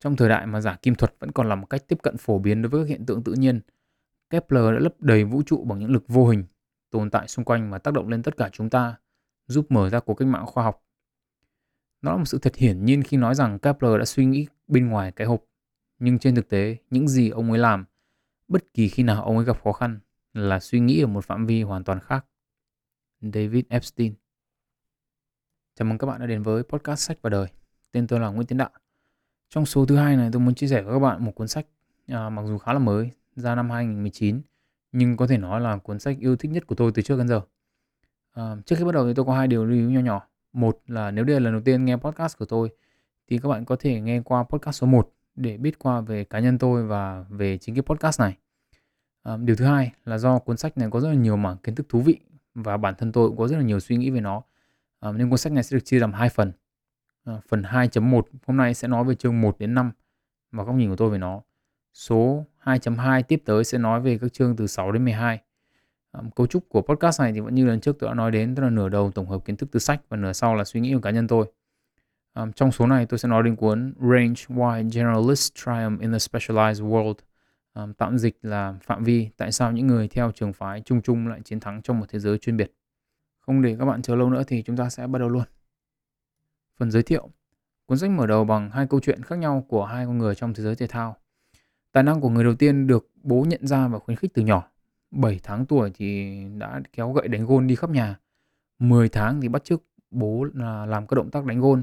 Trong thời đại mà giả kim thuật vẫn còn là một cách tiếp cận phổ biến đối với các hiện tượng tự nhiên, Kepler đã lấp đầy vũ trụ bằng những lực vô hình tồn tại xung quanh và tác động lên tất cả chúng ta, giúp mở ra cuộc cách mạng khoa học. Nó là một sự thật hiển nhiên khi nói rằng Kepler đã suy nghĩ bên ngoài cái hộp, nhưng trên thực tế, những gì ông ấy làm, bất kỳ khi nào ông ấy gặp khó khăn, là suy nghĩ ở một phạm vi hoàn toàn khác. David Epstein Chào mừng các bạn đã đến với podcast Sách và Đời. Tên tôi là Nguyễn Tiến Đạo. Trong số thứ hai này tôi muốn chia sẻ với các bạn một cuốn sách à, mặc dù khá là mới, ra năm 2019, nhưng có thể nói là cuốn sách yêu thích nhất của tôi từ trước đến giờ. À, trước khi bắt đầu thì tôi có hai điều lưu ý nhỏ nhỏ. Một là nếu đây là lần đầu tiên nghe podcast của tôi thì các bạn có thể nghe qua podcast số 1 để biết qua về cá nhân tôi và về chính cái podcast này. À, điều thứ hai là do cuốn sách này có rất là nhiều mảng kiến thức thú vị và bản thân tôi cũng có rất là nhiều suy nghĩ về nó. À, nên cuốn sách này sẽ được chia làm hai phần. Ờ, phần 2.1 hôm nay sẽ nói về chương 1 đến 5 và góc nhìn của tôi về nó. Số 2.2 tiếp tới sẽ nói về các chương từ 6 đến 12. Um, ờ, cấu trúc của podcast này thì vẫn như lần trước tôi đã nói đến, tức là nửa đầu tổng hợp kiến thức từ sách và nửa sau là suy nghĩ của cá nhân tôi. Um, trong số này tôi sẽ nói đến cuốn Range Why Generalists Triumph in the Specialized World. Um, tạm dịch là phạm vi tại sao những người theo trường phái chung chung lại chiến thắng trong một thế giới chuyên biệt. Không để các bạn chờ lâu nữa thì chúng ta sẽ bắt đầu luôn. Phần giới thiệu. Cuốn sách mở đầu bằng hai câu chuyện khác nhau của hai con người trong thế giới thể thao. Tài năng của người đầu tiên được bố nhận ra và khuyến khích từ nhỏ. 7 tháng tuổi thì đã kéo gậy đánh gôn đi khắp nhà. 10 tháng thì bắt chước bố là làm các động tác đánh gôn.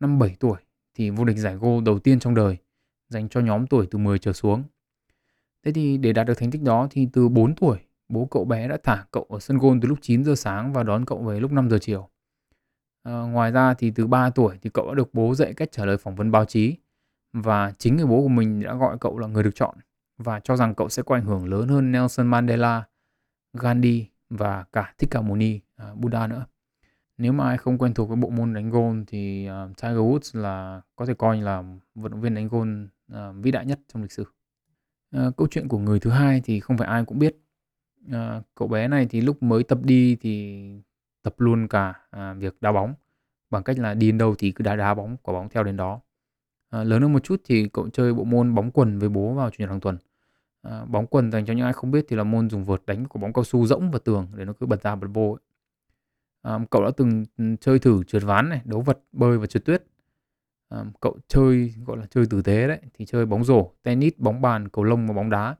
Năm 7 tuổi thì vô địch giải gôn đầu tiên trong đời dành cho nhóm tuổi từ 10 trở xuống. Thế thì để đạt được thành tích đó thì từ 4 tuổi, bố cậu bé đã thả cậu ở sân gôn từ lúc 9 giờ sáng và đón cậu về lúc 5 giờ chiều. À, ngoài ra thì từ 3 tuổi thì cậu đã được bố dạy cách trả lời phỏng vấn báo chí và chính người bố của mình đã gọi cậu là người được chọn và cho rằng cậu sẽ có ảnh hưởng lớn hơn Nelson Mandela, Gandhi và cả Thích Ca Mâu Ni, uh, Buddha nữa. Nếu mà ai không quen thuộc với bộ môn đánh gôn thì uh, Tiger Woods là có thể coi là vận động viên đánh gôn uh, vĩ đại nhất trong lịch sử. Uh, câu chuyện của người thứ hai thì không phải ai cũng biết. Uh, cậu bé này thì lúc mới tập đi thì tập luôn cả à, việc đá bóng bằng cách là đi đến đâu thì cứ đá đá bóng quả bóng theo đến đó À, lớn hơn một chút thì cậu chơi bộ môn bóng quần với bố vào chủ nhật hàng tuần. À, bóng quần dành cho những ai không biết thì là môn dùng vợt đánh của bóng cao su rỗng vào tường để nó cứ bật ra bật vô. À, cậu đã từng ừ, chơi thử trượt ván này, đấu vật, bơi và trượt tuyết. À, cậu chơi gọi là chơi tử tế đấy thì chơi bóng rổ, tennis, bóng bàn, cầu lông và bóng đá.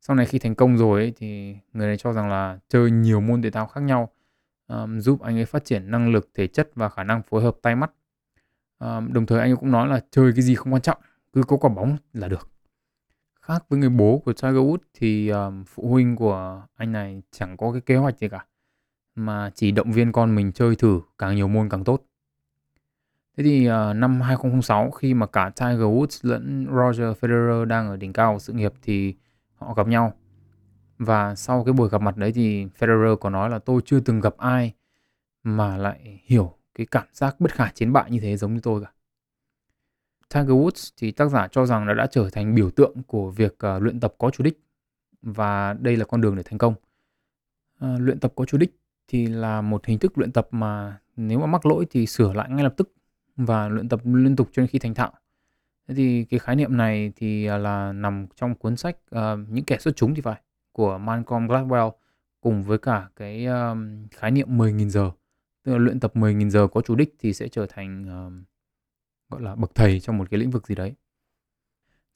Sau này khi thành công rồi ấy, thì người này cho rằng là chơi nhiều môn thể thao khác nhau um, giúp anh ấy phát triển năng lực, thể chất và khả năng phối hợp tay mắt um, đồng thời anh cũng nói là chơi cái gì không quan trọng, cứ có quả bóng là được. Khác với người bố của Tiger Woods thì um, phụ huynh của anh này chẳng có cái kế hoạch gì cả, mà chỉ động viên con mình chơi thử càng nhiều môn càng tốt. Thế thì uh, năm 2006 khi mà cả Tiger Woods lẫn Roger Federer đang ở đỉnh cao của sự nghiệp thì họ gặp nhau. Và sau cái buổi gặp mặt đấy thì Federer có nói là tôi chưa từng gặp ai mà lại hiểu cái cảm giác bất khả chiến bại như thế giống như tôi cả. Tiger Woods thì tác giả cho rằng nó đã trở thành biểu tượng của việc uh, luyện tập có chủ đích và đây là con đường để thành công. Uh, luyện tập có chủ đích thì là một hình thức luyện tập mà nếu mà mắc lỗi thì sửa lại ngay lập tức và luyện tập liên tục cho đến khi thành thạo. Thế thì cái khái niệm này thì à, là nằm trong cuốn sách uh, những kẻ xuất chúng thì phải của Malcolm Gladwell cùng với cả cái um, khái niệm 10.000 giờ Tức là luyện tập 10.000 giờ có chủ đích thì sẽ trở thành, um, gọi là, bậc thầy trong một cái lĩnh vực gì đấy.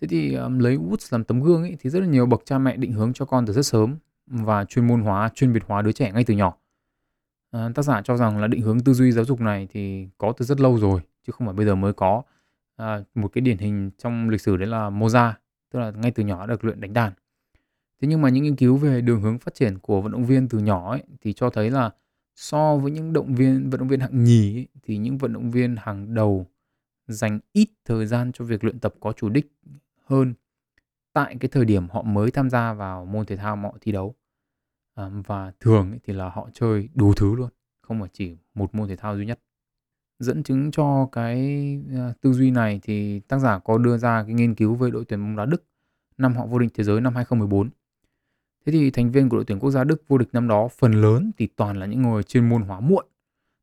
Thế thì, um, lấy Woods làm tấm gương ấy, thì rất là nhiều bậc cha mẹ định hướng cho con từ rất sớm và chuyên môn hóa, chuyên biệt hóa đứa trẻ ngay từ nhỏ. à, tác giả cho rằng là định hướng tư duy giáo dục này thì có từ rất lâu rồi, chứ không phải bây giờ mới có. À, một cái điển hình trong lịch sử đấy là Mozart, tức là ngay từ nhỏ đã được luyện đánh đàn. Thế nhưng mà những nghiên cứu về đường hướng phát triển của vận động viên từ nhỏ ấy, thì cho thấy là So với những động viên vận động viên hạng nhì ấy, thì những vận động viên hàng đầu dành ít thời gian cho việc luyện tập có chủ đích hơn tại cái thời điểm họ mới tham gia vào môn thể thao mà họ thi đấu. À, và thường ấy thì là họ chơi đủ thứ luôn, không phải chỉ một môn thể thao duy nhất. Dẫn chứng cho cái, à, tư duy này thì tác giả có đưa ra cái nghiên cứu về đội tuyển bóng đá Đức năm họ vô địch thế giới năm 2014. Thế thì thành viên của đội tuyển quốc gia Đức vô địch năm đó phần lớn thì toàn là những người chuyên môn hóa muộn.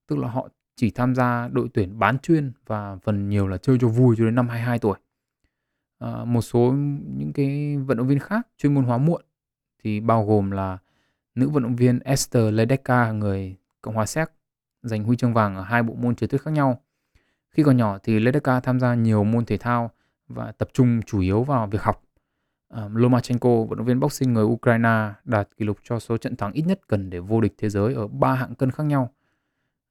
Tức là họ chỉ tham gia đội tuyển bán chuyên và phần nhiều là chơi cho vui cho đến năm 22 tuổi. À, một số những cái vận động viên khác chuyên môn hóa muộn thì bao gồm là nữ vận động viên Esther Ledecka người Cộng hòa Séc giành huy chương vàng ở hai bộ môn trượt tuyết khác nhau. Khi còn nhỏ thì Ledecka tham gia nhiều môn thể thao và tập trung chủ yếu vào việc học. Um, Lomachenko, vận động viên boxing người Ukraine, đạt kỷ lục cho số trận thắng ít nhất cần để vô địch thế giới ở ba hạng cân khác nhau.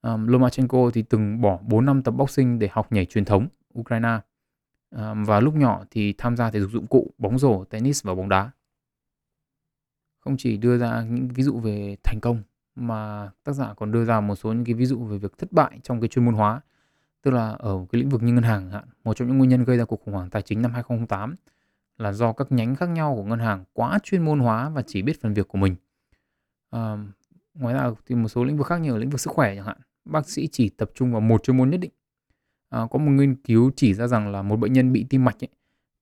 Um, Lomachenko thì từng bỏ 4 năm tập boxing để học nhảy truyền thống Ukraine. Um, và lúc nhỏ thì tham gia thể dục dụng cụ, bóng rổ, tennis và bóng đá. Không chỉ đưa ra những ví dụ về thành công mà tác giả còn đưa ra một số những cái ví dụ về việc thất bại trong cái chuyên môn hóa. Tức là ở cái lĩnh vực như ngân hàng hạn, một trong những nguyên nhân gây ra cuộc khủng hoảng tài chính năm 2008 là do các nhánh khác nhau của ngân hàng quá chuyên môn hóa và chỉ biết phần việc của mình. À, ngoài ra thì một số lĩnh vực khác như ở lĩnh vực sức khỏe chẳng hạn, bác sĩ chỉ tập trung vào một chuyên môn nhất định. À, có một nghiên cứu chỉ ra rằng là một bệnh nhân bị tim mạch ấy,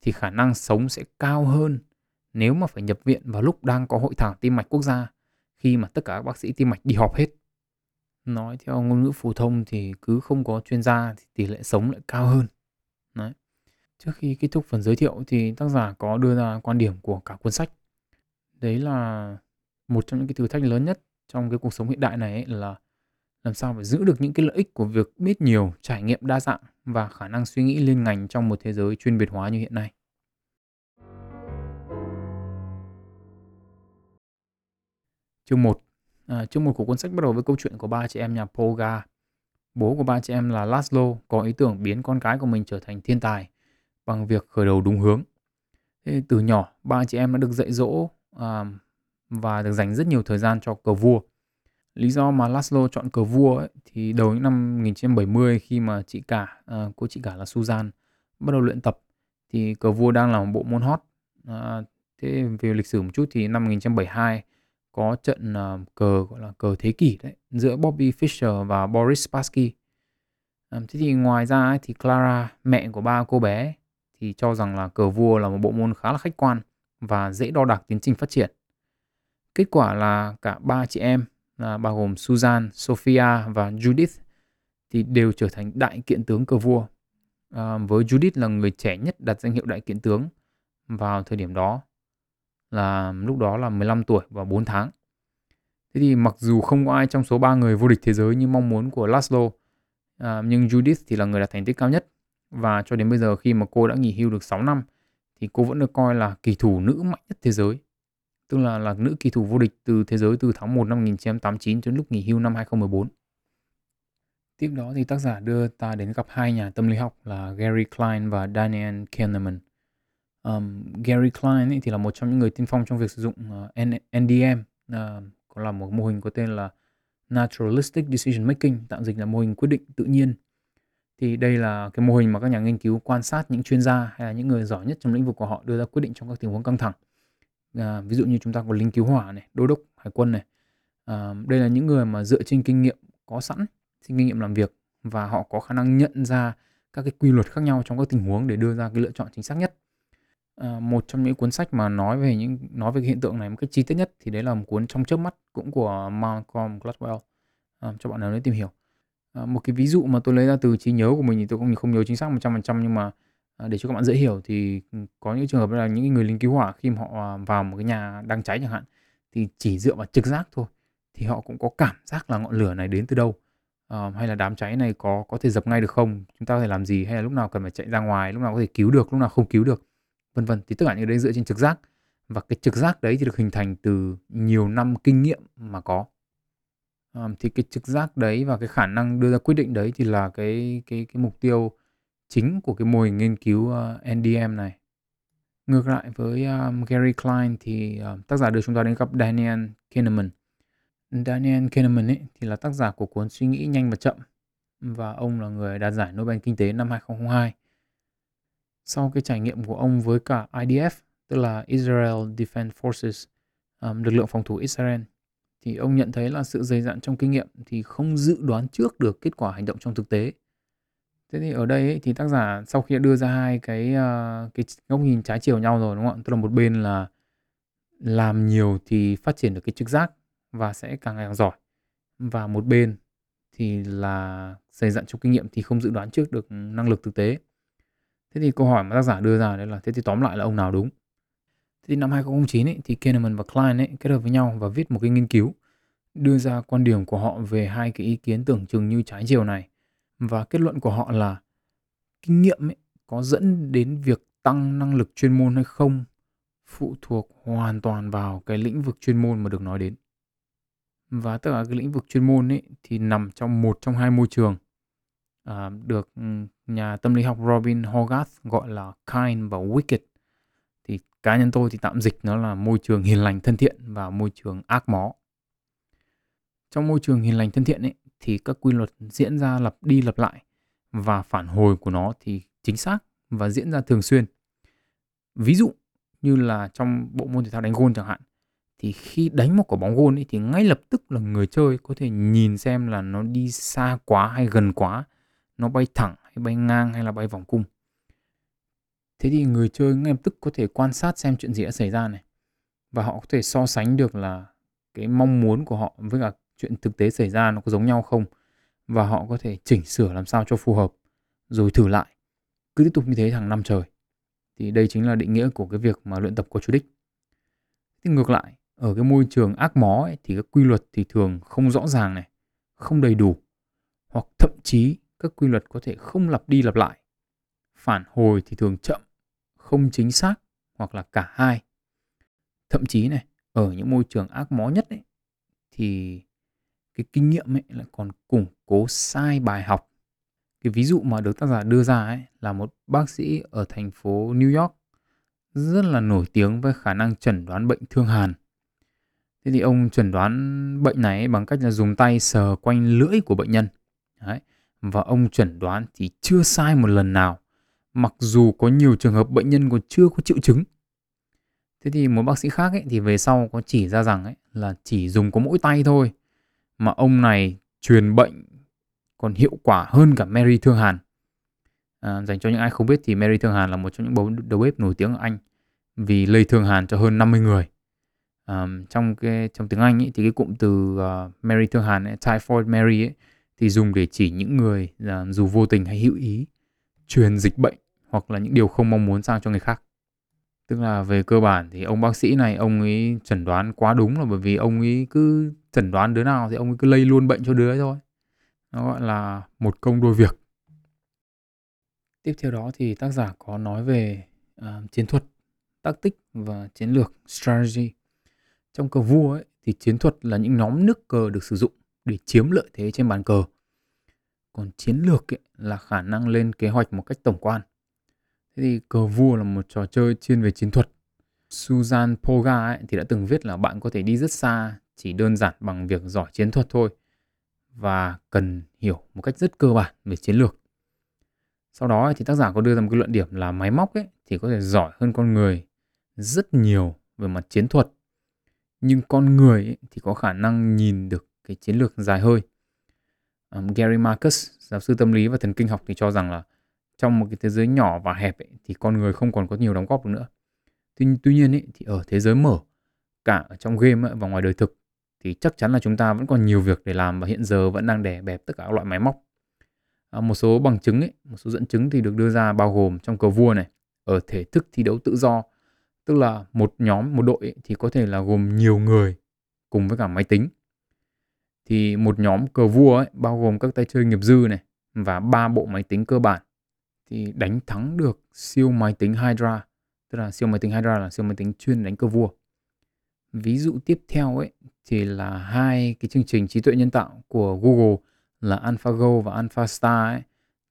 thì khả năng sống sẽ cao hơn nếu mà phải nhập viện vào lúc đang có hội thảo tim mạch quốc gia khi mà tất cả các bác sĩ tim mạch đi họp hết. Nói theo ngôn ngữ phổ thông thì cứ không có chuyên gia thì tỷ lệ sống lại cao hơn. Trước khi kết thúc phần giới thiệu thì tác giả có đưa ra quan điểm của cả cuốn sách. Đấy là một trong những cái thử thách lớn nhất trong cái cuộc sống hiện đại này ấy là làm sao phải giữ được những cái lợi ích của việc biết nhiều, trải nghiệm đa dạng và khả năng suy nghĩ liên ngành trong một thế giới chuyên biệt hóa như hiện nay. Chương 1 à, Chương 1 của cuốn sách bắt đầu với câu chuyện của ba chị em nhà Polga. Bố của ba chị em là Laszlo có ý tưởng biến con cái của mình trở thành thiên tài bằng việc khởi đầu đúng hướng. Thế từ nhỏ, ba chị em đã được dạy dỗ à, và được dành rất nhiều thời gian cho cờ vua. Lý do mà Laszlo chọn cờ vua ấy, thì đầu những năm 1970 khi mà chị cả, à, cô chị cả là Susan bắt đầu luyện tập thì cờ vua đang là một bộ môn hot. À, thế về lịch sử một chút thì năm 1972 có trận à, cờ gọi là cờ thế kỷ đấy giữa Bobby Fischer và Boris Spassky. À, thế thì ngoài ra ấy, thì Clara, mẹ của ba cô bé thì cho rằng là cờ vua là một bộ môn khá là khách quan và dễ đo đạc tiến trình phát triển. Kết quả là cả ba chị em là bao gồm Susan, Sophia và Judith thì đều trở thành đại kiện tướng cờ vua. À, với Judith là người trẻ nhất đạt danh hiệu đại kiện tướng vào thời điểm đó là lúc đó là 15 tuổi và 4 tháng. Thế thì mặc dù không có ai trong số ba người vô địch thế giới như mong muốn của Laszlo, à, nhưng Judith thì là người đạt thành tích cao nhất và cho đến bây giờ khi mà cô đã nghỉ hưu được 6 năm thì cô vẫn được coi là kỳ thủ nữ mạnh nhất thế giới. Tức là là nữ kỳ thủ vô địch từ thế giới từ tháng 1 năm 1989 đến lúc nghỉ hưu năm 2014. Tiếp đó thì tác giả đưa ta đến gặp hai nhà tâm lý học là Gary Klein và Daniel Kahneman. Um, Gary Klein ấy thì là một trong những người tiên phong trong việc sử dụng ờ, uh, NDM, uh, ờ, có là một mô hình có tên là Naturalistic Decision Making, tạm dịch là mô hình quyết định tự nhiên. Thì đây là cái mô hình mà các nhà nghiên cứu quan sát những chuyên gia hay là những người giỏi nhất trong lĩnh vực của họ đưa ra quyết định trong các tình huống căng thẳng. À, ví dụ như chúng ta có lính cứu hỏa này, đô đốc hải quân này. À, đây là những người mà dựa trên kinh nghiệm có sẵn, trên kinh nghiệm làm việc và họ có khả năng nhận ra các cái quy luật khác nhau trong các tình huống để đưa ra cái lựa chọn chính xác nhất. À, một trong những cuốn sách mà nói về những nói về cái hiện tượng này một cách chi tiết nhất thì đấy là một cuốn trong chớp mắt cũng của Malcolm Gladwell à, cho bạn nào đấy tìm hiểu. À, một cái ví dụ mà tôi lấy ra từ trí nhớ của mình thì tôi cũng không nhớ chính xác 100% nhưng mà à, để cho các bạn dễ hiểu thì ừ, có những trường hợp là những người lính cứu hỏa khi mà họ vào một cái nhà đang cháy chẳng hạn thì chỉ dựa vào trực giác thôi thì họ cũng có cảm giác là ngọn lửa này đến từ đâu. À, hay là đám cháy này có có thể dập ngay được không? Chúng ta có thể làm gì? Hay là lúc nào cần phải chạy ra ngoài? Lúc nào có thể cứu được? Lúc nào không cứu được? Vân vân. Thì tất cả những đấy dựa trên trực giác. Và cái trực giác đấy thì được hình thành từ nhiều năm kinh nghiệm mà có thì cái trực giác đấy và cái khả năng đưa ra quyết định đấy thì là cái cái cái mục tiêu chính của cái mô hình nghiên cứu ờ, NDM này. Ngược lại với um, Gary Klein thì uh, tác giả đưa chúng ta đến gặp Daniel Kahneman. Daniel Kahneman ấy thì là tác giả của cuốn suy nghĩ nhanh và chậm và ông là người đạt giải Nobel Kinh tế năm 2002 sau cái trải nghiệm của ông với cả IDF, tức là Israel Defense Forces, um, lực lượng phòng thủ Israel, thì ông nhận thấy là sự dày dặn trong kinh nghiệm thì không dự đoán trước được kết quả hành động trong thực tế. Thế thì ở đây ấy, thì tác giả sau khi đưa ra hai cái uh, cái góc nhìn trái chiều nhau rồi đúng không ạ? Tức là một bên là làm nhiều thì phát triển được cái trực giác và sẽ càng ngày càng giỏi. Và một bên thì là dày dặn trong kinh nghiệm thì không dự đoán trước được năng lực thực tế. Thế thì câu hỏi mà tác giả đưa ra đấy là thế thì tóm lại là ông nào đúng? Thì năm 2009 ấy, thì Kahneman và Klein ấy kết hợp với nhau và viết một cái nghiên cứu đưa ra quan điểm của họ về hai cái ý kiến tưởng chừng như trái chiều này và kết luận của họ là kinh nghiệm ấy có dẫn đến việc tăng năng lực chuyên môn hay không phụ thuộc hoàn toàn vào cái lĩnh vực chuyên môn mà được nói đến. Và tất cả cái lĩnh vực chuyên môn ấy thì nằm trong một trong hai môi trường à, được ừ, nhà tâm lý học Robin Hogarth gọi là kind và wicked. Cá nhân tôi thì tạm dịch nó là môi trường hiền lành thân thiện và môi trường ác mó. Trong môi trường hiền lành thân thiện ấy thì các quy luật diễn ra lặp đi lặp lại và phản hồi của nó thì chính xác và diễn ra thường xuyên. Ví dụ như là trong bộ môn thể thao đánh gôn chẳng hạn thì khi đánh một quả bóng gôn ấy, thì ngay lập tức là người chơi có thể nhìn xem là nó đi xa quá hay gần quá nó bay thẳng hay bay ngang hay là bay vòng cung thế thì người chơi ngay lập tức có thể quan sát xem chuyện gì đã xảy ra này. Và họ có thể so sánh được là cái mong muốn của họ với cả chuyện thực tế xảy ra nó có giống nhau không. Và họ có thể chỉnh sửa làm sao cho phù hợp rồi thử lại. Cứ tiếp tục như thế hàng năm trời. Thì đây chính là định nghĩa của cái việc mà luyện tập có chủ đích. Thì ngược lại ở cái môi trường ác mó ấy, thì các quy luật thì thường không rõ ràng này không đầy đủ. Hoặc thậm chí các quy luật có thể không lặp đi lặp lại. Phản hồi thì thường chậm không chính xác hoặc là cả hai thậm chí này ở những môi trường ác mó nhất ấy, thì cái kinh nghiệm ấy lại còn củng cố sai bài học cái ví dụ mà được tác giả đưa ra ấy là một bác sĩ ở thành phố New York rất là nổi tiếng với khả năng chẩn đoán bệnh thương hàn Thế thì ông chẩn đoán bệnh này bằng cách là dùng tay sờ quanh lưỡi của bệnh nhân. Đấy. Và ông chẩn đoán thì chưa sai một lần nào, mặc dù có nhiều trường hợp bệnh nhân còn chưa có triệu chứng. Thế thì một bác sĩ khác ấy, thì về sau có chỉ ra rằng ấy, là chỉ dùng có mỗi tay thôi, mà ông này truyền bệnh còn hiệu quả hơn cả Mary Thương Hàn. À, dành cho những ai không biết thì Mary Thương Hàn là một trong những đầu bếp nổi tiếng ở Anh vì lây thương hàn cho hơn 50 người À, trong cái trong tiếng Anh ấy, thì cái cụm từ uh, Mary thương hàn ấy, typhoid Mary ấy, thì dùng để chỉ những người uh, dù vô tình hay hữu ý truyền dịch bệnh hoặc là những điều không mong muốn sang cho người khác tức là về cơ bản thì ông bác sĩ này ông ấy chẩn đoán quá đúng là bởi vì ông ấy cứ chẩn đoán đứa nào thì ông ấy cứ lây luôn bệnh cho đứa ấy thôi nó gọi là một công đôi việc tiếp theo đó thì tác giả có nói về uh, chiến thuật tác tích và chiến lược strategy trong cờ vua ấy, thì chiến thuật là những nhóm nước cờ được sử dụng để chiếm lợi thế trên bàn cờ. Còn chiến lược ấy, là khả năng lên kế hoạch một cách tổng quan. Thế thì cờ vua là một trò chơi chuyên về chiến thuật. Susan Poga ấy, thì đã từng viết là bạn có thể đi rất xa chỉ đơn giản bằng việc giỏi chiến thuật thôi và cần hiểu một cách rất cơ bản về chiến lược. Sau đó thì tác giả có đưa ra một cái luận điểm là máy móc ấy thì có thể giỏi hơn con người rất nhiều về mặt chiến thuật nhưng con người ấy, thì có khả năng nhìn được cái chiến lược dài hơi um, Gary Marcus giáo sư tâm lý và thần kinh học thì cho rằng là trong một cái thế giới nhỏ và hẹp ấy, thì con người không còn có nhiều đóng góp được nữa. Tuy, tuy nhiên ấy, thì ở thế giới mở cả ở trong game ấy, và ngoài đời thực thì chắc chắn là chúng ta vẫn còn nhiều việc để làm và hiện giờ vẫn đang đè bẹp tất cả các loại máy móc. À, một số bằng chứng ấy, một số dẫn chứng thì được đưa ra bao gồm trong cờ vua này ở thể thức thi đấu tự do tức là một nhóm một đội ấy, thì có thể là gồm nhiều người cùng với cả máy tính. Thì một nhóm cờ vua ấy, bao gồm các tay chơi nghiệp dư này và ba bộ máy tính cơ bản thì đánh thắng được siêu máy tính Hydra tức là siêu máy tính Hydra là siêu máy tính chuyên đánh cờ vua ví dụ tiếp theo ấy thì là hai cái chương trình trí tuệ nhân tạo của Google là AlphaGo và AlphaStar ấy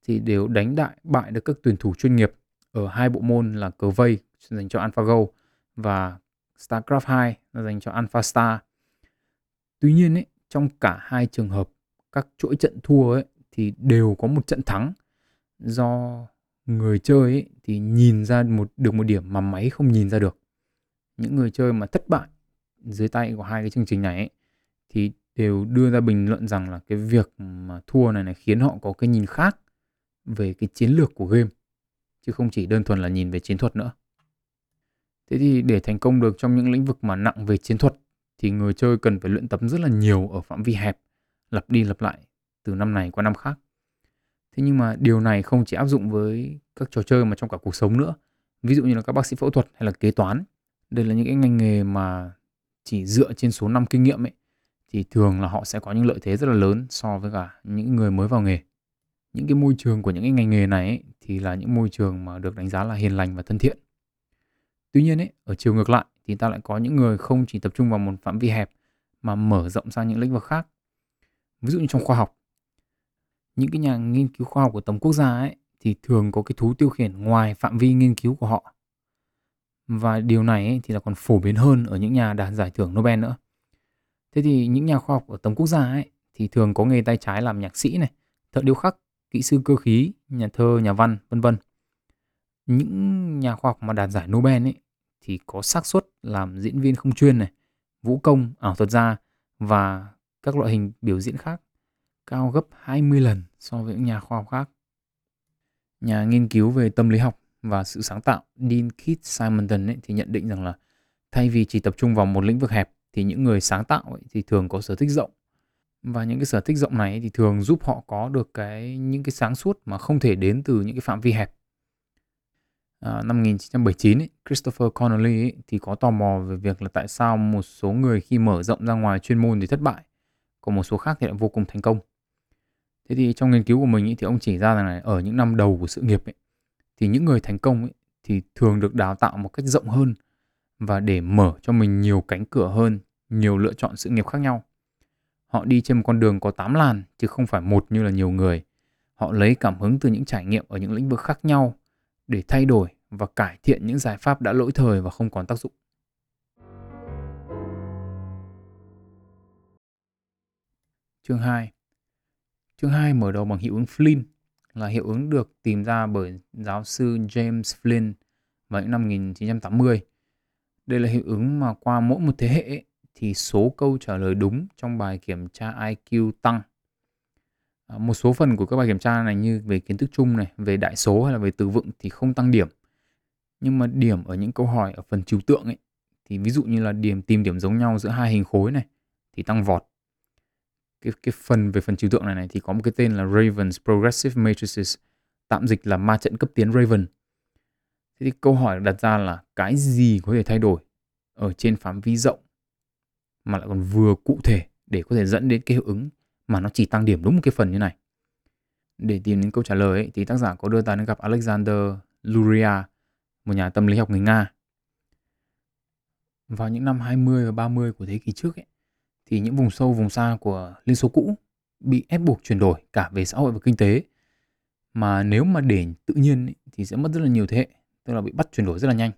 thì đều đánh đại bại được các tuyển thủ chuyên nghiệp ở hai bộ môn là cờ vây dành cho AlphaGo và StarCraft 2 là dành cho AlphaStar. Tuy nhiên ấy, trong cả hai trường hợp các chuỗi trận thua ấy thì đều có một trận thắng do người chơi ấy thì nhìn ra một được một điểm mà máy không nhìn ra được. Những người chơi mà thất bại dưới tay của hai cái chương trình này ấy, thì đều đưa ra bình luận rằng là cái việc mà thua này này khiến họ có cái nhìn khác về cái chiến lược của game chứ không chỉ đơn thuần là nhìn về chiến thuật nữa. Thế thì để thành công được trong những lĩnh vực mà nặng về chiến thuật thì người chơi cần phải luyện tập rất là nhiều ở phạm vi hẹp, lặp đi lặp lại từ năm này qua năm khác. Thế nhưng mà điều này không chỉ áp dụng với các trò chơi mà trong cả cuộc sống nữa. Ví dụ như là các bác sĩ phẫu thuật hay là kế toán. Đây là những cái ngành nghề mà chỉ dựa trên số năm kinh nghiệm ấy thì thường là họ sẽ có những lợi thế rất là lớn so với cả những người mới vào nghề. Những cái môi trường của những cái ngành nghề này ấy, thì là những môi trường mà được đánh giá là hiền lành và thân thiện. Tuy nhiên ấy, ở chiều ngược lại thì ta lại có những người không chỉ tập trung vào một phạm vi hẹp mà mở rộng sang những lĩnh vực khác. Ví dụ như trong khoa học. Những cái nhà nghiên cứu khoa học của tầm quốc gia ấy thì thường có cái thú tiêu khiển ngoài phạm vi nghiên cứu của họ. Và điều này ấy, thì là còn phổ biến hơn ở những nhà đạt giải thưởng Nobel nữa. Thế thì những nhà khoa học ở tầm quốc gia ấy thì thường có nghề tay trái làm nhạc sĩ này, thợ điêu khắc, kỹ sư cơ khí, nhà thơ, nhà văn, vân vân. Những nhà khoa học mà đạt giải Nobel ấy thì có xác suất làm diễn viên không chuyên này, vũ công, ảo thuật gia và các loại hình biểu diễn khác cao gấp 20 lần so với những nhà khoa học khác. Nhà nghiên cứu về tâm lý học và sự sáng tạo Dean Keith Simonton ấy, thì nhận định rằng là thay vì chỉ tập trung vào một lĩnh vực hẹp thì những người sáng tạo ấy, thì thường có sở thích rộng và những cái sở thích rộng này thì thường giúp họ có được cái những cái sáng suốt mà không thể đến từ những cái phạm vi hẹp. À, năm 1979 ấy, Christopher Connolly ấy, thì có tò mò về việc là tại sao một số người khi mở rộng ra ngoài chuyên môn thì thất bại, còn một số khác thì lại vô cùng thành công. Thế thì trong nghiên cứu của mình ý, thì ông chỉ ra rằng là ở những năm đầu của sự nghiệp ấy, thì những người thành công ấy, thì thường được đào tạo một cách rộng hơn và để mở cho mình nhiều cánh cửa hơn, nhiều lựa chọn sự nghiệp khác nhau. Họ đi trên một con đường có 8 làn chứ không phải một như là nhiều người. Họ lấy cảm hứng từ những trải nghiệm ở những lĩnh vực khác nhau để thay đổi và cải thiện những giải pháp đã lỗi thời và không còn tác dụng. Chương 2 Chương 2 mở đầu bằng hiệu ứng Flynn là hiệu ứng được tìm ra bởi giáo sư James Flynn vào những năm 1980. Đây là hiệu ứng mà qua mỗi một thế hệ thì số câu trả lời đúng trong bài kiểm tra IQ tăng. À, một số phần của các bài kiểm tra này như về kiến thức chung này, về đại số hay là về từ vựng thì không tăng điểm. Nhưng mà điểm ở những câu hỏi ở phần trừu tượng ấy thì ví dụ như là điểm tìm điểm giống nhau giữa hai hình khối này thì tăng vọt. Cái cái phần về phần trừu tượng này này thì có một cái tên là Raven's Progressive Matrices, tạm dịch là ma trận cấp tiến Raven. Thế thì câu hỏi đặt ra là cái gì có thể thay đổi ở trên phạm vi rộng mà lại còn vừa cụ thể để có thể dẫn đến cái hiệu ứng mà nó chỉ tăng điểm đúng một cái phần như này. Để tìm đến câu trả lời ấy, thì tác giả có đưa ta đến gặp Alexander Luria, một nhà tâm lý học người Nga. Vào những năm 20 và 30 của thế kỷ trước ấy, thì những vùng sâu vùng xa của Liên Xô cũ bị ép buộc chuyển đổi cả về xã hội và kinh tế. Mà nếu mà để tự nhiên ấy, thì sẽ mất rất là nhiều thế hệ, tức là bị bắt chuyển đổi rất là nhanh.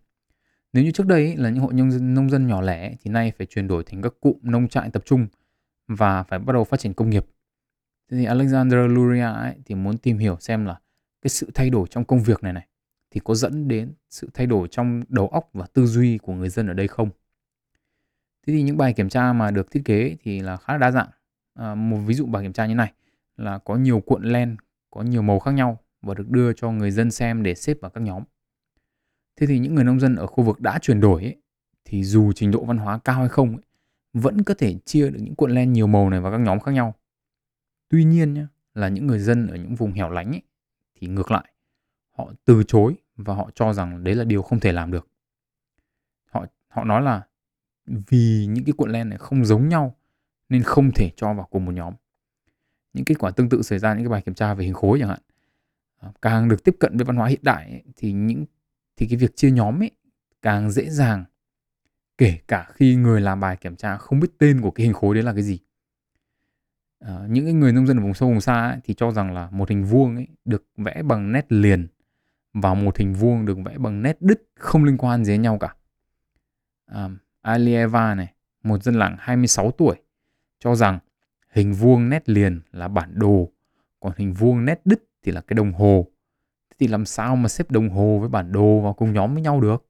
Nếu như trước đây ấy, là những hộ nông dân, nông dân nhỏ lẻ thì nay phải chuyển đổi thành các cụm nông trại tập trung và phải bắt đầu phát triển công nghiệp. Thế thì Alexander Luria ấy, thì muốn tìm hiểu xem là cái sự thay đổi trong công việc này này thì có dẫn đến sự thay đổi trong đầu óc và tư duy của người dân ở đây không. Thế thì những bài kiểm tra mà được thiết kế thì là khá là đa dạng. À, một ví dụ bài kiểm tra như này là có nhiều cuộn len, có nhiều màu khác nhau và được đưa cho người dân xem để xếp vào các nhóm. Thế thì những người nông dân ở khu vực đã chuyển đổi ấy, thì dù trình độ văn hóa cao hay không ấy, vẫn có thể chia được những cuộn len nhiều màu này vào các nhóm khác nhau. Tuy nhiên nhá, là những người dân ở những vùng hẻo lánh ấy, thì ngược lại, họ từ chối và họ cho rằng đấy là điều không thể làm được. Họ họ nói là vì những cái cuộn len này không giống nhau nên không thể cho vào cùng một nhóm. Những kết quả tương tự xảy ra những cái bài kiểm tra về hình khối chẳng hạn. À, càng được tiếp cận với văn hóa hiện đại ấy, thì những thì cái việc chia nhóm ấy càng dễ dàng kể cả khi người làm bài kiểm tra không biết tên của cái hình khối đấy là cái gì à, những cái người nông dân ở vùng sâu vùng xa ấy, thì cho rằng là một hình vuông ấy được vẽ bằng nét liền và một hình vuông được vẽ bằng nét đứt không liên quan gì đến nhau cả à, Alieva này một dân làng 26 tuổi cho rằng hình vuông nét liền là bản đồ còn hình vuông nét đứt thì là cái đồng hồ Thế thì làm sao mà xếp đồng hồ với bản đồ vào cùng nhóm với nhau được?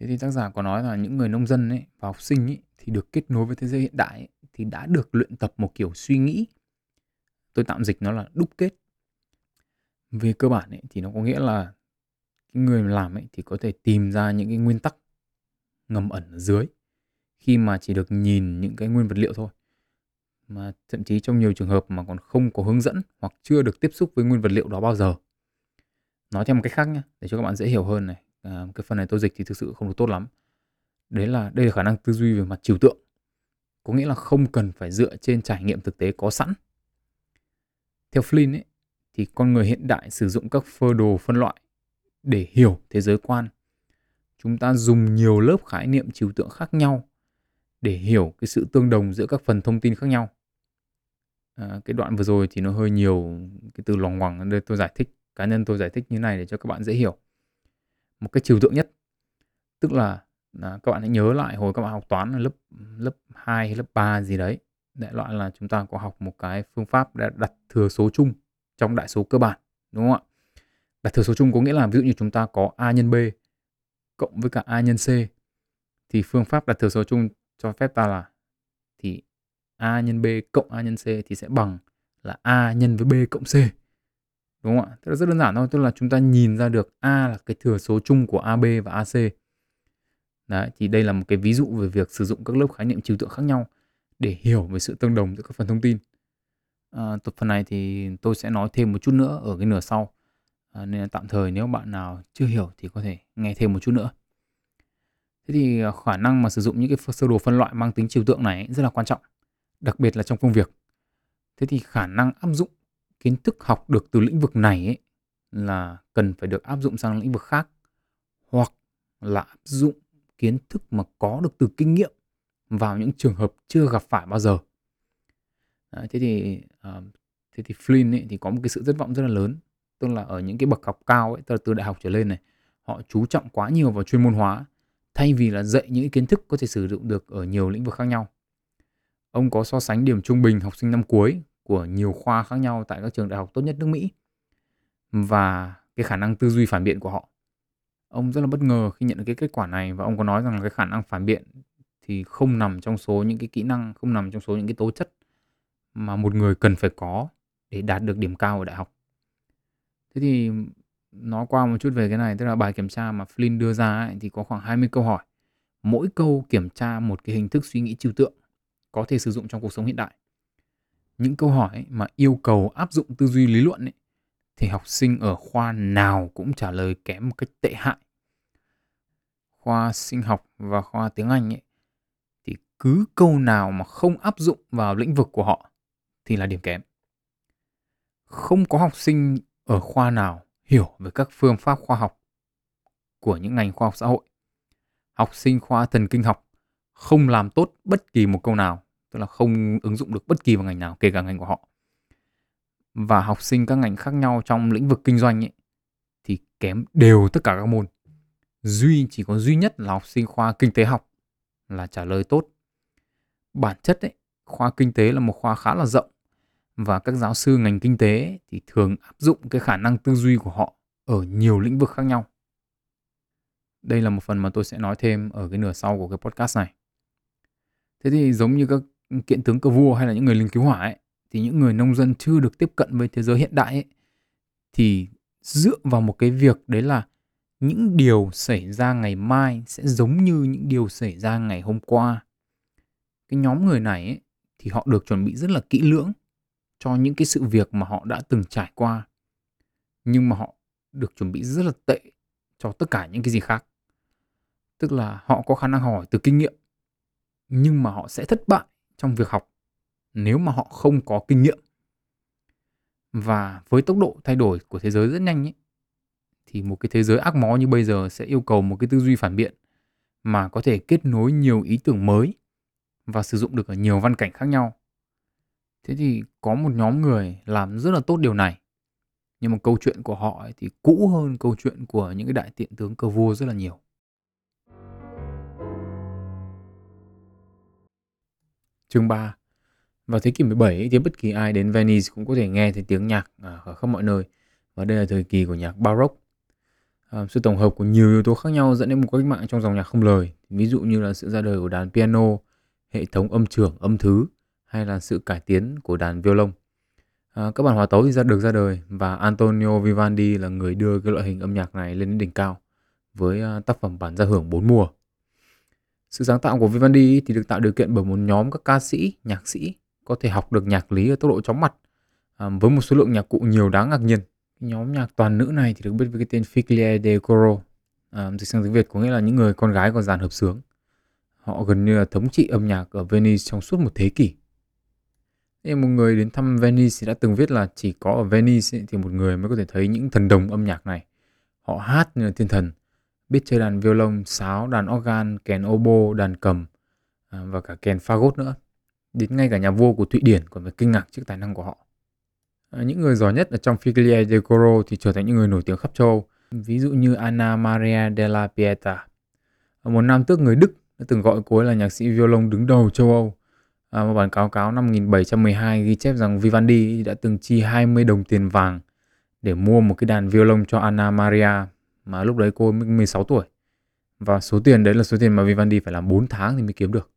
Thế thì tác giả có nói là những người nông dân ấy, và học sinh ấy, thì được kết nối với thế giới hiện đại ấy, thì đã được luyện tập một kiểu suy nghĩ. Tôi tạm dịch nó là đúc kết. Về cơ bản ấy, thì nó có nghĩa là người làm ấy, thì có thể tìm ra những cái nguyên tắc ngầm ẩn ở dưới khi mà chỉ được nhìn những cái nguyên vật liệu thôi. mà thậm chí trong nhiều trường hợp mà còn không có hướng dẫn hoặc chưa được tiếp xúc với nguyên vật liệu đó bao giờ. Nói theo một cách khác nhé, để cho các bạn dễ hiểu hơn này, à, cái phần này tôi dịch thì thực sự không được tốt lắm. Đấy là đây là khả năng tư duy về mặt trừu tượng. Có nghĩa là không cần phải dựa trên trải nghiệm thực tế có sẵn. Theo Flynn ấy, thì con người hiện đại sử dụng các phơ đồ phân loại để hiểu thế giới quan. Chúng ta dùng nhiều lớp khái niệm trừu tượng khác nhau để hiểu cái sự tương đồng giữa các phần thông tin khác nhau. À, cái đoạn vừa rồi thì nó hơi nhiều cái từ loằng ngoằng đây tôi giải thích cá nhân tôi giải thích như này để cho các bạn dễ hiểu một cái trừu tượng nhất tức là, à, các bạn hãy nhớ lại hồi các bạn học toán ở lớp lớp 2 hay lớp 3 gì đấy đại loại là chúng ta có học một cái phương pháp để đặt thừa số chung trong đại số cơ bản đúng không ạ đặt thừa số chung có nghĩa là ví dụ như chúng ta có a nhân b cộng với cả a nhân c. Thì phương pháp đặt thừa số chung cho phép ta là thì a nhân b cộng a nhân c thì sẽ bằng là a nhân với b cộng c. Đúng không ạ? Tức là rất đơn giản thôi tức là chúng ta nhìn ra được a là cái thừa số chung của ab và ac đấy thì đây là một cái ví dụ về việc sử dụng các lớp khái niệm trừu tượng khác nhau để hiểu về sự tương đồng giữa các phần thông tin. À, tập phần này thì tôi sẽ nói thêm một chút nữa ở cái nửa sau à, nên là tạm thời nếu bạn nào chưa hiểu thì có thể nghe thêm một chút nữa. Thế thì ờ, khả năng mà sử dụng những cái sơ đồ phân loại mang tính trừu tượng này rất là quan trọng đặc biệt là trong công việc. Thế thì khả năng áp dụng kiến thức học được từ lĩnh vực này ấy, là cần phải được áp dụng sang lĩnh vực khác hoặc là áp dụng kiến thức mà có được từ kinh nghiệm vào những trường hợp chưa gặp phải bao giờ. Đấy, thế thì uh, thế thì Flynn ấy, thì có một cái sự thất vọng rất là lớn tức là ở những cái bậc học cao ấy, tức là từ đại học trở lên này họ chú trọng quá nhiều vào chuyên môn hóa thay vì là dạy những kiến thức có thể sử dụng được ở nhiều lĩnh vực khác nhau ông có so sánh điểm trung bình học sinh năm cuối của nhiều khoa khác nhau tại các trường đại học tốt nhất nước Mỹ và cái khả năng tư duy phản biện của họ. Ông rất là bất ngờ khi nhận được cái kết quả này và ông có nói rằng là cái khả năng phản biện thì không nằm trong số những cái kỹ năng, không nằm trong số những cái tố chất mà một người cần phải có để đạt được điểm cao ở đại học. Thế thì nói qua một chút về cái này, tức là bài kiểm tra mà Flynn đưa ra ấy, thì có khoảng 20 câu hỏi. Mỗi câu kiểm tra một cái hình thức suy nghĩ trừu tượng có thể sử dụng trong cuộc sống hiện đại những câu hỏi mà yêu cầu áp dụng tư duy lý luận ấy, thì học sinh ở khoa nào cũng trả lời kém một cách tệ hại. Khoa sinh học và khoa tiếng Anh ấy, thì cứ câu nào mà không áp dụng vào lĩnh vực của họ thì là điểm kém. Không có học sinh ở khoa nào hiểu về các phương pháp khoa học của những ngành khoa học xã hội. Học sinh khoa thần kinh học không làm tốt bất kỳ một câu nào tức là không ứng dụng được bất kỳ một ngành nào kể cả ngành của họ. Và học sinh các ngành khác nhau trong lĩnh vực kinh doanh ấy, thì kém đều tất cả các môn. Duy chỉ có duy nhất là học sinh khoa kinh tế học là trả lời tốt. Bản chất ấy, khoa kinh tế là một khoa khá là rộng và các giáo sư ngành kinh tế thì thường áp dụng cái khả năng tư duy của họ ở nhiều lĩnh vực khác nhau. Đây là một phần mà tôi sẽ nói thêm ở cái nửa sau của cái podcast này. Thế thì giống như các kiện tướng cờ vua hay là những người lính cứu hỏa ấy thì những người nông dân chưa được tiếp cận với thế giới hiện đại ấy thì dựa vào một cái việc đấy là những điều xảy ra ngày mai sẽ giống như những điều xảy ra ngày hôm qua. Cái nhóm người này ấy, thì họ được chuẩn bị rất là kỹ lưỡng cho những cái sự việc mà họ đã từng trải qua nhưng mà họ được chuẩn bị rất là tệ cho tất cả những cái gì khác tức là họ có khả năng hỏi từ kinh nghiệm nhưng mà họ sẽ thất bại trong việc học nếu mà họ không có kinh nghiệm và với tốc độ thay đổi của thế giới rất nhanh ấy, thì một cái thế giới ác mó như bây giờ sẽ yêu cầu một cái tư duy phản biện mà có thể kết nối nhiều ý tưởng mới và sử dụng được ở nhiều văn cảnh khác nhau. Thế thì có một nhóm người làm rất là tốt điều này. Nhưng mà câu chuyện của họ ấy thì cũ hơn câu chuyện của những cái đại tiện tướng cờ vua rất là nhiều. Chương 3 Vào thế kỷ 17 thì bất kỳ ai đến Venice cũng có thể nghe thấy tiếng nhạc à, ở khắp mọi nơi và đây là thời kỳ của nhạc Baroque. À, sự tổng hợp của nhiều yếu tố khác nhau dẫn đến một cách mạng trong dòng nhạc không lời ví dụ như là sự ra đời của đàn piano, hệ thống âm trưởng, âm thứ hay là sự cải tiến của đàn violon. À, các bản hòa tấu thì ra được ra đời và Antonio Vivaldi là người đưa cái loại hình âm nhạc này lên đến đỉnh cao với à, tác phẩm bản gia hưởng bốn mùa. Sự sáng tạo của Vivaldi thì được tạo điều kiện bởi một nhóm các ca sĩ, nhạc sĩ có thể học được nhạc lý ở tốc độ chóng mặt à, với một số lượng nhạc cụ nhiều đáng ngạc nhiên. Nhóm nhạc toàn nữ này thì được biết với cái tên Figlie de Coro, à, dịch sang tiếng Việt có nghĩa là những người con gái có dàn hợp sướng. Họ gần như là thống trị âm nhạc ở Venice trong suốt một thế kỷ. Thế một người đến thăm Venice thì đã từng viết là chỉ có ở Venice thì một người mới có thể thấy những thần đồng âm nhạc này. Họ hát như là thiên thần, biết chơi đàn violon, sáo, đàn organ, kèn oboe, đàn cầm à, và cả kèn fagot nữa. Đến ngay cả nhà vua của Thụy Điển còn phải kinh ngạc trước tài năng của họ. À, những người giỏi nhất ở trong figlia de Coro thì trở thành những người nổi tiếng khắp châu Âu. Ví dụ như Anna Maria della Pieta, một nam tước người Đức đã từng gọi cô ấy là nhạc sĩ violon đứng đầu châu Âu. À, một bản cáo cáo năm 1712 ghi chép rằng Vivaldi đã từng chi 20 đồng tiền vàng để mua một cái đàn violon cho Anna Maria mà lúc đấy cô mới 16 tuổi. Và số tiền đấy là số tiền mà Vivaldi phải làm 4 tháng thì mới kiếm được.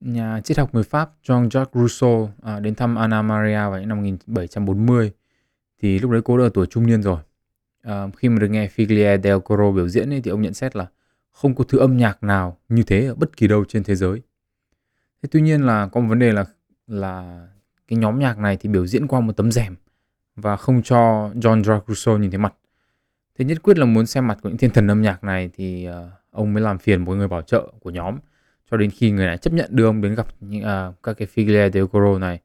Nhà triết học người Pháp Jean-Jacques Rousseau à, đến thăm Anna Maria vào những năm 1740 thì lúc đấy cô đã ở tuổi trung niên rồi. À, khi mà được nghe Figlia del Coro biểu diễn ấy, thì ông nhận xét là không có thứ âm nhạc nào như thế ở bất kỳ đâu trên thế giới. Thế tuy nhiên là có một vấn đề là là cái nhóm nhạc này thì biểu diễn qua một tấm rèm và không cho John Jacques nhìn thấy mặt. Thế nhất quyết là muốn xem mặt của những thiên thần âm nhạc này thì uh, ông mới làm phiền một người bảo trợ của nhóm cho đến khi người này chấp nhận đưa ông đến gặp những uh, các cái Figlia del Coro này.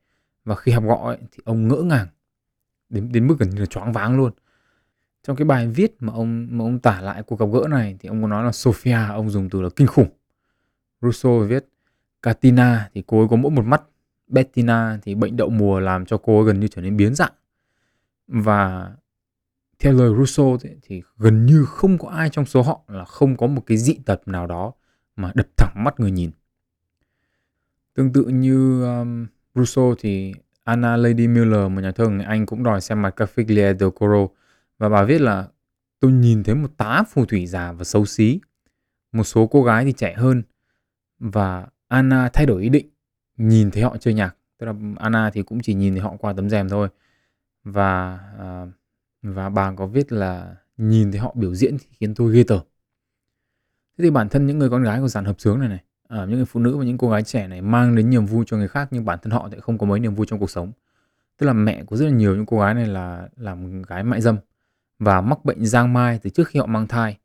Và khi học gọi thì ông ngỡ ngàng đến đến mức gần như là choáng váng luôn. Trong cái bài viết mà ông mà ông tả lại cuộc gặp gỡ này thì ông có nói là Sophia ông dùng từ là kinh khủng. Rousseau viết Katina thì cô ấy có mỗi một mắt. Bettina thì bệnh đậu mùa làm cho cô ấy gần như trở nên biến dạng. Và theo lời Russo thì, thì gần như không có ai trong số họ là không có một cái dị tật nào đó mà đập thẳng mắt người nhìn. Tương tự như um, Russo thì Anna Lady Miller một nhà thơ người Anh cũng đòi xem mặt Cafiglia del Coro. Và bà viết là tôi nhìn thấy một tá phù thủy già và xấu xí. Một số cô gái thì trẻ hơn. Và Anna thay đổi ý định nhìn thấy họ chơi nhạc. Tức là Anna thì cũng chỉ nhìn thấy họ qua tấm rèm thôi. Và à, và bà có viết là nhìn thấy họ biểu diễn thì khiến tôi ghê tởm. Thế thì bản thân những người con gái của dàn hợp sướng này này à, những người phụ nữ và những cô gái trẻ này mang đến niềm vui cho người khác nhưng bản thân họ lại không có mấy niềm vui trong cuộc sống. Tức là mẹ của rất là nhiều những cô gái này là làm gái mại dâm và mắc bệnh giang mai từ trước khi họ mang thai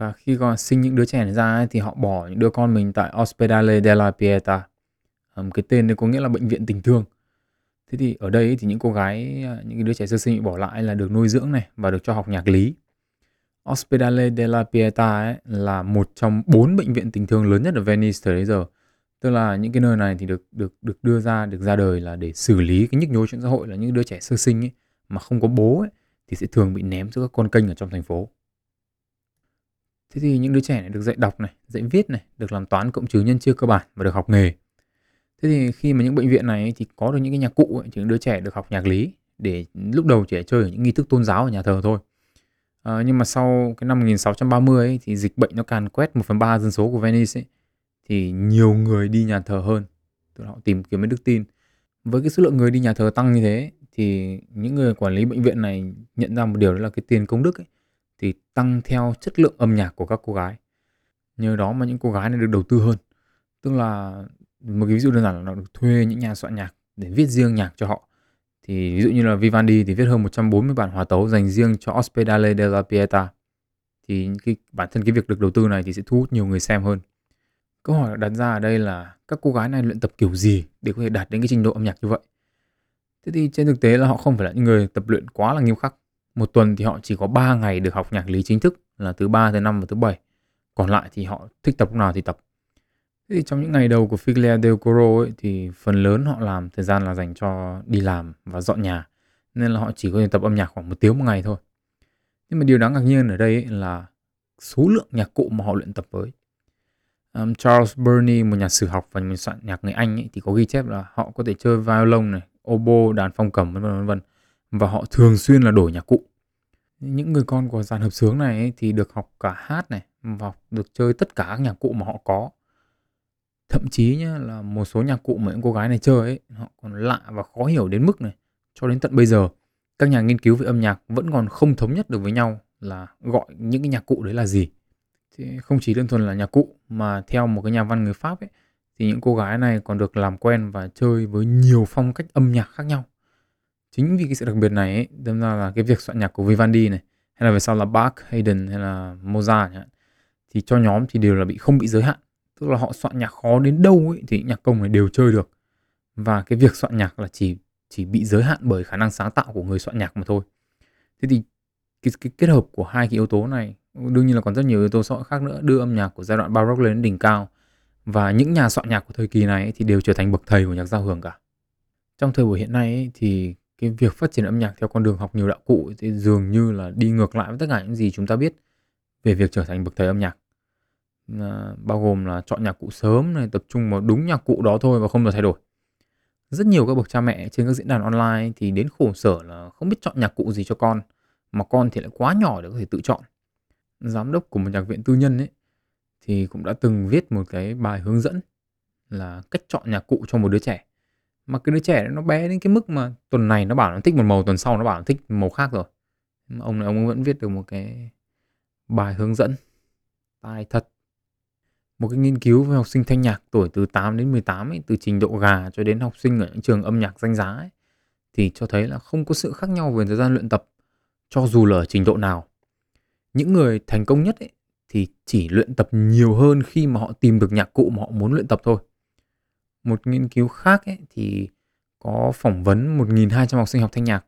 và khi còn sinh những đứa trẻ này ra ấy, thì họ bỏ những đứa con mình tại Ospedale della pietà, um, cái tên này có nghĩa là bệnh viện tình thương. Thế thì ở đây ấy, thì những cô gái à, những đứa trẻ sơ sinh bị bỏ lại là được nuôi dưỡng này và được cho học nhạc lý. Ospedale della pietà ấy là một trong bốn bệnh viện tình thương lớn nhất ở Venice thời bây giờ. Tức là những cái nơi này thì được được được đưa ra được ra đời là để xử lý cái nhức nhối trong xã hội là những đứa trẻ sơ sinh ấy mà không có bố ấy thì sẽ thường bị ném giữa các con kênh ở trong thành phố thế thì những đứa trẻ này được dạy đọc này dạy viết này được làm toán cộng trừ nhân chia cơ bản và được học nghề. Thế thì khi mà những bệnh viện này thì có được những cái nhạc cụ ấy, thì những đứa trẻ được học nhạc lý để lúc đầu trẻ chơi ở những nghi thức tôn giáo ở nhà thờ thôi. À, nhưng mà sau cái năm 1630 ấy, thì dịch bệnh nó càn quét 1 phần 3 dân số của Venice ấy, thì nhiều người đi nhà thờ hơn. Tức là họ tìm kiếm đức tin. Với cái số lượng người đi nhà thờ tăng như thế thì những người quản lý bệnh viện này nhận ra một điều đó là cái tiền công đức ấy, thì tăng theo chất lượng âm nhạc của các cô gái. Nhờ đó mà những cô gái này được đầu tư hơn. Tức là một cái ví dụ đơn giản là nó được thuê những nhà soạn nhạc để viết riêng nhạc cho họ. Thì ví dụ như là Vivaldi thì viết hơn 140 bản hòa tấu dành riêng cho Ospedale della Pieta thì cái, bản thân cái việc được đầu tư này thì sẽ thu hút nhiều người xem hơn. Câu hỏi đặt ra ở đây là các cô gái này luyện tập kiểu gì để có thể đạt đến cái trình độ âm nhạc như vậy? Thế thì trên thực tế là họ không phải là những người tập luyện quá là nghiêm khắc một tuần thì họ chỉ có 3 ngày được học nhạc lý chính thức là thứ ba thứ năm và thứ bảy. Còn lại thì họ thích tập lúc nào thì tập. Thế thì trong những ngày đầu của Figlia del Coro ấy, thì phần lớn họ làm thời gian là dành cho đi làm và dọn nhà. Nên là họ chỉ có thể tập âm nhạc khoảng một tiếng một ngày thôi. Nhưng mà điều đáng ngạc nhiên ở đây ấy là số lượng nhạc cụ mà họ luyện tập với. Um, Charles Burney một nhà sử học và nhà soạn nhạc người Anh ấy, thì có ghi chép là họ có thể chơi violon này, oboe, đàn phong cầm vân vân vân và họ thường xuyên là đổi nhạc cụ. Những người con của dàn hợp sướng này ấy, thì được học cả hát này và được chơi tất cả các nhạc cụ mà họ có. Thậm chí nhá là một số nhạc cụ mà những cô gái này chơi ấy, họ còn lạ và khó hiểu đến mức này. Cho đến tận bây giờ, các nhà nghiên cứu về âm nhạc vẫn còn không thống nhất được với nhau là gọi những cái nhạc cụ đấy là gì thì không chỉ đơn thuần là nhạc cụ mà theo một cái nhà văn người Pháp ấy thì những cô gái này còn được làm quen và chơi với nhiều phong cách âm nhạc khác nhau. Chính vì cái sự đặc biệt này ấy, đâm ra là cái việc soạn nhạc của Vivaldi này hay là về sau là Bach, Haydn hay là Mozart chẳng thì cho nhóm thì đều là bị không bị giới hạn. Tức là họ soạn nhạc khó đến đâu ấy thì nhạc công này đều chơi được. Và cái việc soạn nhạc là chỉ chỉ bị giới hạn bởi khả năng sáng tạo của người soạn nhạc mà thôi. Thế thì cái, cái kết hợp của hai cái yếu tố này đương nhiên là còn rất nhiều yếu tố xã khác nữa đưa âm nhạc của giai đoạn Baroque lên đến đỉnh cao và những nhà soạn nhạc của thời kỳ này thì đều trở thành bậc thầy của nhạc giao hưởng cả. Trong thời buổi hiện nay ấy, thì cái việc phát triển âm nhạc theo con đường học nhiều đạo cụ thì dường như là đi ngược lại với tất cả những gì chúng ta biết về việc trở thành bậc thầy âm nhạc. À, bao gồm là chọn nhạc cụ sớm này, tập trung vào đúng nhạc cụ đó thôi và không được thay đổi. Rất nhiều các bậc cha mẹ trên các diễn đàn online thì đến khổ sở là không biết chọn nhạc cụ gì cho con, mà con thì lại quá nhỏ để có thể tự chọn. Giám đốc của một nhạc viện tư nhân ấy thì cũng đã từng viết một cái bài hướng dẫn là cách chọn nhạc cụ cho một đứa trẻ. Mà cái đứa trẻ nó bé đến cái mức mà tuần này nó bảo nó thích một màu, tuần sau nó bảo nó thích màu khác rồi. Mà ông này ông vẫn viết được một cái bài hướng dẫn. Tài thật. Một cái nghiên cứu về học sinh thanh nhạc tuổi từ 8 đến 18 ấy, từ trình độ gà cho đến học sinh ở những trường âm nhạc danh giá ấy, thì cho thấy là không có sự khác nhau về thời gian luyện tập cho dù là ở trình độ nào. Những người thành công nhất ấy, thì chỉ luyện tập nhiều hơn khi mà họ tìm được nhạc cụ mà họ muốn luyện tập thôi. Một nghiên cứu khác ấy, thì có phỏng vấn 1.200 học sinh học thanh nhạc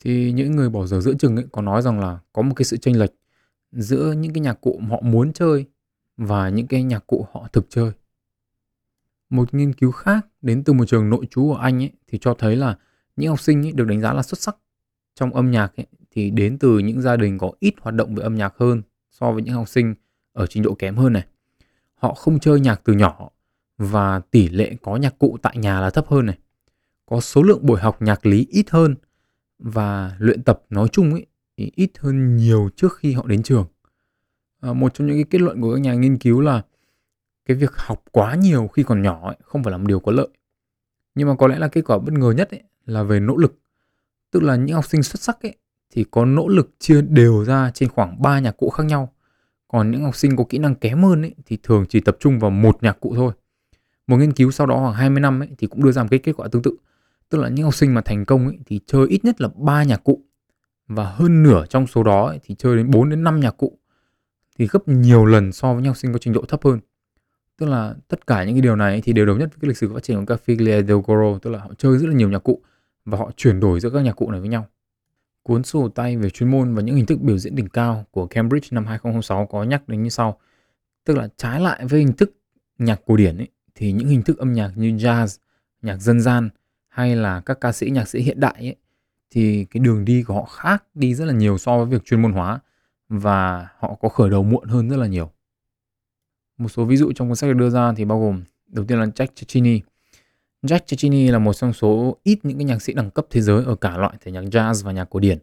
thì những người bỏ giờ giữa chừng ấy có nói rằng là có một cái sự chênh lệch giữa những cái nhạc cụ họ muốn chơi và những cái nhạc cụ họ thực chơi. Một nghiên cứu khác đến từ một trường nội trú ở Anh ấy thì cho thấy là những học sinh ấy được đánh giá là xuất sắc trong âm nhạc ấy, thì đến từ những gia đình có ít hoạt động về âm nhạc hơn so với những học sinh ở trình độ kém hơn này. Họ không chơi nhạc từ nhỏ và tỷ lệ có nhạc cụ tại nhà là thấp hơn này. Có số lượng buổi học nhạc lý ít hơn và luyện tập nói chung ấy thì ít hơn nhiều trước khi họ đến trường. À, một trong những cái kết luận của các nhà nghiên cứu là cái việc học quá nhiều khi còn nhỏ ấy, không phải là một điều có lợi. Nhưng mà có lẽ là kết quả bất ngờ nhất ấy, là về nỗ lực. Tức là những học sinh xuất sắc ấy, thì có nỗ lực chia đều ra trên khoảng 3 nhạc cụ khác nhau. Còn những học sinh có kỹ năng kém hơn ấy, thì thường chỉ tập trung vào một nhạc cụ thôi. Một nghiên cứu sau đó khoảng 20 năm ấy, thì cũng đưa ra một cái kết quả tương tự. Tức là những học sinh mà thành công ấy, thì chơi ít nhất là ba nhạc cụ. Và hơn nửa trong số đó ấy, thì chơi đến 4 đến 5 nhạc cụ. Thì gấp nhiều lần so với những học sinh có trình độ thấp hơn. Tức là tất cả những cái điều này thì đều đồng nhất với cái lịch sử phát triển của các del Goro. Tức là họ chơi rất là nhiều nhạc cụ và họ chuyển đổi giữa các nhạc cụ này với nhau. Cuốn sổ tay về chuyên môn và những hình thức biểu diễn đỉnh cao của Cambridge năm 2006 có nhắc đến như sau. Tức là trái lại với hình thức nhạc cổ điển ấy, thì những hình thức âm nhạc như jazz, nhạc dân gian hay là các ca sĩ nhạc sĩ hiện đại ấy, thì cái đường đi của họ khác đi rất là nhiều so với việc chuyên môn hóa và họ có khởi đầu muộn hơn rất là nhiều. Một số ví dụ trong cuốn sách được đưa ra thì bao gồm đầu tiên là Jack Cecchini, Jack Cecchini là một trong số ít những cái nhạc sĩ đẳng cấp thế giới ở cả loại thể nhạc jazz và nhạc cổ điển.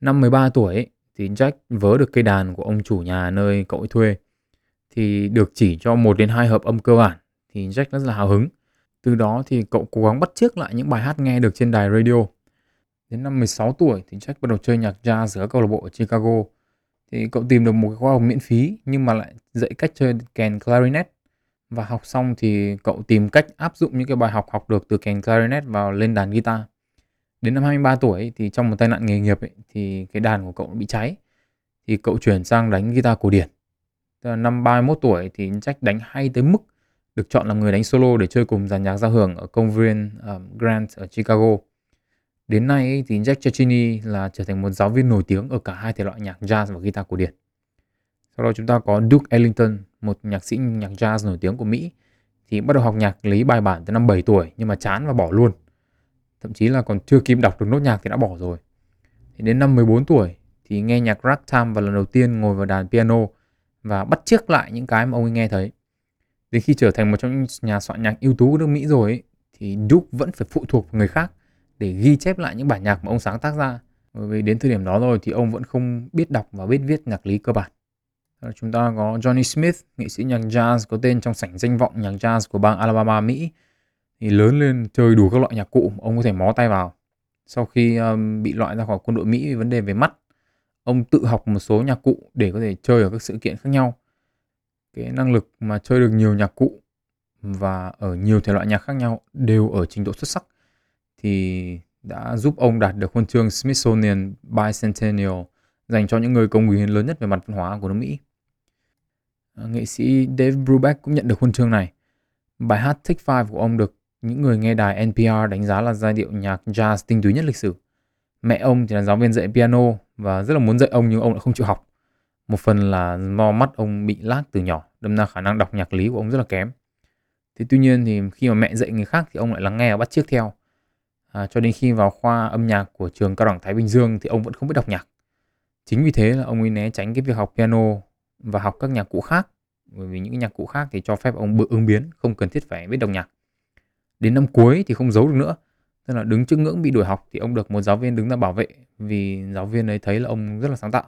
Năm 13 tuổi ấy, thì Jack vớ được cây đàn của ông chủ nhà nơi cậu ấy thuê thì được chỉ cho một đến hai hợp âm cơ bản thì Jack rất là hào hứng. Từ đó thì cậu cố gắng bắt chước lại những bài hát nghe được trên đài radio. Đến năm 16 tuổi thì Jack bắt đầu chơi nhạc jazz ở câu lạc bộ ở Chicago. Thì cậu tìm được một cái khóa học miễn phí nhưng mà lại dạy cách chơi kèn clarinet và học xong thì cậu tìm cách áp dụng những cái bài học học được từ kèn clarinet vào lên đàn guitar. Đến năm 23 tuổi thì trong một tai nạn nghề nghiệp ấy, thì cái đàn của cậu bị cháy. Thì cậu chuyển sang đánh guitar cổ điển. Tức là năm 31 tuổi thì Jack đánh hay tới mức được chọn làm người đánh solo để chơi cùng dàn nhạc giao hưởng ở công viên um, Grant ở Chicago. Đến nay ấy, thì Jack Cecchini là trở thành một giáo viên nổi tiếng ở cả hai thể loại nhạc jazz và guitar cổ điển. Sau đó chúng ta có Duke Ellington, một nhạc sĩ nhạc jazz nổi tiếng của Mỹ. Thì bắt đầu học nhạc lý bài bản từ năm 7 tuổi nhưng mà chán và bỏ luôn. Thậm chí là còn chưa kịp đọc được nốt nhạc thì đã bỏ rồi. Thì đến năm 14 tuổi thì nghe nhạc ragtime và lần đầu tiên ngồi vào đàn piano và bắt chước lại những cái mà ông ấy nghe thấy. Đến khi trở thành một trong những nhà soạn nhạc ưu tú của nước Mỹ rồi ấy, thì Duke vẫn phải phụ thuộc vào người khác để ghi chép lại những bản nhạc mà ông sáng tác ra. Bởi vì đến thời điểm đó rồi thì ông vẫn không biết đọc và biết viết nhạc lý cơ bản. Ờ, chúng ta có Johnny Smith, nghệ sĩ nhạc jazz có tên trong sảnh danh vọng nhạc jazz của bang Alabama, Mỹ. Thì lớn lên chơi đủ các loại nhạc cụ ông có thể mó tay vào. Sau khi um, bị loại ra khỏi quân đội Mỹ vì vấn đề về mắt, ông tự học một số nhạc cụ để có thể chơi ở các sự kiện khác nhau. Cái năng lực mà chơi được nhiều nhạc cụ và ở nhiều thể loại nhạc khác nhau đều ở trình độ xuất sắc thì đã giúp ông đạt được huân chương Smithsonian Bicentennial dành cho những người công hiến lớn nhất về mặt văn hóa của nước Mỹ. À, nghệ sĩ Dave Brubeck cũng nhận được huân chương này. Bài hát Take Five của ông được những người nghe đài NPR đánh giá là giai điệu nhạc jazz tinh túy nhất lịch sử. Mẹ ông thì là giáo viên dạy piano và rất là muốn dạy ông nhưng ông lại không chịu học. Một phần là do mắt ông bị lác từ nhỏ, đâm ra khả năng đọc nhạc lý của ông rất là kém. Thế tuy nhiên thì khi mà mẹ dạy người khác thì ông lại lắng nghe và bắt chước theo. À, cho đến khi vào khoa âm nhạc của trường cao đẳng Thái Bình Dương thì ông vẫn không biết đọc nhạc. Chính vì thế là ông ấy né tránh cái việc học piano và học các nhạc cụ khác bởi vì những nhạc cụ khác thì cho phép ông bự ứng biến không cần thiết phải biết đọc nhạc đến năm cuối thì không giấu được nữa tức là đứng trước ngưỡng bị đuổi học thì ông được một giáo viên đứng ra bảo vệ vì giáo viên ấy thấy là ông rất là sáng tạo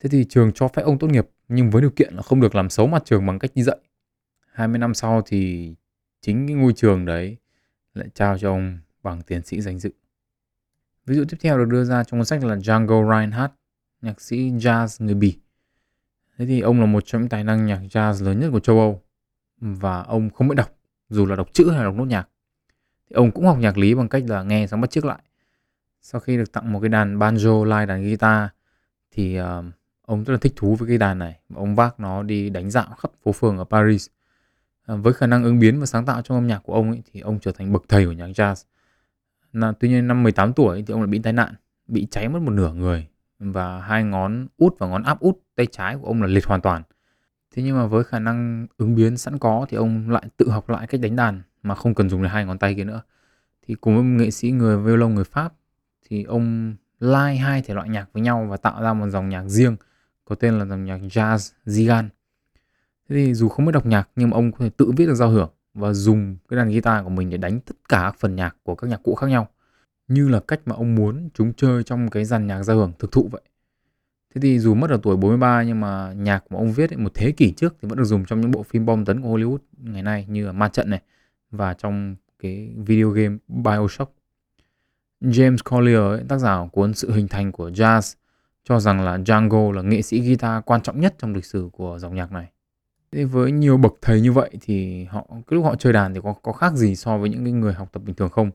thế thì trường cho phép ông tốt nghiệp nhưng với điều kiện là không được làm xấu mặt trường bằng cách đi dạy. 20 năm sau thì chính cái ngôi trường đấy lại trao cho ông bằng tiến sĩ danh dự. Ví dụ tiếp theo được đưa ra trong cuốn sách là Django Reinhardt nhạc sĩ jazz người Bỉ. Thế thì ông là một trong những tài năng nhạc jazz lớn nhất của châu Âu và ông không biết đọc dù là đọc chữ hay đọc nốt nhạc. Thì ông cũng học nhạc lý bằng cách là nghe xong bắt chước lại. Sau khi được tặng một cái đàn banjo lai đàn guitar thì uh, ông rất là thích thú với cây đàn này. Ông vác nó đi đánh dạo khắp phố phường ở Paris. À, với khả năng ứng biến và sáng tạo trong âm nhạc của ông ấy, thì ông trở thành bậc thầy của nhạc jazz. Là, tuy nhiên năm 18 tuổi thì ông lại bị tai nạn bị cháy mất một nửa người. Và hai ngón út và ngón áp út tay trái của ông là liệt hoàn toàn. Thế nhưng mà với khả năng ứng biến sẵn có thì ông lại tự học lại cách đánh đàn mà không cần dùng đến hai ngón tay kia nữa. Thì cùng với một nghệ sĩ người violon người Pháp thì ông lai hai thể loại nhạc với nhau và tạo ra một dòng nhạc riêng có tên là dòng nhạc jazz Zigan. Thế thì dù không biết đọc nhạc nhưng mà ông có thể tự viết được giao hưởng và dùng cái đàn guitar của mình để đánh tất cả các phần nhạc của các nhạc cụ khác nhau như là cách mà ông muốn chúng chơi trong cái dàn nhạc giao hưởng thực thụ vậy. Thế thì dù mất ở tuổi 43 nhưng mà nhạc mà ông viết ấy, một thế kỷ trước thì vẫn được dùng trong những bộ phim bom tấn của Hollywood ngày nay như là Ma Trận này và trong cái video game Bioshock. James Collier, ấy, tác giả của cuốn Sự hình thành của jazz, cho rằng là Django là nghệ sĩ guitar quan trọng nhất trong lịch sử của dòng nhạc này. Thế với nhiều bậc thầy như vậy thì họ cái lúc họ chơi đàn thì có có khác gì so với những cái người học tập bình thường không?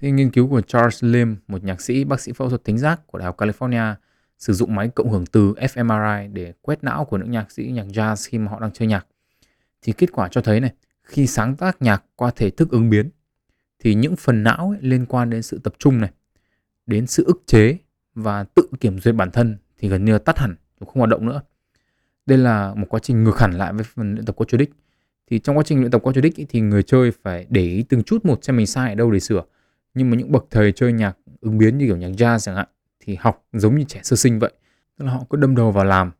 Thế nghiên cứu của Charles Lim, một nhạc sĩ bác sĩ phẫu thuật thính giác của Đại học California sử dụng máy cộng hưởng từ fMRI để quét não của những nhạc sĩ nhạc jazz khi mà họ đang chơi nhạc. Thì kết quả cho thấy này, khi sáng tác nhạc qua thể thức ứng biến thì những phần não ấy liên quan đến sự tập trung này, đến sự ức chế và tự kiểm duyệt bản thân thì gần như tắt hẳn, không hoạt động nữa. Đây là một quá trình ngược hẳn lại với phần luyện tập quadratic. Thì trong quá trình luyện tập quadratic thì người chơi phải để ý từng chút một xem mình sai ở đâu để sửa. Nhưng mà những bậc thầy chơi nhạc ứng biến như kiểu nhạc jazz chẳng hạn thì học giống như trẻ sơ sinh vậy tức là họ cứ đâm đầu vào làm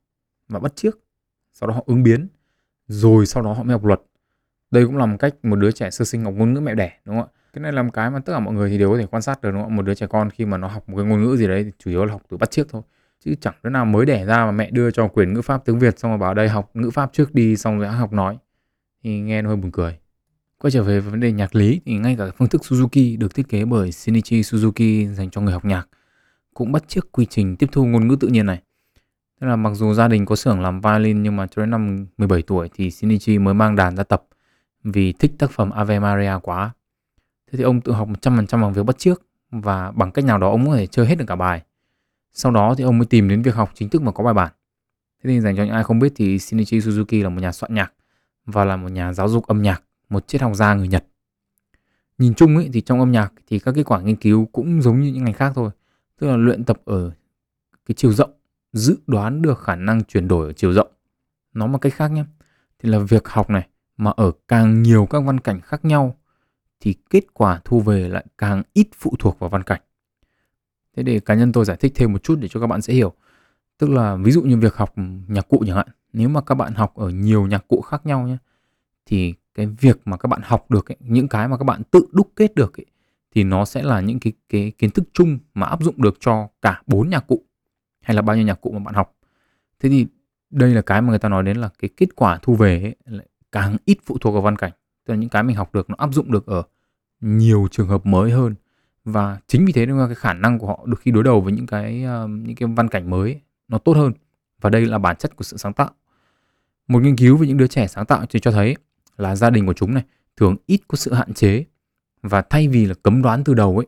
và bắt chước sau đó họ ứng biến rồi sau đó họ mới học luật đây cũng là một cách một đứa trẻ sơ sinh học ngôn ngữ mẹ đẻ đúng không ạ cái này là một cái mà tất cả mọi người thì đều có thể quan sát được, đúng không một đứa trẻ con khi mà nó học một cái ngôn ngữ gì đấy thì chủ yếu là học từ bắt chước thôi chứ chẳng đứa nào mới đẻ ra mà mẹ đưa cho quyền ngữ pháp tiếng việt xong rồi bảo đây, học ngữ pháp trước đi, xong rồi học nói thì nghe nó hơi buồn cười quay trở về vấn đề nhạc lý thì ngay cả phương thức Suzuki được thiết kế bởi Shinichi Suzuki dành cho người học nhạc cũng bắt chước quy trình tiếp thu ngôn ngữ tự nhiên này. Tức là mặc dù gia đình có xưởng làm violin nhưng mà cho đến năm 17 tuổi thì Shinichi mới mang đàn ra tập vì thích tác phẩm Ave Maria quá. Thế thì ông tự học 100% bằng việc bắt chước và bằng cách nào đó ông có thể chơi hết được cả bài. Sau đó thì ông mới tìm đến việc học chính thức mà có bài bản. Thế thì dành cho những ai không biết thì Shinichi Suzuki là một nhà soạn nhạc và là một nhà giáo dục âm nhạc, một triết học gia người Nhật. Nhìn chung ấy, thì trong âm nhạc thì các kết quả nghiên cứu cũng giống như những ngành khác thôi tức là luyện tập ở cái chiều rộng dự đoán được khả năng chuyển đổi ở chiều rộng nói một cách khác nhé thì là việc học này mà ở càng nhiều các văn cảnh khác nhau thì kết quả thu về lại càng ít phụ thuộc vào văn cảnh. Thế để cá nhân tôi giải thích thêm một chút để cho các bạn dễ hiểu. Tức là ví dụ như việc học nhạc cụ chẳng hạn nếu mà các bạn học ở nhiều nhạc cụ khác nhau nhé thì cái việc mà các bạn học được ấy, những cái mà các bạn tự đúc kết được ấy, thì nó sẽ là những cái cái kiến thức chung mà áp dụng được cho cả bốn nhạc cụ hay là bao nhiêu nhạc cụ mà bạn học. Thế thì đây là cái mà người ta nói đến là cái kết quả thu về ấy, lại càng ít phụ thuộc vào văn cảnh. Tức là những cái mình học được nó áp dụng được ở nhiều trường hợp mới hơn và chính vì thế nên là cái khả năng của họ được khi đối đầu với những cái uh, những cái văn cảnh mới nó tốt hơn và đây là bản chất của sự sáng tạo một nghiên cứu về những đứa trẻ sáng tạo thì cho thấy là gia đình của chúng này thường ít có sự hạn chế và thay vì là cấm đoán từ đầu ấy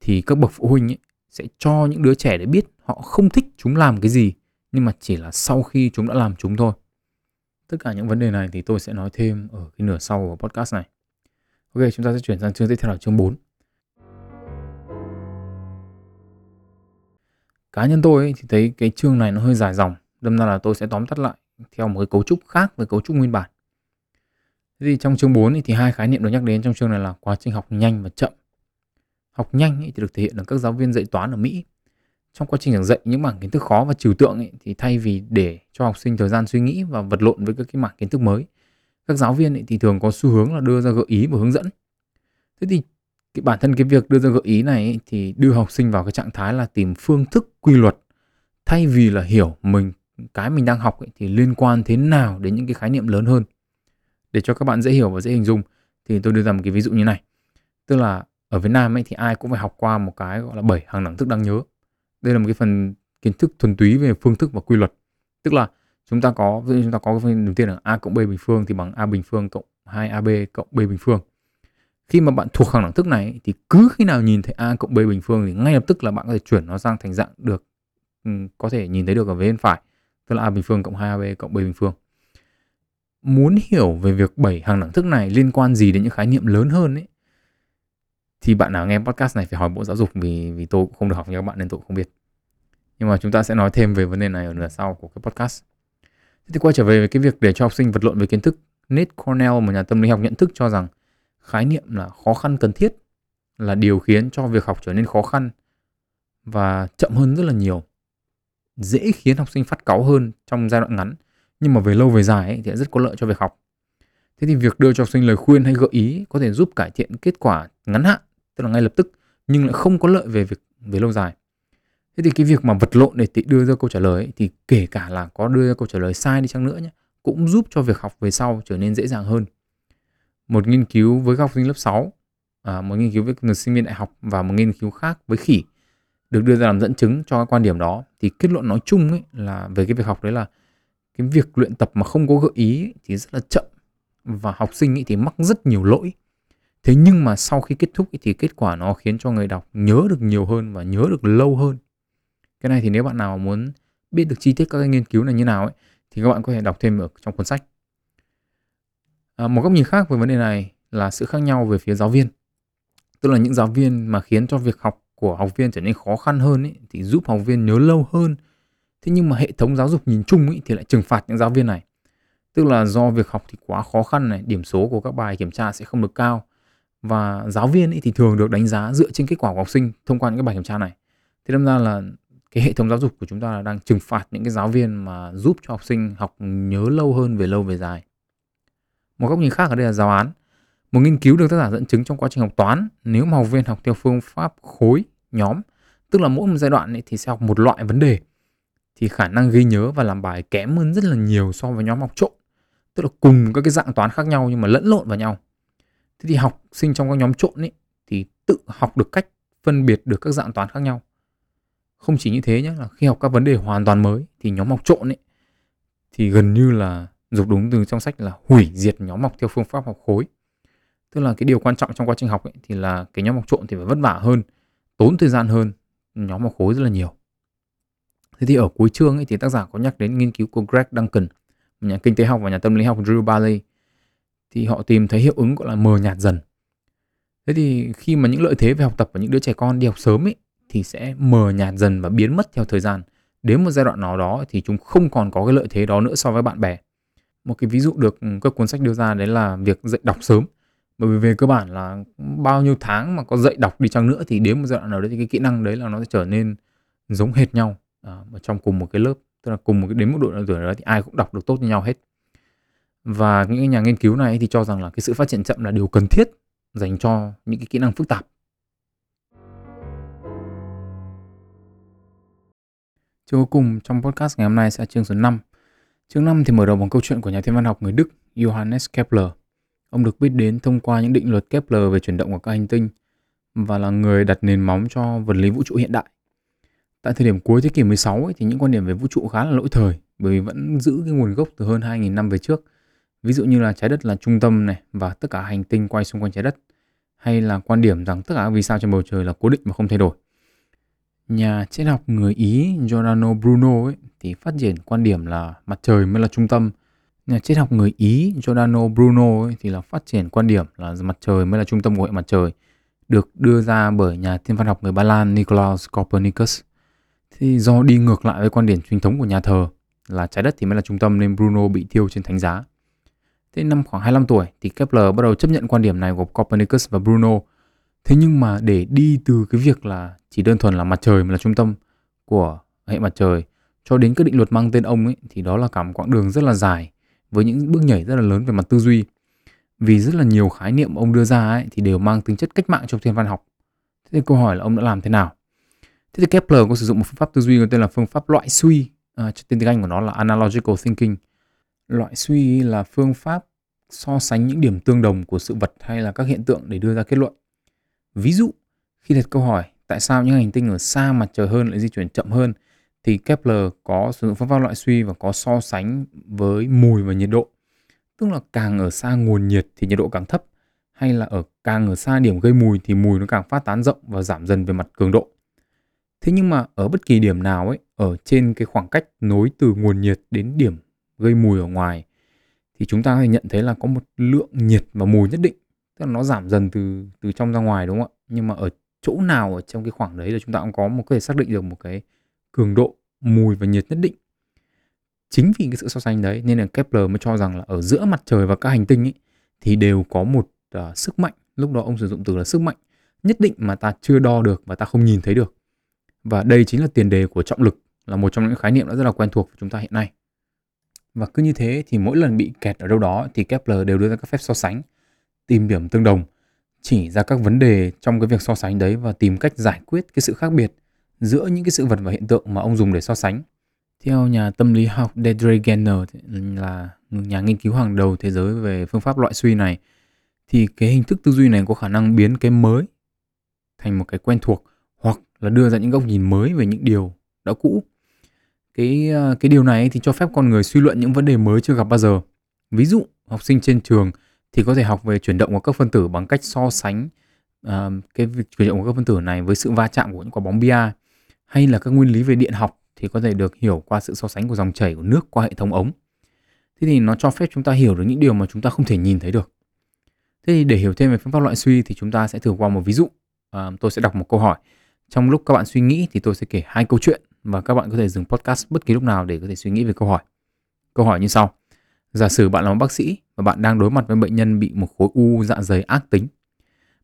thì các bậc phụ huynh ấy sẽ cho những đứa trẻ để biết họ không thích chúng làm cái gì nhưng mà chỉ là sau khi chúng đã làm chúng thôi. Tất cả những vấn đề này thì tôi sẽ nói thêm ở cái nửa sau của podcast này. Ok, chúng ta sẽ chuyển sang chương tiếp theo là chương 4. Cá nhân tôi ấy, thì thấy cái chương này nó hơi dài dòng, đâm ra là tôi sẽ tóm tắt lại theo một cái cấu trúc khác với cấu trúc nguyên bản. Thế thì trong chương 4 thì hai khái niệm được nhắc đến trong chương này là quá trình học nhanh và chậm. Học nhanh thì được thể hiện ở các giáo viên dạy toán ở Mỹ. Trong quá trình giảng dạy những mảng kiến thức khó và trừu tượng ấy, thì thay vì để cho học sinh thời gian suy nghĩ và vật lộn với các cái mảng kiến thức mới, các giáo viên ấy thì thường có xu hướng là đưa ra gợi ý và hướng dẫn. Thế thì cái bản thân cái việc đưa ra gợi ý này ấy, thì đưa học sinh vào cái trạng thái là tìm phương thức quy luật thay vì là hiểu mình cái mình đang học ấy, thì liên quan thế nào đến những cái khái niệm lớn hơn. Để cho các bạn dễ hiểu và dễ hình dung thì tôi đưa ra một cái ví dụ như này. Tức là ở Việt Nam ấy thì ai cũng phải học qua một cái gọi là bảy hàng đẳng thức đáng nhớ. Đây là một cái phần kiến thức thuần túy về phương thức và quy luật. Tức là chúng ta có chúng ta có cái đầu tiên là a cộng b bình phương thì bằng a bình phương cộng 2ab cộng b bình phương. Khi mà bạn thuộc hàng đẳng thức này thì cứ khi nào nhìn thấy a cộng b bình phương thì ngay lập tức là bạn có thể chuyển nó sang thành dạng được ừ, có thể nhìn thấy được ở bên phải, tức là a bình phương cộng 2ab cộng b bình phương. Muốn hiểu về việc bảy hàng đẳng thức này liên quan gì đến những khái niệm lớn hơn ấy, thì bạn nào nghe podcast này phải hỏi bộ giáo dục vì vì tôi cũng không được học như các bạn nên tôi cũng không biết. Nhưng mà chúng ta sẽ nói thêm về vấn đề này ở nửa sau của cái podcast thì quay trở về cái việc để cho học sinh vật lộn với kiến thức. Nate Cornell một nhà tâm lý học nhận thức cho rằng khái niệm là khó khăn cần thiết là điều khiến cho việc học trở nên khó khăn và chậm hơn rất là nhiều. Dễ khiến học sinh phát cáu hơn trong giai đoạn ngắn nhưng mà về lâu về dài ấy, thì rất có lợi cho việc học. Thế thì việc đưa cho học sinh lời khuyên hay gợi ý có thể giúp cải thiện kết quả ngắn hạn tức là ngay lập tức nhưng lại không có lợi về việc về lâu dài thế thì cái việc mà vật lộn để tự đưa ra câu trả lời ấy, thì kể cả là có đưa ra câu trả lời sai đi chăng nữa nhé cũng giúp cho việc học về sau trở nên dễ dàng hơn. Một nghiên cứu với học sinh lớp 6 à, một nghiên cứu với người sinh viên đại học và một nghiên cứu khác với khỉ được đưa ra làm dẫn chứng cho cái quan điểm đó. Thì kết luận nói chung ấy là về cái việc học đấy là cái việc luyện tập mà không có gợi ý ấy, thì rất là chậm và học sinh ấy thì mắc rất nhiều lỗi. Thế nhưng mà sau khi kết thúc ấy thì kết quả nó khiến cho người đọc nhớ được nhiều hơn và nhớ được lâu hơn cái này thì nếu bạn nào muốn biết được chi tiết các cái nghiên cứu này như nào ấy thì các bạn có thể đọc thêm ở trong cuốn sách. À, một góc nhìn khác về vấn đề này là sự khác nhau về phía giáo viên. Tức là những giáo viên mà khiến cho việc học của học viên trở nên khó khăn hơn ấy, thì giúp học viên nhớ lâu hơn. Thế nhưng mà hệ thống giáo dục nhìn chung ấy, thì lại trừng phạt những giáo viên này. Tức là do việc học thì quá khó khăn này điểm số của các bài kiểm tra sẽ không được cao. Và giáo viên ấy thì thường được đánh giá dựa trên kết quả của học sinh thông qua những cái bài kiểm tra này. Thế nên ra là cái hệ thống giáo dục của chúng ta là đang trừng phạt những cái giáo viên mà giúp cho học sinh học nhớ lâu hơn về lâu về dài. Một góc nhìn khác ở đây là giáo án. Một nghiên cứu được tác giả dẫn chứng trong quá trình học toán, nếu mà học viên học theo phương pháp khối, nhóm, tức là mỗi một giai đoạn ấy thì sẽ học một loại vấn đề, thì khả năng ghi nhớ và làm bài kém hơn rất là nhiều so với nhóm học trộn tức là cùng các cái dạng toán khác nhau nhưng mà lẫn lộn vào nhau. Thế thì học sinh trong các nhóm trộn ấy thì tự học được cách phân biệt được các dạng toán khác nhau không chỉ như thế nhé là khi học các vấn đề hoàn toàn mới thì nhóm học trộn ấy, thì gần như là dục đúng từ trong sách là hủy diệt nhóm học theo phương pháp học khối. Tức là cái điều quan trọng trong quá trình học ấy thì là cái nhóm học trộn thì phải vất vả hơn, tốn thời gian hơn, nhóm học khối rất là nhiều. Thế thì ở cuối chương ấy thì tác giả có nhắc đến nghiên cứu của Greg Duncan nhà kinh tế học và nhà tâm lý học Drew Bailey thì họ tìm thấy hiệu ứng gọi là mờ nhạt dần. Thế thì khi mà những lợi thế về học tập của những đứa trẻ con đi học sớm ấy thì sẽ mờ nhạt dần và biến mất theo thời gian. Đến một giai đoạn nào đó thì chúng không còn có cái lợi thế đó nữa so với bạn bè. Một cái ví dụ được các cuốn sách đưa ra đấy là việc dạy đọc sớm. Bởi vì về cơ bản là bao nhiêu tháng mà có dạy đọc đi chăng nữa thì đến một giai đoạn nào đấy thì cái kỹ năng đấy là nó sẽ trở nên giống hệt nhau. À, trong cùng một cái lớp tức là cùng một cái đến một độ tuổi đó thì ai cũng đọc được tốt như nhau hết. Và những nhà nghiên cứu này thì cho rằng là cái sự phát triển chậm là điều cần thiết dành cho những cái kỹ năng phức tạp. Chương cuối cùng trong podcast ngày hôm nay sẽ chương số 5. Chương 5 thì mở đầu bằng câu chuyện của nhà thiên văn học người Đức Johannes Kepler. Ông được biết đến thông qua những định luật Kepler về chuyển động của các hành tinh và là người đặt nền móng cho vật lý vũ trụ hiện đại. Tại thời điểm cuối thế kỷ 16 ấy, thì những quan điểm về vũ trụ khá là lỗi thời bởi vì vẫn giữ cái nguồn gốc từ hơn 2.000 năm về trước Ví dụ như là trái đất là trung tâm này và tất cả hành tinh quay xung quanh trái đất hay là quan điểm rằng tất cả vì sao trên bầu trời là cố định và không thay đổi. Nhà triết học người Ý Giordano Bruno ấy, thì phát triển quan điểm là mặt trời mới là trung tâm. Nhà triết học người Ý Giordano Bruno ấy, thì là phát triển quan điểm là mặt trời mới là trung tâm của hệ mặt trời được đưa ra bởi nhà thiên văn học người Ba Lan Nicolaus Copernicus. Thì do đi ngược lại với quan điểm truyền thống của nhà thờ là trái đất thì mới là trung tâm nên Bruno bị thiêu trên thánh giá. Thế năm khoảng 25 tuổi thì Kepler bắt đầu chấp nhận quan điểm này của Copernicus và Bruno. Thế nhưng mà để đi từ cái việc là chỉ đơn thuần là mặt trời mà là trung tâm của hệ mặt trời cho đến các định luật mang tên ông ấy thì đó là cả một quãng đường rất là dài với những bước nhảy rất là lớn về mặt tư duy. Vì rất là nhiều khái niệm ông đưa ra ấy thì đều mang tính chất cách mạng trong thiên văn học. Thế thì câu hỏi là ông đã làm thế nào? Thế thì Kepler có sử dụng một phương pháp tư duy có tên là phương pháp loại suy, à, tên tiếng Anh của nó là analogical thinking Loại suy là phương pháp so sánh những điểm tương đồng của sự vật hay là các hiện tượng để đưa ra kết luận. Ví dụ, khi đặt câu hỏi tại sao những hành tinh ở xa mặt trời hơn lại di chuyển chậm hơn thì Kepler có sử dụng phương pháp loại suy và có so sánh với mùi và nhiệt độ. Tức là càng ở xa nguồn nhiệt thì nhiệt độ càng thấp hay là ở càng ở xa điểm gây mùi thì mùi nó càng phát tán rộng và giảm dần về mặt cường độ. Thế nhưng mà ở bất kỳ điểm nào ấy, ở trên cái khoảng cách nối từ nguồn nhiệt đến điểm gây mùi ở ngoài thì chúng ta có thể nhận thấy là có một lượng nhiệt và mùi nhất định tức là nó giảm dần từ từ trong ra ngoài đúng không ạ nhưng mà ở chỗ nào ở trong cái khoảng đấy là chúng ta cũng có một có thể xác định được một cái cường độ mùi và nhiệt nhất định. Chính vì cái sự so sánh đấy nên là Kepler mới cho rằng là ở giữa mặt trời và các hành tinh ấy, thì đều có một uh, sức mạnh. Lúc đó ông sử dụng từ là sức mạnh nhất định mà ta chưa đo được và ta không nhìn thấy được. Và đây chính là tiền đề của trọng lực là một trong những khái niệm đã rất là quen thuộc của chúng ta hiện nay. Và cứ như thế thì mỗi lần bị kẹt ở đâu đó thì Kepler đều đưa ra các phép so sánh, tìm điểm tương đồng, chỉ ra các vấn đề trong cái việc so sánh đấy và tìm cách giải quyết cái sự khác biệt giữa những cái sự vật và hiện tượng mà ông dùng để so sánh. Theo nhà tâm lý học Deirdre Genner là nhà nghiên cứu hàng đầu thế giới về phương pháp loại suy này thì cái hình thức tư duy này có khả năng biến cái mới thành một cái quen thuộc hoặc là đưa ra những góc nhìn mới về những điều đã cũ cái ờ, cái điều này thì cho phép con người suy luận những vấn đề mới chưa gặp bao giờ. Ví dụ, học sinh trên trường thì có thể học về chuyển động của các phân tử bằng cách so sánh uh, cái việc chuyển động của các phân tử này với sự va chạm của những quả bóng bia hay là các nguyên lý về điện học thì có thể được hiểu qua sự so sánh của dòng chảy của nước qua hệ thống ống. Thế thì nó cho phép chúng ta hiểu được những điều mà chúng ta không thể nhìn thấy được. Thế thì để hiểu thêm về phương pháp loại suy thì chúng ta sẽ thử qua một ví dụ. À, tôi sẽ đọc một câu hỏi. Trong lúc các bạn suy nghĩ thì tôi sẽ kể hai câu chuyện và các bạn có thể dừng podcast bất kỳ lúc nào để có thể suy nghĩ về câu hỏi. Câu hỏi như sau. Giả sử bạn là một bác sĩ và bạn đang đối mặt với bệnh nhân bị một khối u dạ dày ác tính.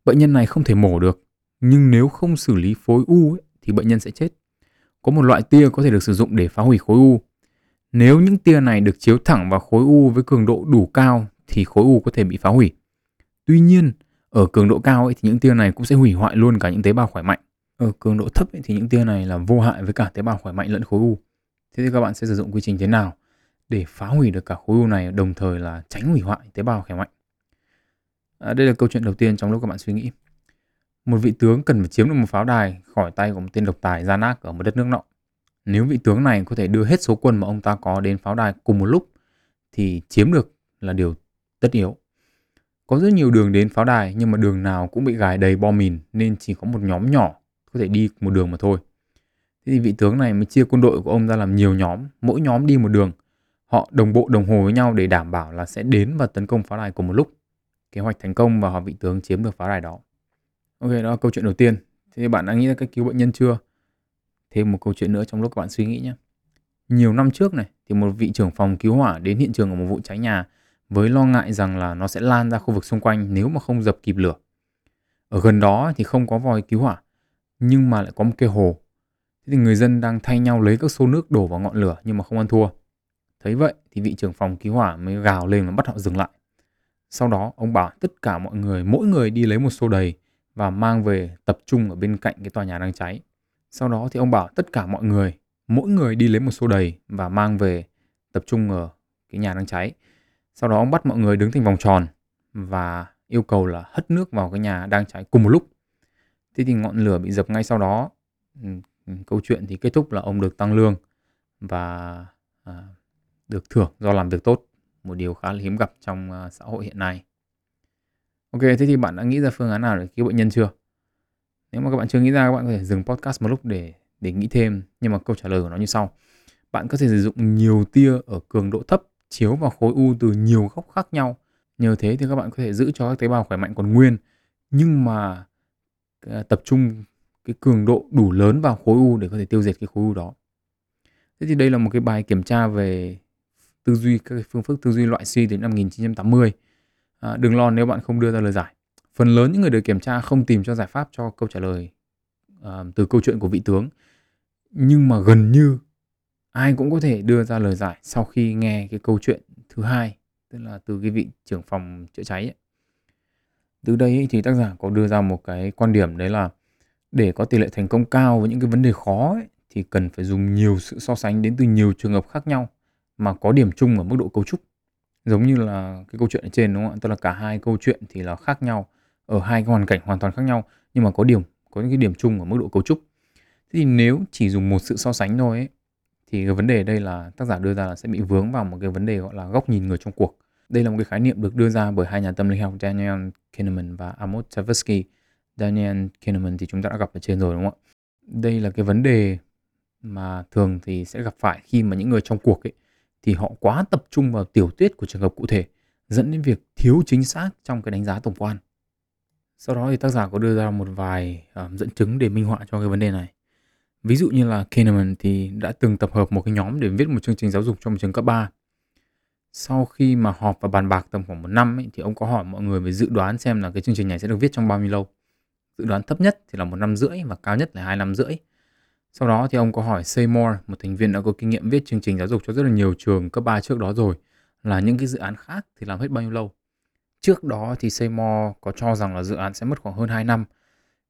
Bệnh nhân này không thể mổ được, nhưng nếu không xử lý khối u ấy, thì bệnh nhân sẽ chết. Có một loại tia có thể được sử dụng để phá hủy khối u. Nếu những tia này được chiếu thẳng vào khối u với cường độ đủ cao thì khối u có thể bị phá hủy. Tuy nhiên, ở cường độ cao ấy, thì những tia này cũng sẽ hủy hoại luôn cả những tế bào khỏe mạnh. Ở cường độ thấp ấy, thì những tia này là vô hại với cả tế bào khỏe mạnh lẫn khối u. Thế thì các bạn sẽ sử dụng quy trình thế nào để phá hủy được cả khối u này đồng thời là tránh hủy hoại tế bào khỏe mạnh? À, đây là câu chuyện đầu tiên trong lúc các bạn suy nghĩ. Một vị tướng cần phải chiếm được một pháo đài khỏi tay của một tên độc tài gian ác ở một đất nước nọ. Nếu vị tướng này có thể đưa hết số quân mà ông ta có đến pháo đài cùng một lúc thì chiếm được là điều tất yếu. Có rất nhiều đường đến pháo đài nhưng mà đường nào cũng bị gài đầy bom mìn nên chỉ có một nhóm nhỏ có thể đi một đường mà thôi. Thế thì vị tướng này mới chia quân đội của ông ra làm nhiều nhóm, mỗi nhóm đi một đường. Họ đồng bộ đồng hồ với nhau để đảm bảo là sẽ đến và tấn công pháo đài cùng một lúc. Kế hoạch thành công và họ vị tướng chiếm được pháo đài đó. Ok, đó là câu chuyện đầu tiên. Thế thì bạn đã nghĩ ra cách cứu bệnh nhân chưa? Thêm một câu chuyện nữa trong lúc các bạn suy nghĩ nhé. Nhiều năm trước này thì một vị trưởng phòng cứu hỏa đến hiện trường của một vụ cháy nhà với lo ngại rằng là nó sẽ lan ra khu vực xung quanh nếu mà không dập kịp lửa. Ở gần đó thì không có vòi cứu hỏa nhưng mà lại có một cái hồ. Thế thì người dân đang thay nhau lấy các xô nước đổ vào ngọn lửa nhưng mà không ăn thua. Thấy vậy thì vị trưởng phòng cứu hỏa mới gào lên và bắt họ dừng lại. Sau đó ông bảo tất cả mọi người, mỗi người đi lấy một xô đầy và mang về tập trung ở bên cạnh cái tòa nhà đang cháy. Sau đó thì ông bảo tất cả mọi người, mỗi người đi lấy một xô đầy và mang về tập trung ở cái nhà đang cháy. Sau đó ông bắt mọi người đứng thành vòng tròn và yêu cầu là hất nước vào cái nhà đang cháy cùng một lúc. Thế thì ngọn lửa bị dập ngay sau đó. Câu chuyện thì kết thúc là ông được tăng lương và à, được thưởng do làm việc tốt một điều khá là hiếm gặp trong ờ, xã hội hiện nay. Ok, thế thì bạn đã nghĩ ra phương án nào để cứu bệnh nhân chưa? Nếu mà các bạn chưa nghĩ ra, các bạn có thể dừng podcast một lúc để để nghĩ thêm. Nhưng mà câu trả lời của nó như sau. Bạn có thể sử dụng nhiều tia ở cường độ thấp chiếu vào khối u từ nhiều góc khác nhau. Nhờ thế thì các bạn có thể giữ cho các tế bào khỏe mạnh còn nguyên, nhưng mà ờ, tập trung cái cường độ đủ lớn vào khối u để có thể tiêu diệt cái khối u đó. Thế thì đây là một cái bài kiểm tra về tư duy các phương pháp tư duy loại suy đến năm 1980. À, đừng lo nếu bạn không đưa ra lời giải. Phần lớn những người được kiểm tra không tìm cho giải pháp cho câu trả lời à, từ câu chuyện của vị tướng. Nhưng mà gần như ai cũng có thể đưa ra lời giải sau khi nghe cái câu chuyện thứ hai, tức là từ cái vị trưởng phòng chữa cháy ấy. Từ đây thì tác giả có đưa ra một cái quan điểm đấy là để có tỷ lệ thành công cao với những cái vấn đề khó ấy, thì cần phải dùng nhiều sự so sánh đến từ nhiều trường hợp khác nhau mà có điểm chung ở mức độ cấu trúc. Giống như là cái câu chuyện ở trên đúng không ạ? Tức là cả hai câu chuyện thì là khác nhau ở hai cái hoàn cảnh hoàn toàn khác nhau nhưng mà có điểm có những cái điểm chung ở mức độ cấu trúc. Thế thì nếu chỉ dùng một sự so sánh thôi ấy, thì cái vấn đề đây là tác giả đưa ra là sẽ bị vướng vào một cái vấn đề gọi là góc nhìn người trong cuộc. Đây là một cái khái niệm được đưa ra bởi hai nhà tâm lý học Daniel Kahneman và Amos Tversky. Daniel Kahneman thì chúng ta đã gặp ở trên rồi đúng không ạ? Đây là cái vấn đề mà thường thì sẽ gặp phải khi mà những người trong cuộc ấy thì họ quá tập trung vào tiểu tiết của trường hợp cụ thể dẫn đến việc thiếu chính xác trong cái đánh giá tổng quan. Sau đó thì tác giả có đưa ra một vài um, dẫn chứng để minh họa cho cái vấn đề này. Ví dụ như là Kahneman thì đã từng tập hợp một cái nhóm để viết một chương trình giáo dục cho một trường cấp 3. Sau khi mà họp và bàn bạc tầm khoảng một năm ấy, thì ông có hỏi mọi người về dự đoán xem là cái chương trình này sẽ được viết trong bao nhiêu lâu. Dự đoán thấp nhất thì là một năm rưỡi và cao nhất là hai năm rưỡi. Sau đó thì ông có hỏi Seymour, một thành viên đã có kinh nghiệm viết chương trình giáo dục cho rất là nhiều trường cấp 3 trước đó rồi, là những cái dự án khác thì làm hết bao nhiêu lâu. Trước đó thì Seymour có cho rằng là dự án sẽ mất khoảng hơn 2 năm.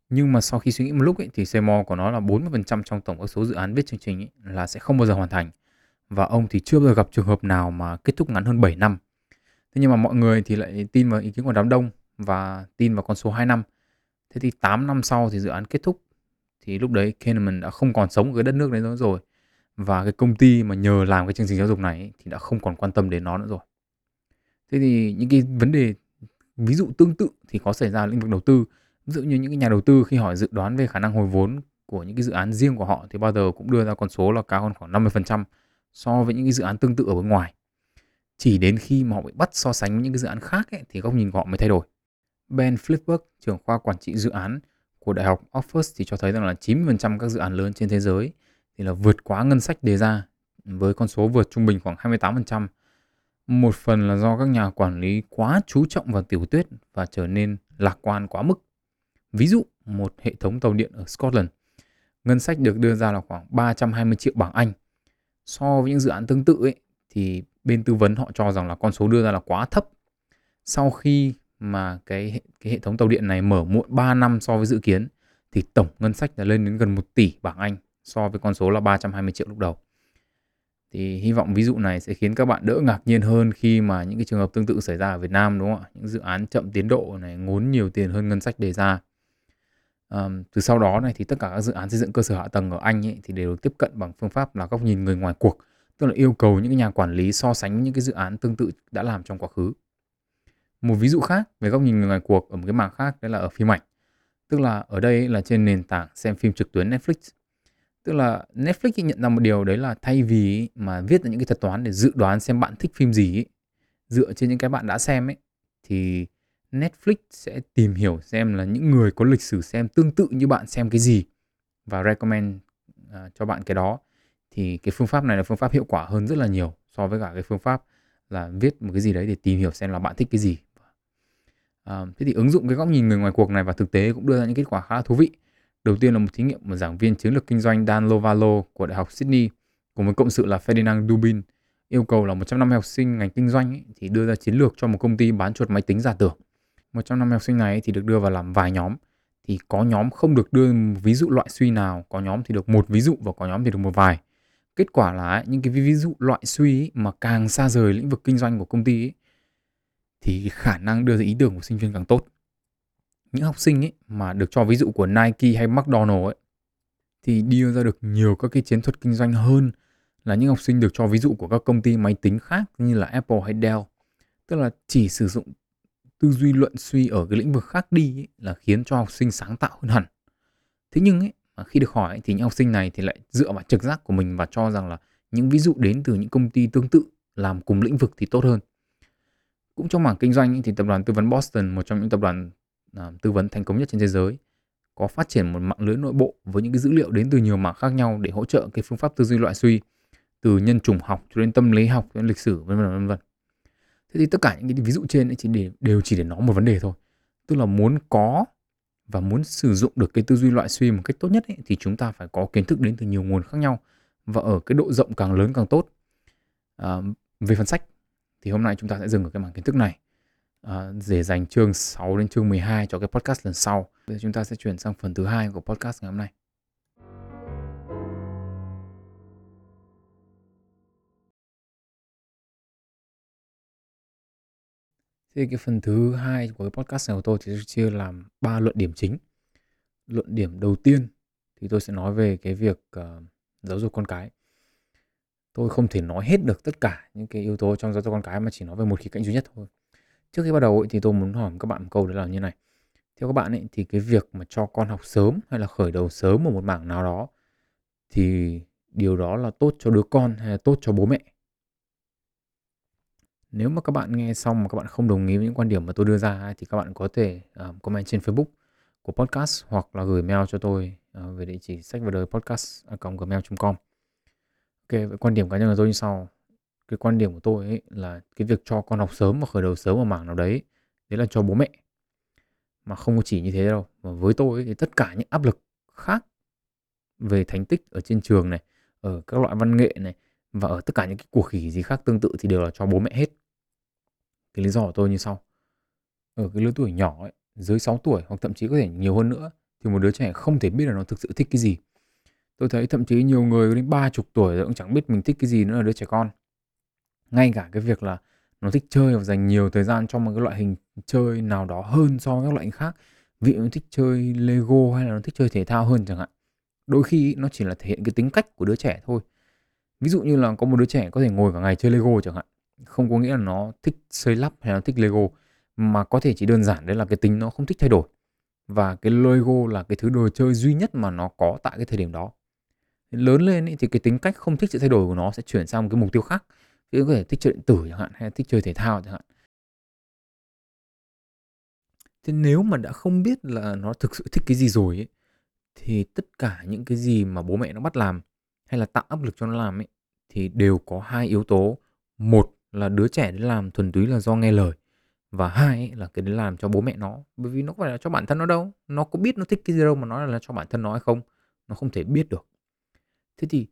Nhưng mà sau khi suy nghĩ một lúc ấy, thì Seymour có nói là 40% trong tổng các số dự án viết chương trình ấy, là sẽ không bao giờ hoàn thành. Và ông thì chưa bao giờ gặp trường hợp nào mà kết thúc ngắn hơn 7 năm. Thế nhưng mà mọi người thì lại tin vào ý kiến của đám đông và tin vào con số 2 năm. Thế thì 8 năm sau thì dự án kết thúc thì lúc đấy Kahneman đã không còn sống ở cái đất nước đấy nữa rồi và cái công ty mà nhờ làm cái chương trình giáo dục này thì đã không còn quan tâm đến nó nữa rồi thế thì những cái vấn đề ví dụ tương tự thì có xảy ra lĩnh vực đầu tư ví dụ như những cái nhà đầu tư khi hỏi dự đoán về khả năng hồi vốn của những cái dự án riêng của họ thì bao giờ cũng đưa ra con số là cao hơn khoảng 50% so với những cái dự án tương tự ở bên ngoài. Chỉ đến khi mà họ bị bắt so sánh với những cái dự án khác ấy, thì góc nhìn của họ mới thay đổi. Ben Flipberg, trưởng khoa quản trị dự án của Đại học Oxford thì cho thấy rằng là 90% các dự án lớn trên thế giới thì là vượt quá ngân sách đề ra với con số vượt trung bình khoảng 28%. Một phần là do các nhà quản lý quá chú trọng vào tiểu tuyết và trở nên lạc quan quá mức. Ví dụ, một hệ thống tàu điện ở Scotland, ngân sách được đưa ra là khoảng 320 triệu bảng Anh. So với những dự án tương tự ấy, thì bên tư vấn họ cho rằng là con số đưa ra là quá thấp. Sau khi mà cái cái hệ thống tàu điện này mở muộn 3 năm so với dự kiến thì tổng ngân sách là lên đến gần 1 tỷ bảng Anh so với con số là 320 triệu lúc đầu. Thì hy vọng ví dụ này sẽ khiến các bạn đỡ ngạc nhiên hơn khi mà những cái trường hợp tương tự xảy ra ở Việt Nam đúng không ạ? Những dự án chậm tiến độ này ngốn nhiều tiền hơn ngân sách đề ra. À, từ sau đó này thì tất cả các dự án xây dựng cơ sở hạ tầng ở Anh ấy, thì đều được tiếp cận bằng phương pháp là góc nhìn người ngoài cuộc, tức là yêu cầu những nhà quản lý so sánh những cái dự án tương tự đã làm trong quá khứ. Một ví dụ khác về góc nhìn người ngoài cuộc ở một cái mảng khác đấy là ở phim ảnh. Tức là ở đây là trên nền tảng xem phim trực tuyến Netflix. Tức là Netflix nhận ra một điều đấy là thay vì mà viết ra những cái thuật toán để dự đoán xem bạn thích phim gì ấy, dựa trên những cái bạn đã xem ấy thì Netflix sẽ tìm hiểu xem là những người có lịch sử xem tương tự như bạn xem cái gì và recommend uh, cho bạn cái đó thì cái phương pháp này là phương pháp hiệu quả hơn rất là nhiều so với cả cái phương pháp là viết một cái gì đấy để tìm hiểu xem là bạn thích cái gì À, thế thì ứng dụng cái góc nhìn người ngoài cuộc này vào thực tế cũng đưa ra những kết quả khá là thú vị. Đầu tiên là một thí nghiệm một giảng viên chiến lược kinh doanh Dan Lovalo của Đại học Sydney cùng với cộng sự là Ferdinand Dubin yêu cầu là 150 học sinh ngành kinh doanh ấy, thì đưa ra chiến lược cho một công ty bán chuột máy tính giả tưởng. 150 học sinh này thì được đưa vào làm vài nhóm. Thì có nhóm không được đưa ví dụ loại suy nào, có nhóm thì được một ví dụ và có nhóm thì được một vài. Kết quả là những cái ví dụ loại suy mà càng xa rời lĩnh vực kinh doanh của công ty ấy, thì khả năng đưa ra ý tưởng của sinh viên càng tốt. Những học sinh ấy mà được cho ví dụ của Nike hay McDonald ấy thì đưa ra được nhiều các cái chiến thuật kinh doanh hơn là những học sinh được cho ví dụ của các công ty máy tính khác như là Apple hay Dell. Tức là chỉ sử dụng tư duy luận suy ở cái lĩnh vực khác đi ấy, là khiến cho học sinh sáng tạo hơn hẳn. Thế nhưng ấy, mà khi được hỏi ấy, thì những học sinh này thì lại dựa vào trực giác của mình và cho rằng là những ví dụ đến từ những công ty tương tự làm cùng lĩnh vực thì tốt hơn. Cũng trong mảng kinh doanh thì tập đoàn tư vấn Boston, một trong những tập đoàn à, tư vấn thành công nhất trên thế giới, có phát triển một mạng lưới nội bộ với những cái dữ liệu đến từ nhiều mảng khác nhau để hỗ trợ cái phương pháp tư duy loại suy từ nhân chủng học cho đến tâm lý học cho đến lịch sử vân vân vân vân. Thế thì tất cả những cái ví dụ trên ấy chỉ để đều chỉ để nói một vấn đề thôi. Tức là muốn có và muốn sử dụng được cái tư duy loại suy một cách tốt nhất ấy, thì chúng ta phải có kiến thức đến từ nhiều nguồn khác nhau và ở cái độ rộng càng lớn càng tốt. À, về phần sách thì hôm nay chúng ta sẽ dừng ở cái mảng kiến thức này à, để dành chương 6 đến chương 12 cho cái podcast lần sau. Bây giờ chúng ta sẽ chuyển sang phần thứ hai của podcast ngày hôm nay. thì cái phần thứ hai của cái podcast này của tôi thì tôi chia làm ba luận điểm chính. Luận điểm đầu tiên thì tôi sẽ nói về cái việc uh, giáo dục con cái. Tôi không thể nói hết được tất cả những cái yếu tố trong giáo dục con cái mà chỉ nói về một khía cạnh duy nhất thôi. Trước khi bắt đầu ấy, thì tôi muốn hỏi các bạn một câu đấy là như này. Theo các bạn ấy thì cái việc mà cho con học sớm hay là khởi đầu sớm ở một mảng nào đó thì điều đó là tốt cho đứa con hay là tốt cho bố mẹ? Nếu mà các bạn nghe xong mà các bạn không đồng ý với những quan điểm mà tôi đưa ra thì các bạn có thể uh, comment trên Facebook của podcast hoặc là gửi mail cho tôi uh, về địa chỉ sách và đời podcast gmail.com. Ok, vậy quan điểm cá nhân của tôi như sau. Cái quan điểm của tôi ấy là cái việc cho con học sớm và khởi đầu sớm ở mảng nào đấy, đấy là cho bố mẹ. Mà không có chỉ như thế đâu. Mà với tôi ấy, thì tất cả những áp lực khác về thành tích ở trên trường này, ở các loại văn nghệ này và ở tất cả những cái cuộc khỉ gì khác tương tự thì đều là cho bố mẹ hết. Cái lý do của tôi như sau. Ở cái lứa tuổi nhỏ ấy, dưới 6 tuổi hoặc thậm chí có thể nhiều hơn nữa thì một đứa trẻ không thể biết là nó thực sự thích cái gì. Tôi thấy thậm chí nhiều người đến 30 tuổi rồi cũng chẳng biết mình thích cái gì nữa là đứa trẻ con. Ngay cả cái việc là nó thích chơi và dành nhiều thời gian cho một cái loại hình chơi nào đó hơn so với các loại hình khác. Ví dụ nó thích chơi Lego hay là nó thích chơi thể thao hơn chẳng hạn. Đôi khi nó chỉ là thể hiện cái tính cách của đứa trẻ thôi. Ví dụ như là có một đứa trẻ có thể ngồi cả ngày chơi Lego chẳng hạn không có nghĩa là nó thích xây lắp hay là thích Lego, mà có thể chỉ đơn giản đấy là cái tính nó không thích thay đổi và cái Lego là cái thứ đồ chơi duy nhất mà nó có tại cái thời điểm đó lớn lên ý, thì cái tính cách không thích sự thay đổi của nó sẽ chuyển sang một cái mục tiêu khác. Ví dụ có thể thích chơi điện tử chẳng hạn hay thích chơi thể thao chẳng hạn. Thế nếu mà đã không biết là nó thực sự thích cái gì rồi ấy, thì tất cả những cái gì mà bố mẹ nó bắt làm hay là tạo áp lực cho nó làm ấy thì đều có hai yếu tố. Một là đứa trẻ đến làm thuần túy là do nghe lời và hai ấy, là cái đấy làm cho bố mẹ nó. Bởi vì nó không phải là cho bản thân nó đâu nó có biết nó thích cái gì đâu mà nó là cho bản thân nó hay không nó không thể biết được thế thì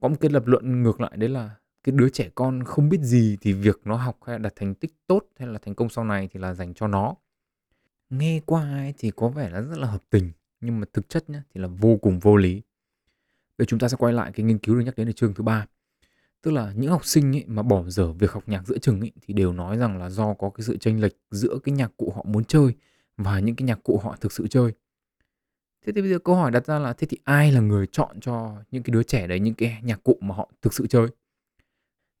có một cái lập luận ngược lại đấy là cái đứa trẻ con không biết gì thì việc nó học hay đạt thành tích tốt hay là thành công sau này thì là dành cho nó. Nghe qua ấy thì có vẻ là rất là hợp tình, nhưng mà thực chất nhá thì là vô cùng vô lý. Bây chúng ta sẽ quay lại cái nghiên cứu được nhắc đến ở chương thứ ba. Tức là những học sinh ấy mà bỏ dở việc học nhạc giữa chừng ấy thì đều nói rằng là do có cái sự chênh lệch giữa cái nhạc cụ họ muốn chơi và những cái nhạc cụ họ thực sự chơi. Thế thì bây giờ câu hỏi đặt ra là thế thì ai là người chọn cho những cái đứa trẻ đấy những cái nhạc cụ mà họ thực sự chơi?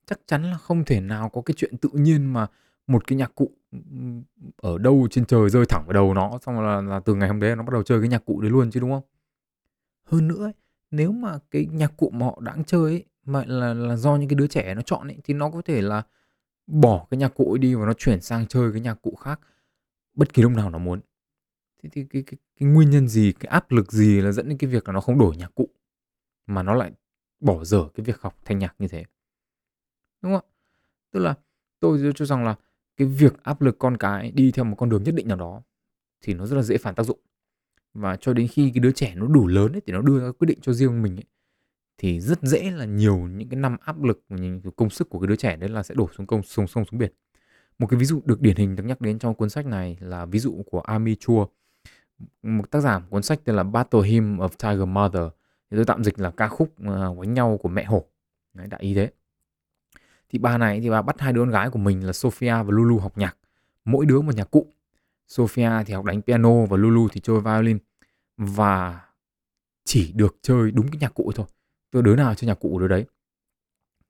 Chắc chắn là không thể nào có cái chuyện tự nhiên mà một cái nhạc cụ ở đâu trên trời rơi thẳng vào đầu nó xong là, là từ ngày hôm đấy nó bắt đầu chơi cái nhạc cụ đấy luôn chứ đúng không? Hơn nữa ấy, nếu mà cái nhạc cụ mà họ đang chơi ấy, mà là là do những cái đứa trẻ nó chọn ấy, thì nó có thể là bỏ cái nhạc cụ ấy đi và nó chuyển sang chơi cái nhạc cụ khác bất kỳ lúc nào nó muốn. Thế thì cái cái cái nguyên nhân gì, cái áp lực gì là dẫn đến cái việc là nó không đổi nhạc cụ, mà nó lại bỏ dở cái việc học thanh nhạc như thế? Đúng không ạ? Tức là tôi cho rằng là cái việc áp lực con cái đi theo một con đường nhất định nào đó thì nó rất là dễ phản tác dụng. Và cho đến khi cái đứa trẻ nó đủ lớn ấy thì nó đưa ra quyết định cho riêng mình ấy thì rất dễ là nhiều những cái năm áp lực công sức của cái đứa trẻ đấy là sẽ đổ xuống công sông sông xuống biển một cái ví dụ được điển hình được nhắc đến trong cuốn sách này là ví dụ của Ami Chua một tác giả cuốn sách tên là Battle Hymn of Tiger Mother. Thì tôi tạm dịch là ca khúc uh, nhau của mẹ hổ. Đấy, đại ý thế. Thì bà này thì bà bắt hai đứa con gái của mình là Sophia và Lulu học nhạc. Mỗi đứa một nhạc cụ. Sophia thì học đánh piano và Lulu thì chơi violin. Và chỉ được chơi đúng cái nhạc cụ thôi. Tôi đứa nào chơi nhạc cụ đứa đấy.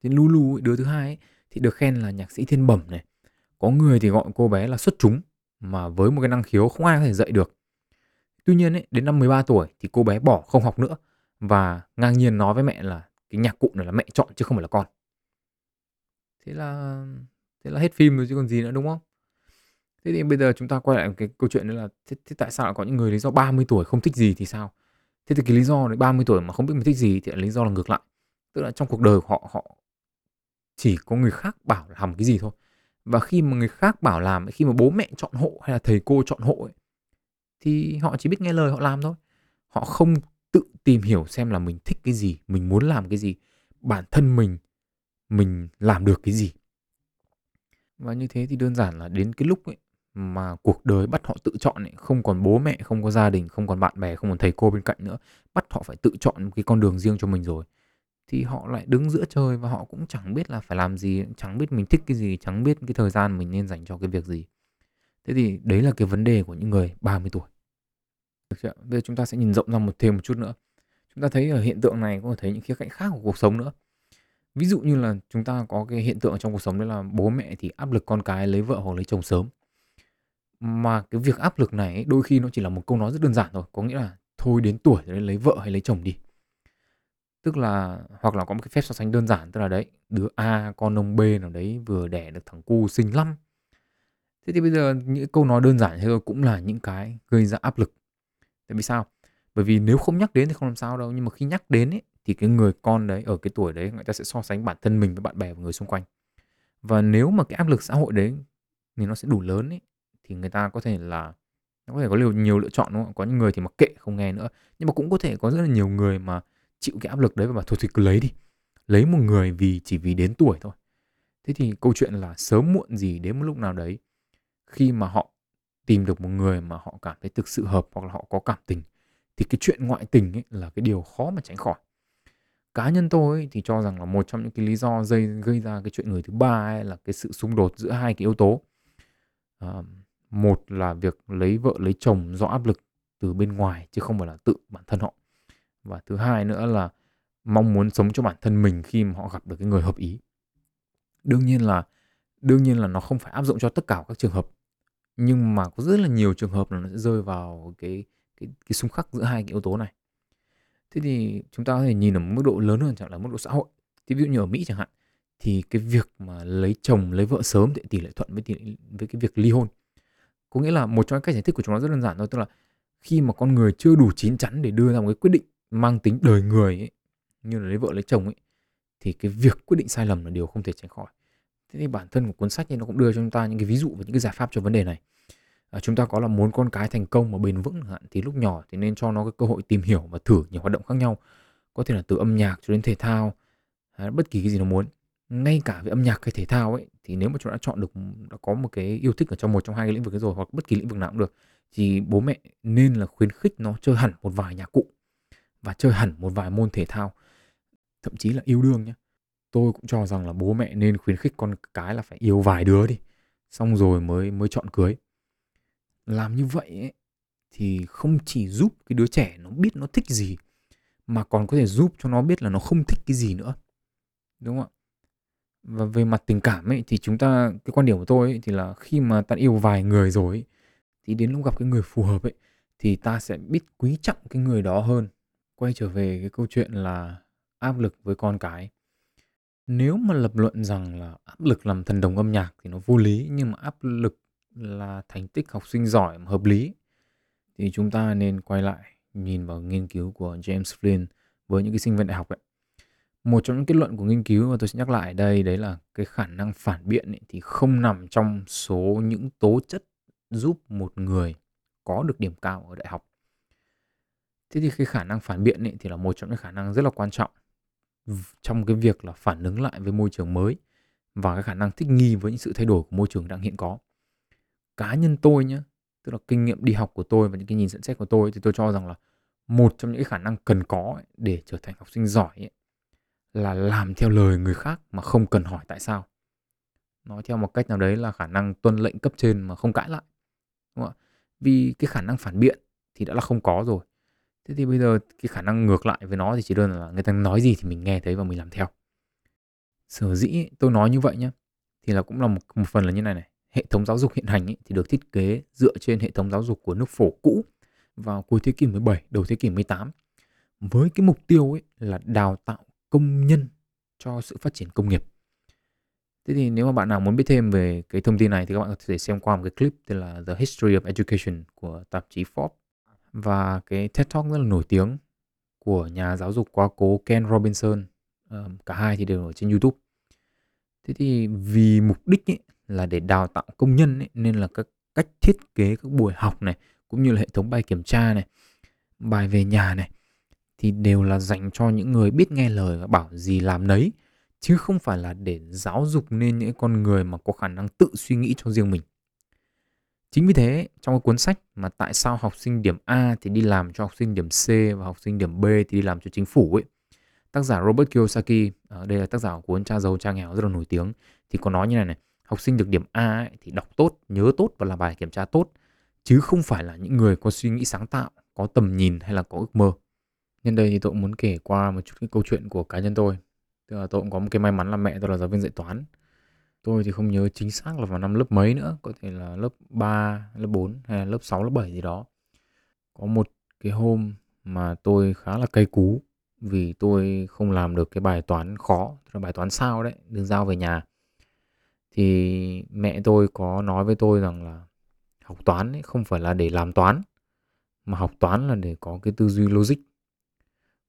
Thì Lulu đứa thứ hai ấy, thì được khen là nhạc sĩ thiên bẩm này. Có người thì gọi cô bé là xuất chúng mà với một cái năng khiếu không ai có thể dạy được. Tuy nhiên ấy, đến năm 13 tuổi thì cô bé bỏ không học nữa và ngang nhiên nói với mẹ là cái nhạc cụ này là mẹ chọn chứ không phải là con. Thế là thế là hết phim rồi chứ còn gì nữa đúng không? Thế thì bây giờ chúng ta quay lại cái câu chuyện đấy là thế, thế tại sao lại có những người lý do 30 tuổi không thích gì thì sao? Thế thì cái lý do đấy 30 tuổi mà không biết mình thích gì thì là lý do là ngược lại. Tức là trong cuộc đời họ họ chỉ có người khác bảo làm cái gì thôi. Và khi mà người khác bảo làm, khi mà bố mẹ chọn hộ hay là thầy cô chọn hộ ấy, thì họ chỉ biết nghe lời họ làm thôi. Họ không tự tìm hiểu xem là mình thích cái gì, mình muốn làm cái gì, bản thân mình mình làm được cái gì. Và như thế thì đơn giản là đến cái lúc ấy mà cuộc đời bắt họ tự chọn ấy, không còn bố mẹ, không có gia đình, không còn bạn bè, không còn thầy cô bên cạnh nữa, bắt họ phải tự chọn một cái con đường riêng cho mình rồi. Thì họ lại đứng giữa trời và họ cũng chẳng biết là phải làm gì, chẳng biết mình thích cái gì, chẳng biết cái thời gian mình nên dành cho cái việc gì. Thế thì đấy là cái vấn đề của những người 30 tuổi. Được chưa? Bây giờ chúng ta sẽ nhìn rộng ra một thêm một chút nữa. Chúng ta thấy ở hiện tượng này có thể thấy những khía cạnh khác của cuộc sống nữa. Ví dụ như là chúng ta có cái hiện tượng trong cuộc sống đấy là bố mẹ thì áp lực con cái lấy vợ hoặc lấy chồng sớm. Mà cái việc áp lực này ấy, đôi khi nó chỉ là một câu nói rất đơn giản thôi, có nghĩa là thôi đến tuổi rồi lấy vợ hay lấy chồng đi. Tức là hoặc là có một cái phép so sánh đơn giản tức là đấy, đứa A con ông B nào đấy vừa đẻ được thằng cu xinh lắm. Thế thì bây giờ những câu nói đơn giản thế thôi cũng là những cái gây ra áp lực. Tại vì sao? Bởi vì nếu không nhắc đến thì không làm sao đâu, nhưng mà khi nhắc đến ấy thì cái người con đấy ở cái tuổi đấy người ta sẽ so sánh bản thân mình với bạn bè và người xung quanh. Và nếu mà cái áp lực xã hội đấy thì nó sẽ đủ lớn ấy thì người ta có thể là nó có thể có nhiều, nhiều lựa chọn đúng không? Có những người thì mặc kệ không nghe nữa, nhưng mà cũng có thể có rất là nhiều người mà chịu cái áp lực đấy và bảo thôi thì cứ lấy đi. Lấy một người vì chỉ vì đến tuổi thôi. Thế thì câu chuyện là sớm muộn gì đến một lúc nào đấy khi mà họ tìm được một người mà họ cảm thấy thực sự hợp hoặc là họ có cảm tình thì cái chuyện ngoại tình ấy là cái điều khó mà tránh khỏi. Cá nhân tôi ấy, thì cho rằng là một trong những cái lý do dây gây ra cái chuyện người thứ ba ấy là cái sự xung đột giữa hai cái yếu tố. À, một là việc lấy vợ lấy chồng do áp lực từ bên ngoài chứ không phải là tự bản thân họ. Và thứ hai nữa là mong muốn sống cho bản thân mình khi mà họ gặp được cái người hợp ý. Đương nhiên là đương nhiên là nó không phải áp dụng cho tất cả các trường hợp nhưng mà có rất là nhiều trường hợp là nó sẽ rơi vào cái cái cái xung khắc giữa hai cái yếu tố này. Thế thì chúng ta có thể nhìn ở mức độ lớn hơn chẳng là mức độ xã hội. Thì ví dụ như ở Mỹ chẳng hạn thì cái việc mà lấy chồng lấy vợ sớm thì tỷ lệ thuận với tỷ lệ, với cái việc ly hôn. Có nghĩa là một trong những cách giải thích của chúng nó rất đơn giản thôi tức là khi mà con người chưa đủ chín chắn để đưa ra một cái quyết định mang tính đời người ấy, như là lấy vợ lấy chồng ấy thì cái việc quyết định sai lầm là điều không thể tránh khỏi thế thì bản thân của cuốn sách này nó cũng đưa cho chúng ta những cái ví dụ và những cái giải pháp cho vấn đề này. À, chúng ta có là muốn con cái thành công và bền vững hạn thì lúc nhỏ thì nên cho nó cái cơ hội tìm hiểu và thử nhiều hoạt động khác nhau. Có thể là từ âm nhạc cho đến thể thao à, bất kỳ cái gì nó muốn. Ngay cả về âm nhạc hay thể thao ấy thì nếu mà chúng đã chọn được đã có một cái yêu thích ở trong một trong hai cái lĩnh vực ấy rồi hoặc bất kỳ lĩnh vực nào cũng được thì bố mẹ nên là khuyến khích nó chơi hẳn một vài nhạc cụ và chơi hẳn một vài môn thể thao thậm chí là yêu đương nhé tôi cũng cho rằng là bố mẹ nên khuyến khích con cái là phải yêu vài đứa đi xong rồi mới mới chọn cưới. Làm như vậy ấy, thì không chỉ giúp cái đứa trẻ nó biết nó thích gì mà còn có thể giúp cho nó biết là nó không thích cái gì nữa đúng không ạ? Và về mặt tình cảm ấy thì chúng ta cái quan điểm của tôi ấy, thì là khi mà ta yêu vài người rồi ấy, thì đến lúc gặp cái người phù hợp ấy thì ta sẽ biết quý trọng cái người đó hơn. Quay trở về cái câu chuyện là áp lực với con cái nếu mà lập luận rằng là áp lực làm thần đồng âm nhạc thì nó vô lý nhưng mà áp lực là thành tích học sinh giỏi mà hợp lý thì chúng ta nên quay lại nhìn vào nghiên cứu của James Flynn với những cái sinh viên đại học ấy. Một trong những kết luận của nghiên cứu mà tôi sẽ nhắc lại ở đây đấy là cái khả năng phản biện ấy, thì không nằm trong số những tố chất giúp một người có được điểm cao ở đại học. Thế thì cái khả năng phản biện ấy, thì là một trong những khả năng rất là quan trọng trong cái việc là phản ứng lại với môi trường mới và cái khả năng thích nghi với những sự thay đổi của môi trường đang hiện có. Cá nhân tôi nhé tức là kinh nghiệm đi học của tôi và những cái nhìn nhận xét của tôi thì tôi cho rằng là một trong những cái khả năng cần có để trở thành học sinh giỏi ấy, là làm theo lời người khác mà không cần hỏi tại sao. Nói theo một cách nào đấy là khả năng tuân lệnh cấp trên mà không cãi lại đúng không ạ? Vì cái khả năng phản biện thì đã là không có rồi thế thì bây giờ cái khả năng ngược lại với nó thì chỉ đơn là người ta nói gì thì mình nghe thấy và mình làm theo Sở dĩ tôi nói như vậy nhé thì là cũng là một, một phần là như này này. Hệ thống giáo dục hiện hành ấy, thì được thiết kế dựa trên hệ thống giáo dục của nước phổ cũ vào cuối thế kỷ 17, đầu thế kỷ 18 với cái mục tiêu ấy là đào tạo công nhân cho sự phát triển công nghiệp. Thế thì nếu mà bạn nào muốn biết thêm về cái thông tin này thì các bạn có thể xem qua một cái clip tên là The History of Education của tạp chí Forbes và cái TED Talk rất là nổi tiếng của nhà giáo dục quá cố Ken Robinson. Ờ, cả hai thì đều ở trên YouTube. Thế thì vì mục đích ấy là để đào tạo công nhân ấy, nên là các cách thiết kế các buổi học này cũng như là hệ thống bài kiểm tra này, bài về nhà này thì đều là dành cho những người biết nghe lời và bảo gì làm nấy chứ không phải là để giáo dục nên những con người mà có khả năng tự suy nghĩ cho riêng mình. Chính vì thế, trong cái cuốn sách mà tại sao học sinh điểm A thì đi làm cho học sinh điểm C và học sinh điểm B thì đi làm cho chính phủ ấy. Tác giả Robert Kiyosaki, ờ, đây là tác giả của cuốn Cha giàu cha nghèo rất là nổi tiếng, thì có nói như này này, học sinh được điểm A ấy, thì đọc tốt, nhớ tốt và làm bài kiểm tra tốt, chứ không phải là những người có suy nghĩ sáng tạo, có tầm nhìn hay là có ước mơ. Nhân đây thì tôi cũng muốn kể qua một chút cái câu chuyện của cá nhân tôi. Tức là tôi cũng có một cái may mắn là mẹ tôi là giáo viên dạy toán. Tôi thì không nhớ chính xác là vào năm lớp mấy nữa, có thể là lớp 3, lớp 4 hay là lớp 6, lớp 7 gì đó. Có một cái hôm mà tôi khá là cay cú vì tôi không làm được cái bài toán khó, là bài toán sao đấy, được giao về nhà. Thì mẹ tôi có nói với tôi rằng là học toán ấy không phải là để làm toán mà học toán là để có cái tư duy logic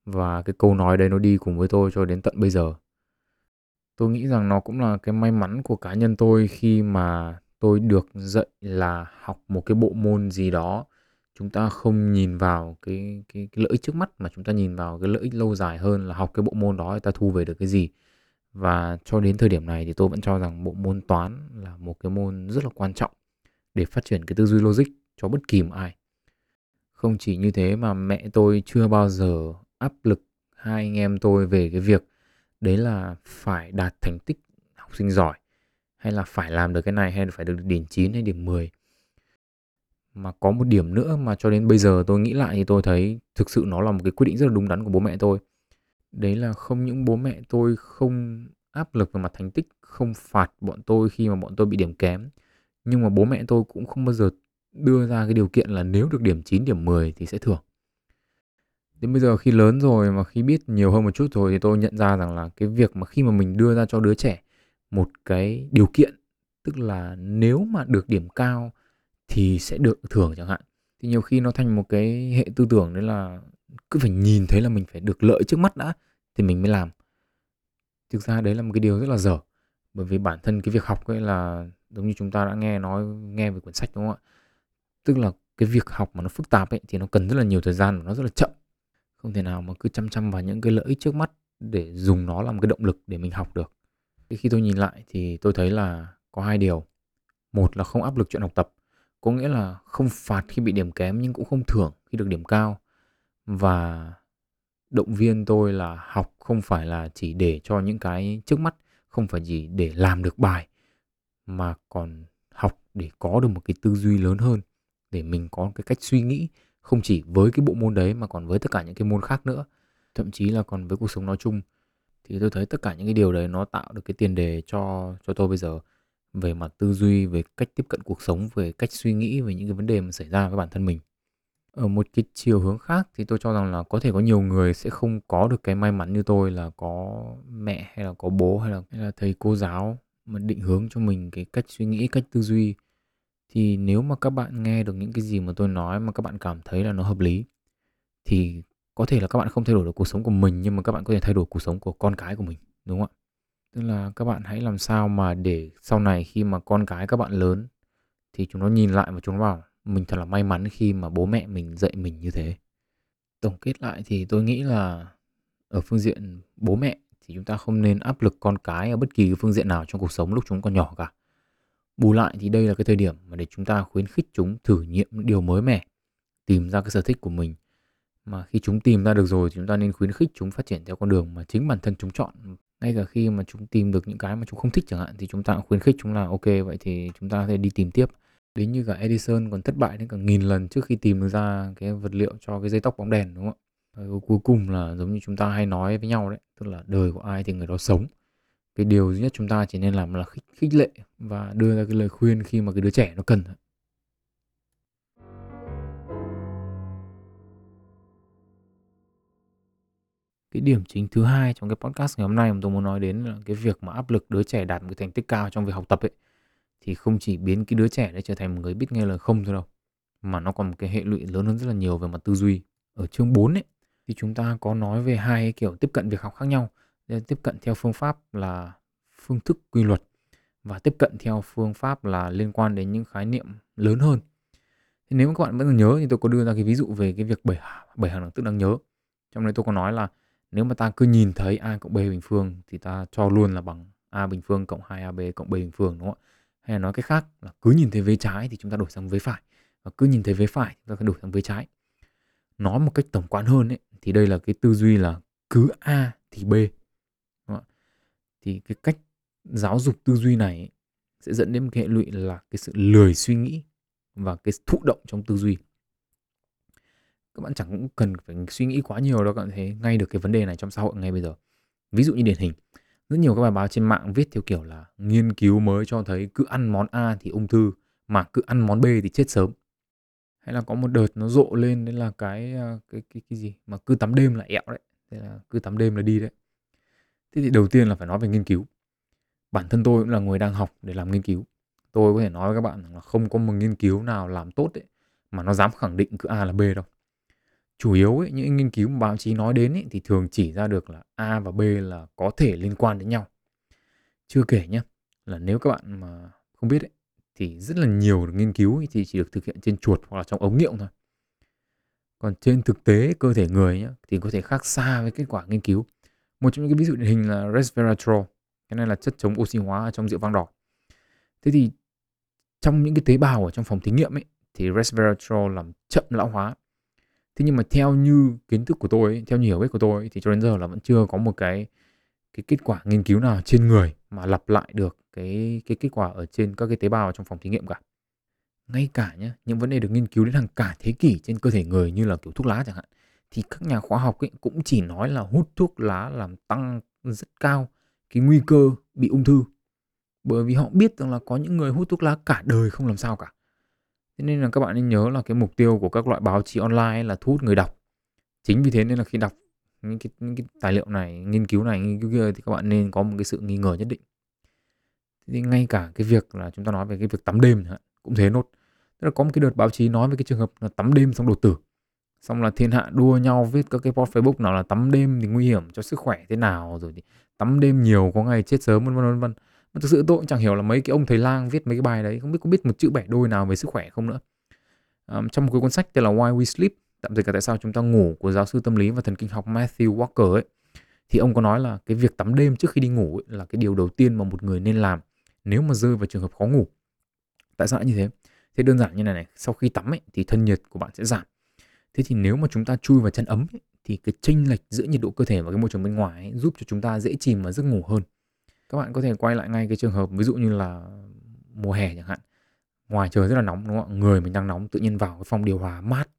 và cái câu nói đấy nó đi cùng với tôi cho đến tận bây giờ. Tôi nghĩ rằng nó cũng là cái may mắn của cá nhân tôi khi mà tôi được dạy là học một cái bộ môn gì đó. Chúng ta không nhìn vào cái cái, cái lợi ích trước mắt mà chúng ta nhìn vào cái lợi ích lâu dài hơn là học cái bộ môn đó ta thu về được cái gì. Và cho đến thời điểm này thì tôi vẫn cho rằng bộ môn toán là một cái môn rất là quan trọng để phát triển cái tư duy logic cho bất kỳ một ai. Không chỉ như thế mà mẹ tôi chưa bao giờ áp lực hai anh em tôi về cái việc đấy là phải đạt thành tích học sinh giỏi, hay là phải làm được cái này, hay là phải được điểm 9 hay điểm 10 mà có một điểm nữa mà cho đến bây giờ tôi nghĩ lại thì tôi thấy thực sự nó là một cái quyết định rất là đúng đắn của bố mẹ tôi. Đấy là không những bố mẹ tôi không áp lực về mặt thành tích, không phạt bọn tôi khi mà bọn tôi bị điểm kém, nhưng mà bố mẹ tôi cũng không bao giờ đưa ra cái điều kiện là nếu được điểm 9 điểm 10 thì sẽ thưởng. Đến bây giờ khi lớn rồi mà khi biết nhiều hơn một chút rồi thì tôi nhận ra rằng là cái việc mà khi mà mình đưa ra cho đứa trẻ một cái điều kiện, tức là nếu mà được điểm cao thì sẽ được thưởng chẳng hạn. Thì nhiều khi nó thành một cái hệ tư tưởng đấy là cứ phải nhìn thấy là mình phải được lợi trước mắt đã thì mình mới làm. Thực ra đấy là một cái điều rất là dở, bởi vì bản thân cái việc học ấy là giống như chúng ta đã nghe nói, nghe về quyển sách, đúng không ạ? Tức là cái việc học mà nó phức tạp ấy thì nó cần rất là nhiều thời gian và nó rất là chậm không thể nào mà cứ chăm chăm vào những cái lợi ích trước mắt để dùng nó làm cái động lực để mình học được. Khi tôi nhìn lại thì tôi thấy là có hai điều. Một là không áp lực chuyện học tập, có nghĩa là không phạt khi bị điểm kém nhưng cũng không thưởng khi được điểm cao. Và động viên tôi là học không phải là chỉ để cho những cái trước mắt, không phải chỉ để làm được bài, mà còn học để có được một cái tư duy lớn hơn, để mình có cái cách suy nghĩ không chỉ với cái bộ môn đấy mà còn với tất cả những cái môn khác nữa. Thậm chí là còn với cuộc sống nói chung. Thì tôi thấy tất cả những cái điều đấy nó tạo được cái tiền đề cho cho tôi bây giờ về mặt tư duy về cách tiếp cận cuộc sống về cách suy nghĩ về những cái vấn đề mà xảy ra với bản thân mình. Ở một cái chiều hướng khác thì tôi cho rằng là có thể có nhiều người sẽ không có được cái may mắn như tôi là có mẹ hay là có bố hay là, hay là thầy cô giáo mà định hướng cho mình cái cách suy nghĩ cách tư duy thì nếu mà các bạn nghe được những cái gì mà tôi nói mà các bạn cảm thấy là nó hợp lý, thì có thể là các bạn không thay đổi được cuộc sống của mình, nhưng mà các bạn có thể thay đổi cuộc sống của con cái của mình, đúng không ạ? Tức là các bạn hãy làm sao mà để sau này khi mà con cái các bạn lớn thì chúng nó nhìn lại và chúng nó bảo, mình thật là may mắn khi mà bố mẹ mình dạy mình như thế. Tổng kết lại thì tôi nghĩ là ở phương diện bố mẹ thì chúng ta không nên áp lực con cái ở bất kỳ phương diện nào trong cuộc sống lúc chúng còn nhỏ cả. Bù lại thì đây là cái thời điểm mà để chúng ta khuyến khích chúng thử nghiệm những điều mới mẻ, tìm ra cái sở thích của mình. Mà khi chúng tìm ra được rồi thì chúng ta nên khuyến khích chúng phát triển theo con đường mà chính bản thân chúng chọn. Ngay cả khi mà chúng tìm được những cái mà chúng không thích chẳng hạn thì chúng ta cũng khuyến khích chúng là ok vậy thì chúng ta sẽ đi tìm tiếp. Đến như cả Edison còn thất bại đến cả nghìn lần trước khi tìm được ra cái vật liệu cho cái dây tóc bóng đèn đúng không ạ? Cuối cùng là giống như chúng ta hay nói với nhau đấy, tức là đời của ai thì người đó sống cái điều duy nhất chúng ta chỉ nên làm là khích, khích lệ và đưa ra cái lời khuyên khi mà cái đứa trẻ nó cần cái điểm chính thứ hai trong cái podcast ngày hôm nay mà tôi muốn nói đến là cái việc mà áp lực đứa trẻ đạt một cái thành tích cao trong việc học tập ấy thì không chỉ biến cái đứa trẻ đấy trở thành một người biết nghe lời không thôi đâu mà nó còn một cái hệ lụy lớn hơn rất là nhiều về mặt tư duy. Ở chương 4 ấy thì chúng ta có nói về hai kiểu tiếp cận việc học khác nhau tiếp cận theo phương pháp là phương thức quy luật và tiếp cận theo phương pháp là liên quan đến những khái niệm lớn hơn. Thì nếu các bạn vẫn còn nhớ thì tôi có đưa ra cái ví dụ về cái việc bảy bảy hàng đẳng thức đáng nhớ. Trong đấy tôi có nói là nếu mà ta cứ nhìn thấy a cộng b bình phương thì ta cho luôn là bằng a bình phương cộng 2ab cộng b bình phương đúng không ạ? Hay là nói cách khác là cứ nhìn thấy vế trái thì chúng ta đổi sang vế phải. Và cứ nhìn thấy vế phải thì chúng ta đổi sang vế trái. Nói một cách tổng quan hơn ấy, thì đây là cái tư duy là cứ a thì b? Thì cái cách giáo dục tư duy này ấy, sẽ dẫn đến một cái hệ lụy là cái sự lười suy nghĩ và cái thụ động trong tư duy. Các bạn chẳng cũng cần phải suy nghĩ quá nhiều đâu các bạn thấy ngay được cái vấn đề này trong xã hội ngay bây giờ. Ví dụ như điển hình rất nhiều các bài báo trên mạng viết theo kiểu là nghiên cứu mới cho thấy cứ ăn món A thì ung thư mà cứ ăn món B thì chết sớm. Hay là có một đợt nó rộ lên đấy là cái à, cái cái cái gì mà cứ tắm đêm là ẹo đấy thế là cứ tắm đêm là đi đấy thế thì đầu tiên là phải nói về nghiên cứu. Bản thân tôi cũng là người đang học để làm nghiên cứu. Tôi có thể nói với các bạn là không có một nghiên cứu nào làm tốt đấy mà nó dám khẳng định cứ A là B đâu. Chủ yếu ấy, những nghiên cứu mà báo chí nói đến ấy, thì thường chỉ ra được là A và B là có thể liên quan đến nhau. Chưa kể nhé là nếu các bạn mà không biết ấy, thì rất là nhiều nghiên cứu thì chỉ được thực hiện trên chuột hoặc là trong ống nghiệm thôi. Còn trên thực tế cơ thể người nhé, thì có thể khác xa với kết quả nghiên cứu một trong những cái ví dụ điển hình là resveratrol cái này là chất chống oxy hóa ở trong rượu vang đỏ. Thế thì trong những cái tế bào ở trong phòng thí nghiệm ấy thì resveratrol làm chậm lão hóa. Thế nhưng mà theo như kiến thức của tôi ấy, theo nhiều hiểu biết của tôi ấy, thì cho đến giờ là vẫn chưa có một cái cái kết quả nghiên cứu nào trên người mà lặp lại được cái cái kết quả ở trên các cái tế bào trong phòng thí nghiệm cả. Ngay cả nhé những vấn đề được nghiên cứu đến hàng cả thế kỷ trên cơ thể người như là kiểu thuốc lá chẳng hạn thì các nhà khoa học ấy cũng chỉ nói là hút thuốc lá làm tăng rất cao cái nguy cơ bị ung thư. Bởi vì họ biết rằng là có những người hút thuốc lá cả đời không làm sao cả. Thế nên là các bạn nên nhớ là cái mục tiêu của các loại báo chí online là thu hút người đọc. Chính vì thế nên là khi đọc những cái, những cái tài liệu này nghiên cứu này nghiên cứu kia thì các bạn nên có một cái sự nghi ngờ nhất định. Thì ngay cả cái việc là chúng ta nói về cái việc tắm đêm cũng thế nốt. Tức là có một cái đợt báo chí nói về cái trường hợp là tắm đêm xong đột tử xong là thiên hạ đua nhau viết các cái post Facebook nào là tắm đêm thì nguy hiểm cho sức khỏe thế nào rồi thì tắm đêm nhiều có ngày chết sớm vân vân vân vân. Mà thực sự tôi cũng chẳng hiểu là mấy cái ông thầy lang viết mấy cái bài đấy không biết có biết một chữ bẻ đôi nào về sức khỏe không nữa. Um, trong một cái cuốn sách tên là Why We Sleep tạm dịch là tại sao chúng ta ngủ của giáo sư tâm lý và thần kinh học Matthew Walker ấy thì ông có nói là cái việc tắm đêm trước khi đi ngủ ấy, là cái điều đầu tiên mà một người nên làm nếu mà rơi vào trường hợp khó ngủ. Tại sao lại như thế? Thế đơn giản như này này sau khi tắm ấy, thì thân nhiệt của bạn sẽ giảm thế thì nếu mà chúng ta chui vào chân ấm ấy, thì cái chênh lệch giữa nhiệt độ cơ thể và cái môi trường bên ngoài ấy, giúp cho chúng ta dễ chìm và giấc ngủ hơn. Các bạn có thể quay lại ngay cái trường hợp ví dụ như là mùa hè chẳng hạn. Ngoài trời rất là nóng đúng không ạ? Người mình đang nóng tự nhiên vào cái phòng điều hòa mát.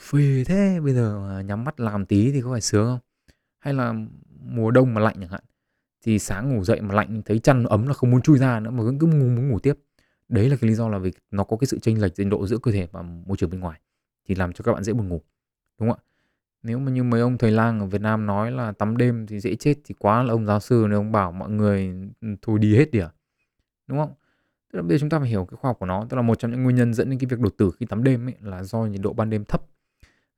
Phê thế bây giờ nhắm mắt làm tí thì có phải sướng không? Hay là mùa đông mà lạnh chẳng hạn thì sáng ngủ dậy mà lạnh thấy chăn ấm là không muốn chui ra nữa mà vẫn cứ muốn ngủ tiếp. Đấy là cái lý do là vì nó có cái sự chênh lệch nhiệt độ giữa cơ thể và môi trường bên ngoài thì làm cho các bạn dễ buồn ngủ đúng không ạ? Nếu mà như mấy ông thầy lang ở Việt Nam nói là tắm đêm thì dễ chết thì quá là ông giáo sư nếu ông bảo mọi người ừ, thôi đi hết đi à đúng không? Tức là bây giờ chúng ta phải hiểu cái khoa học của nó tức là một trong những nguyên nhân dẫn đến cái việc đột tử khi tắm đêm ấy là do nhiệt độ ban đêm thấp.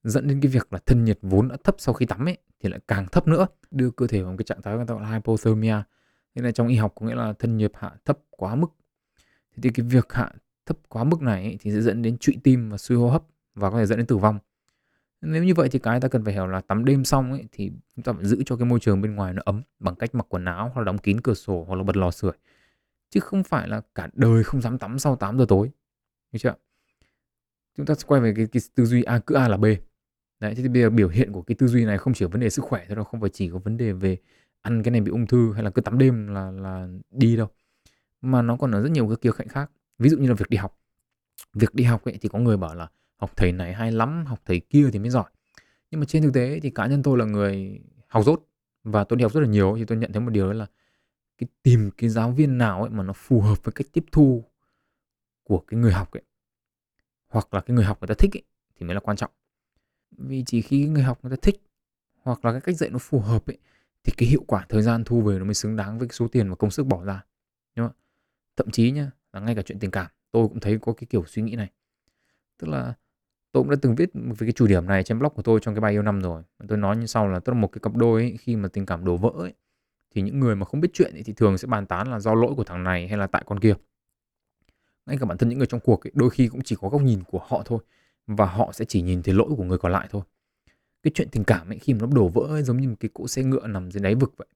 Dẫn đến cái việc là thân nhiệt vốn đã thấp sau khi tắm ấy thì lại càng thấp nữa đưa cơ thể vào một cái trạng thái người ta gọi là hypothermia. Thế là trong y học có nghĩa là thân nhiệt hạ thấp quá mức. Thì cái việc hạ thấp quá mức này ấy, thì sẽ dẫn đến trụy tim và suy hô hấp và có thể dẫn đến tử vong. Nếu như vậy thì cái ta cần phải hiểu là tắm đêm xong ấy thì chúng ta phải giữ cho cái môi trường bên ngoài nó ấm bằng cách mặc quần áo hoặc là đóng kín cửa sổ hoặc là bật lò sưởi. Chứ không phải là cả đời không dám tắm sau 8 giờ tối. Hiểu chưa chúng ta sẽ quay về cái, cái tư duy a cứ a là b. Đấy thế thì bây giờ biểu hiện của cái tư duy này không chỉ ở vấn đề sức khỏe thôi đâu không phải chỉ có vấn đề về ăn cái này bị ung thư hay là cứ tắm đêm là là đi đâu. Mà nó còn ở rất nhiều cái kia cạnh khác. Ví dụ như là việc đi học. Việc đi học ấy thì có người bảo là học thầy này hay lắm học thầy kia thì mới giỏi. Nhưng mà trên thực tế thì cá nhân tôi là người học dốt và tôi đi học rất là nhiều thì tôi nhận thấy một điều là cái tìm cái giáo viên nào ấy mà nó phù hợp với cách tiếp thu của cái người học ấy hoặc là cái người học người ta thích ấy, thì mới là quan trọng. Vì chỉ khi người học người ta thích hoặc là cái cách dạy nó phù hợp ấy thì cái hiệu quả thời gian thu về nó mới xứng đáng với cái số tiền và công sức bỏ ra đúng không? thậm chí nhá là ngay cả chuyện tình cảm tôi cũng thấy có cái kiểu suy nghĩ này. Tức là tôi cũng đã từng viết về cái chủ điểm này trên blog của tôi trong cái bài yêu năm rồi. Tôi nói như sau là tức là một cái cặp đôi ấy, khi mà tình cảm đổ vỡ ấy, thì những người mà không biết chuyện ấy, thì thường sẽ bàn tán là do lỗi của thằng này hay là tại con kia. Ngay cả bản thân những người trong cuộc ấy, đôi khi cũng chỉ có góc nhìn của họ thôi và họ sẽ chỉ nhìn thấy lỗi của người còn lại thôi. Cái chuyện tình cảm ấy khi mà nó đổ vỡ ấy, giống như một cái cỗ xe ngựa nằm dưới đáy vực vậy.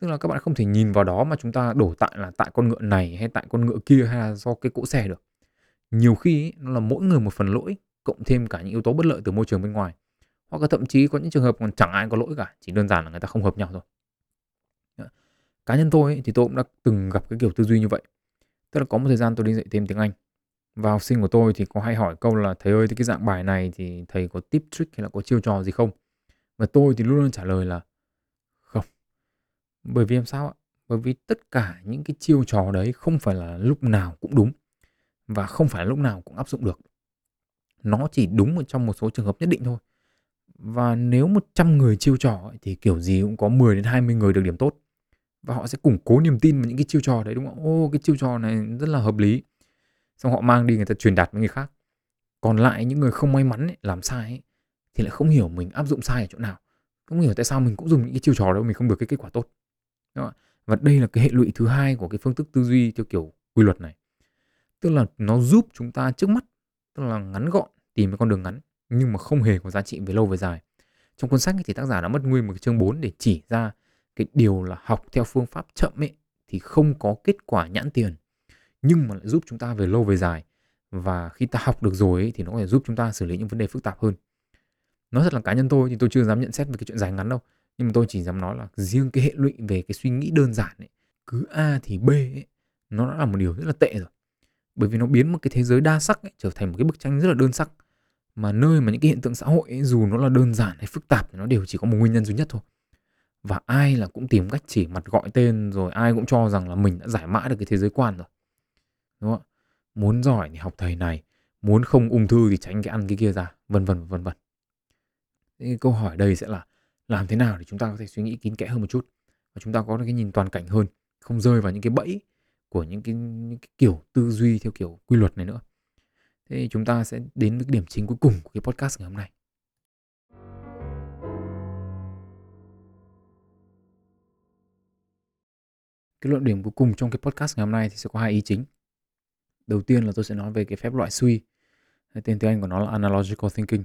Tức là các bạn không thể nhìn vào đó mà chúng ta đổ tại là tại con ngựa này hay tại con ngựa kia hay là do cái cỗ xe được. Nhiều khi ấy, nó là mỗi người một phần lỗi cộng thêm cả những yếu tố bất lợi từ môi trường bên ngoài. Hoặc là thậm chí có những trường hợp còn chẳng ai có lỗi cả chỉ đơn giản là người ta không hợp nhau thôi. Dạ. Cá nhân tôi ấy, thì tôi cũng đã từng gặp cái kiểu tư duy như vậy. Tức là có một thời gian tôi đi dạy thêm tiếng Anh. Và học sinh của tôi thì có hay hỏi câu là thầy ơi cái dạng bài này thì thầy có tip trick hay là có chiêu trò gì không? Và tôi thì luôn luôn trả lời là không. Bởi vì làm sao ạ? Bởi vì tất cả những cái chiêu trò đấy không phải là lúc nào cũng đúng và không phải là lúc nào cũng áp dụng được nó chỉ đúng trong một số trường hợp nhất định thôi và nếu 100 người chiêu trò ấy, thì kiểu gì cũng có 10 đến 20 người được điểm tốt và họ sẽ củng cố niềm tin vào những cái chiêu trò đấy đúng không? Ô cái chiêu trò này rất là hợp lý. Xong họ mang đi người ta truyền đạt với người khác. Còn lại những người không may mắn ấy, làm sai ấy, thì lại không hiểu mình áp dụng sai ở chỗ nào. Không hiểu tại sao mình cũng dùng những cái chiêu trò đó mình không được cái kết quả tốt. Đúng không? Và đây là cái hệ lụy thứ hai của cái phương thức tư duy theo kiểu quy luật này. Tức là nó giúp chúng ta trước mắt, tức là ngắn gọn, tìm cái con đường ngắn nhưng mà không hề có giá trị về lâu về dài. Trong cuốn sách thì tác giả đã mất nguyên một cái chương 4 để chỉ ra cái điều là học theo phương pháp chậm ấy thì không có kết quả nhãn tiền nhưng mà lại giúp chúng ta về lâu về dài. Và khi ta học được rồi ấy, thì nó có thể giúp chúng ta xử lý những vấn đề phức tạp hơn. Nói thật là cá nhân tôi thì tôi chưa dám nhận xét về cái chuyện dài ngắn đâu. Nhưng mà tôi chỉ dám nói là riêng cái hệ lụy về cái suy nghĩ đơn giản ấy cứ a thì b ấy nó đã là một điều rất là tệ rồi bởi vì nó biến một cái thế giới đa sắc ấy, trở thành một cái bức tranh rất là đơn sắc. Mà nơi mà những cái hiện tượng xã hội ấy, dù nó là đơn giản hay phức tạp thì nó đều chỉ có một nguyên nhân duy nhất thôi. Và ai là cũng tìm cách chỉ mặt gọi tên rồi ai cũng cho rằng là mình đã giải mã được cái thế giới quan rồi. Đúng không muốn giỏi thì học thầy này muốn không ung thư thì tránh cái ăn cái kia ra vân vân vân vân. Cái câu hỏi đây sẽ là làm thế nào để chúng ta có thể suy nghĩ kín kẽ hơn một chút? Và chúng ta có cái nhìn toàn cảnh hơn không rơi vào những cái bẫy của những cái, những cái kiểu tư duy theo kiểu quy luật này nữa. Thế chúng ta sẽ đến với cái điểm chính cuối cùng của cái podcast ngày hôm nay. Cái luận điểm cuối cùng trong cái podcast ngày hôm nay thì sẽ có hai ý chính. Đầu tiên là tôi sẽ nói về cái phép loại suy. Tên tiếng Anh của nó là analogical thinking.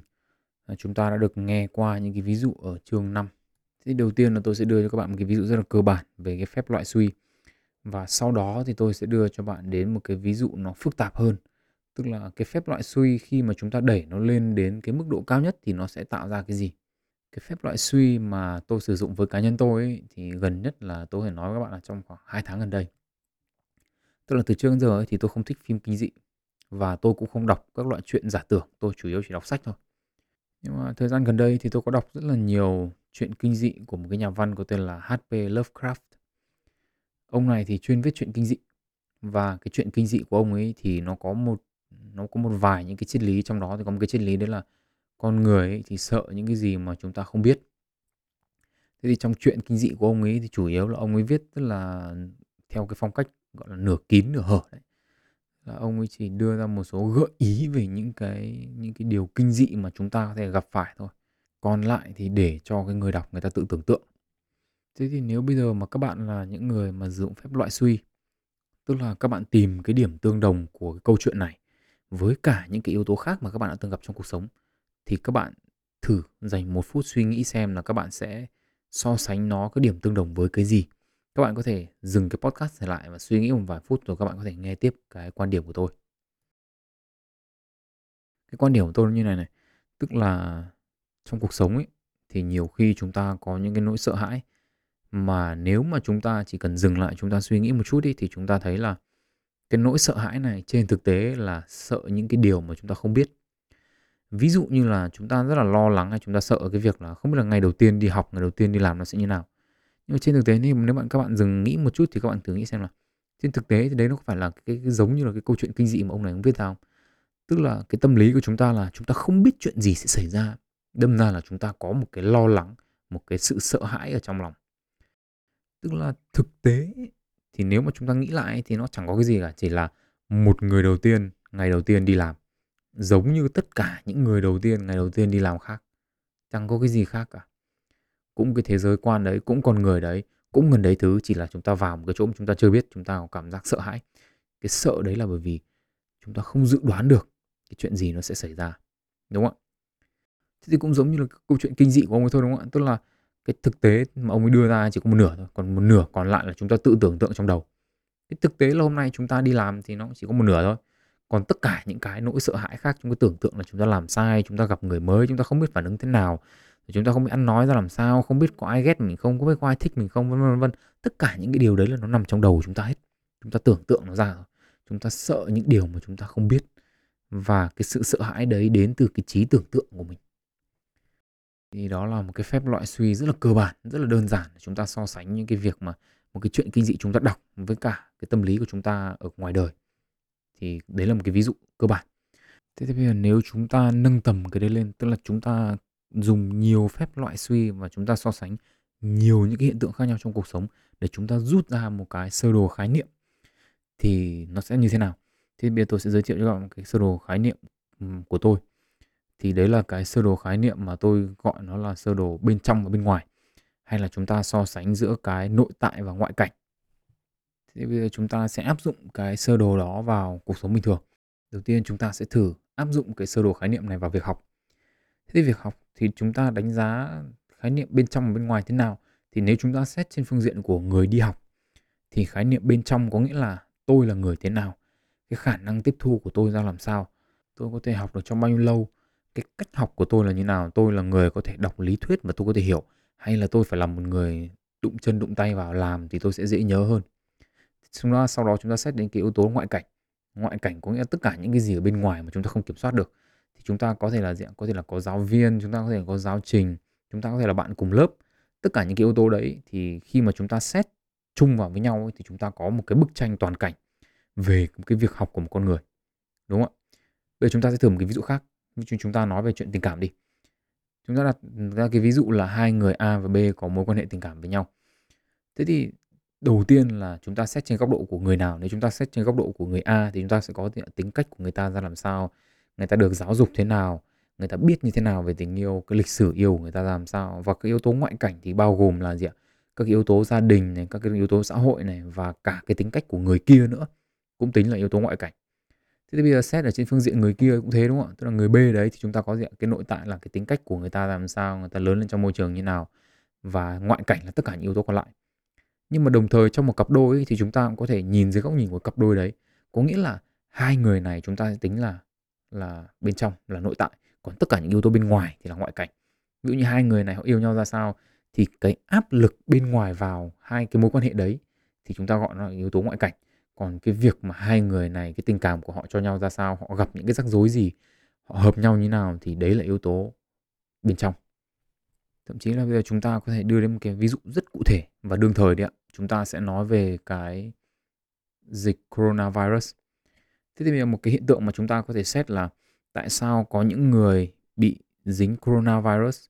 Chúng ta đã được nghe qua những cái ví dụ ở chương 5 thì đầu tiên là tôi sẽ đưa cho các bạn một cái ví dụ rất là cơ bản về cái phép loại suy và sau đó thì tôi sẽ đưa cho bạn đến một cái ví dụ nó phức tạp hơn tức là cái phép loại suy khi mà chúng ta đẩy nó lên đến cái mức độ cao nhất thì nó sẽ tạo ra cái gì cái phép loại suy mà tôi sử dụng với cá nhân tôi ấy, thì gần nhất là tôi phải nói với các bạn là trong khoảng 2 tháng gần đây. Tức là từ trước đến giờ ấy, thì tôi không thích phim kinh dị và tôi cũng không đọc các loại chuyện giả tưởng, tôi chủ yếu chỉ đọc sách thôi. Nhưng mà thời gian gần đây thì tôi có đọc rất là nhiều chuyện kinh dị của một cái nhà văn có tên là H.P. Lovecraft. Ông này thì chuyên viết chuyện kinh dị. Và cái chuyện kinh dị của ông ấy thì nó có một, nó có một vài những cái triết lý, trong đó thì có một cái triết lý đấy là con người ấy thì sợ những cái gì mà chúng ta không biết. Thế thì trong chuyện kinh dị của ông ấy thì chủ yếu là ông ấy viết tức là theo cái phong cách gọi là nửa kín, nửa hở đấy. Là ông ấy chỉ đưa ra một số gợi ý về những cái những cái điều kinh dị mà chúng ta có thể gặp phải thôi. Còn lại thì để cho cái người đọc người ta tự tưởng tượng thế thì nếu bây giờ mà các bạn là những người mà sử dụng phép loại suy, tức là các bạn tìm cái điểm tương đồng của cái câu chuyện này với cả những cái yếu tố khác mà các bạn đã từng gặp trong cuộc sống, thì các bạn thử dành một phút suy nghĩ xem là các bạn sẽ so sánh nó cái điểm tương đồng với cái gì. Các bạn có thể dừng cái podcast này lại và suy nghĩ một vài phút rồi các bạn có thể nghe tiếp cái quan điểm của tôi. Cái quan điểm của tôi như này này, tức là trong cuộc sống ấy, thì nhiều khi chúng ta có những cái nỗi sợ hãi mà nếu mà chúng ta chỉ cần dừng lại chúng ta suy nghĩ một chút đi thì chúng ta thấy là cái nỗi sợ hãi này trên thực tế là sợ những cái điều mà chúng ta không biết ví dụ như là chúng ta rất là lo lắng hay chúng ta sợ cái việc là không biết là ngày đầu tiên đi học ngày đầu tiên đi làm nó sẽ như nào Nhưng mà trên thực tế thì nếu bạn các bạn dừng nghĩ một chút thì các bạn thử nghĩ xem là trên thực tế thì đấy nó có phải là cái, cái giống như là cái câu chuyện kinh dị mà ông này ông viết ra không? Tức là cái tâm lý của chúng ta là chúng ta không biết chuyện gì sẽ xảy ra. Đâm ra là chúng ta có một cái lo lắng, một cái sự sợ hãi ở trong lòng. Tức là thực tế thì nếu mà chúng ta nghĩ lại thì nó chẳng có cái gì cả, chỉ là một người đầu tiên ngày đầu tiên đi làm giống như tất cả những người đầu tiên ngày đầu tiên đi làm khác. Chẳng có cái gì khác cả. Cũng cái thế giới quan đấy, cũng con người đấy, cũng gần đấy thứ chỉ là chúng ta vào một cái chỗ mà chúng ta chưa biết, chúng ta có cảm giác sợ hãi. Cái sợ đấy là bởi vì chúng ta không dự đoán được cái chuyện gì nó sẽ xảy ra. Đúng không ạ? Thế thì cũng giống như là câu chuyện kinh dị của ông ấy thôi đúng không ạ? Tức là cái thực tế mà ông ấy đưa ra chỉ có một nửa thôi, còn một nửa còn lại là chúng ta tự tưởng tượng trong đầu. Cái thực tế là hôm nay chúng ta đi làm thì nó chỉ có một nửa thôi. Còn tất cả những cái nỗi sợ hãi khác chúng ta tưởng tượng là chúng ta làm sai, chúng ta gặp người mới, chúng ta không biết phản ứng thế nào, chúng ta không biết ăn nói ra làm sao, không biết có ai ghét mình không, có biết có ai thích mình không, vân vân vân. Tất cả những cái điều đấy là nó nằm trong đầu chúng ta hết. Chúng ta tưởng tượng nó ra Chúng ta sợ những điều mà chúng ta không biết. Và cái sự sợ hãi đấy đến từ cái trí tưởng tượng của mình. Thì đó là một cái phép loại suy rất là cơ bản, rất là đơn giản chúng ta so sánh những cái việc mà một cái chuyện kinh dị chúng ta đọc với cả cái tâm lý của chúng ta ở ngoài đời. Thì đấy là một cái ví dụ cơ bản. Thế thì bây giờ nếu chúng ta nâng tầm cái đấy lên, tức là chúng ta dùng nhiều phép loại suy và chúng ta so sánh nhiều những cái hiện tượng khác nhau trong cuộc sống để chúng ta rút ra một cái sơ đồ khái niệm thì nó sẽ như thế nào? Thì bây giờ tôi sẽ giới thiệu cho các bạn một cái sơ đồ khái niệm của tôi. Thì đấy là cái sơ đồ khái niệm mà tôi gọi nó là sơ đồ bên trong và bên ngoài hay là chúng ta so sánh giữa cái nội tại và ngoại cảnh. Thì bây giờ chúng ta sẽ áp dụng cái sơ đồ đó vào cuộc sống bình thường. Đầu tiên chúng ta sẽ thử áp dụng cái sơ đồ khái niệm này vào việc học. Thế thì việc học thì chúng ta đánh giá khái niệm bên trong và bên ngoài thế nào? Thì nếu chúng ta xét trên phương diện của người đi học thì khái niệm bên trong có nghĩa là tôi là người thế nào, cái khả năng tiếp thu của tôi ra làm sao, tôi có thể học được trong bao nhiêu lâu, cái cách học của tôi là như nào, tôi là người có thể đọc lý thuyết và tôi có thể hiểu hay là tôi phải là một người đụng chân đụng tay vào làm thì tôi sẽ dễ nhớ hơn. Chúng ta sau đó chúng ta xét đến cái yếu tố ngoại cảnh. Ngoại cảnh có nghĩa là tất cả những cái gì ở bên ngoài mà chúng ta không kiểm soát được. Thì chúng ta có thể là? Có thể là có giáo viên, chúng ta có thể có giáo trình, chúng ta có thể là bạn cùng lớp. Tất cả những cái yếu tố đấy thì khi mà chúng ta xét chung vào với nhau ấy, thì chúng ta có một cái bức tranh toàn cảnh về cái việc học của một con người. Đúng không ạ? Bây giờ chúng ta sẽ thử một cái ví dụ khác. Chúng ta nói về chuyện tình cảm đi. Chúng ta đặt ra cái ví dụ là hai người A và B có mối quan hệ tình cảm với nhau. Thế thì đầu tiên là chúng ta xét trên góc độ của người nào. Nếu chúng ta xét trên góc độ của người A thì chúng ta sẽ có tính cách của người ta ra làm sao, người ta được giáo dục thế nào, người ta biết như thế nào về tình yêu, cái lịch sử yêu của người ta ra làm sao và cái yếu tố ngoại cảnh thì bao gồm là gì ạ? Các yếu tố gia đình này, các cái yếu tố xã hội này và cả cái tính cách của người kia nữa, cũng tính là yếu tố ngoại cảnh. Thế thì bây giờ xét ở trên phương diện người kia cũng thế đúng không ạ? Tức là người B đấy thì chúng ta có diện cái nội tại là cái tính cách của người ta làm sao, người ta lớn lên trong môi trường như nào và ngoại cảnh là tất cả những yếu tố còn lại. Nhưng mà đồng thời trong một cặp đôi ấy, thì chúng ta cũng có thể nhìn dưới góc nhìn của cặp đôi đấy. Có nghĩa là hai người này chúng ta tính là là bên trong là nội tại, còn tất cả những yếu tố bên ngoài thì là ngoại cảnh. Ví dụ như hai người này họ yêu nhau ra sao thì cái áp lực bên ngoài vào hai cái mối quan hệ đấy thì chúng ta gọi nó là yếu tố ngoại cảnh còn cái việc mà hai người này, cái tình cảm của họ cho nhau ra sao, họ gặp những cái rắc rối gì, họ hợp nhau như nào thì đấy là yếu tố bên trong. Thậm chí là bây giờ chúng ta có thể đưa đến một cái ví dụ rất cụ thể và đương thời đấy ạ. Chúng ta sẽ nói về cái dịch coronavirus. Thế thì bây giờ một cái hiện tượng mà chúng ta có thể xét là tại sao có những người bị dính coronavirus,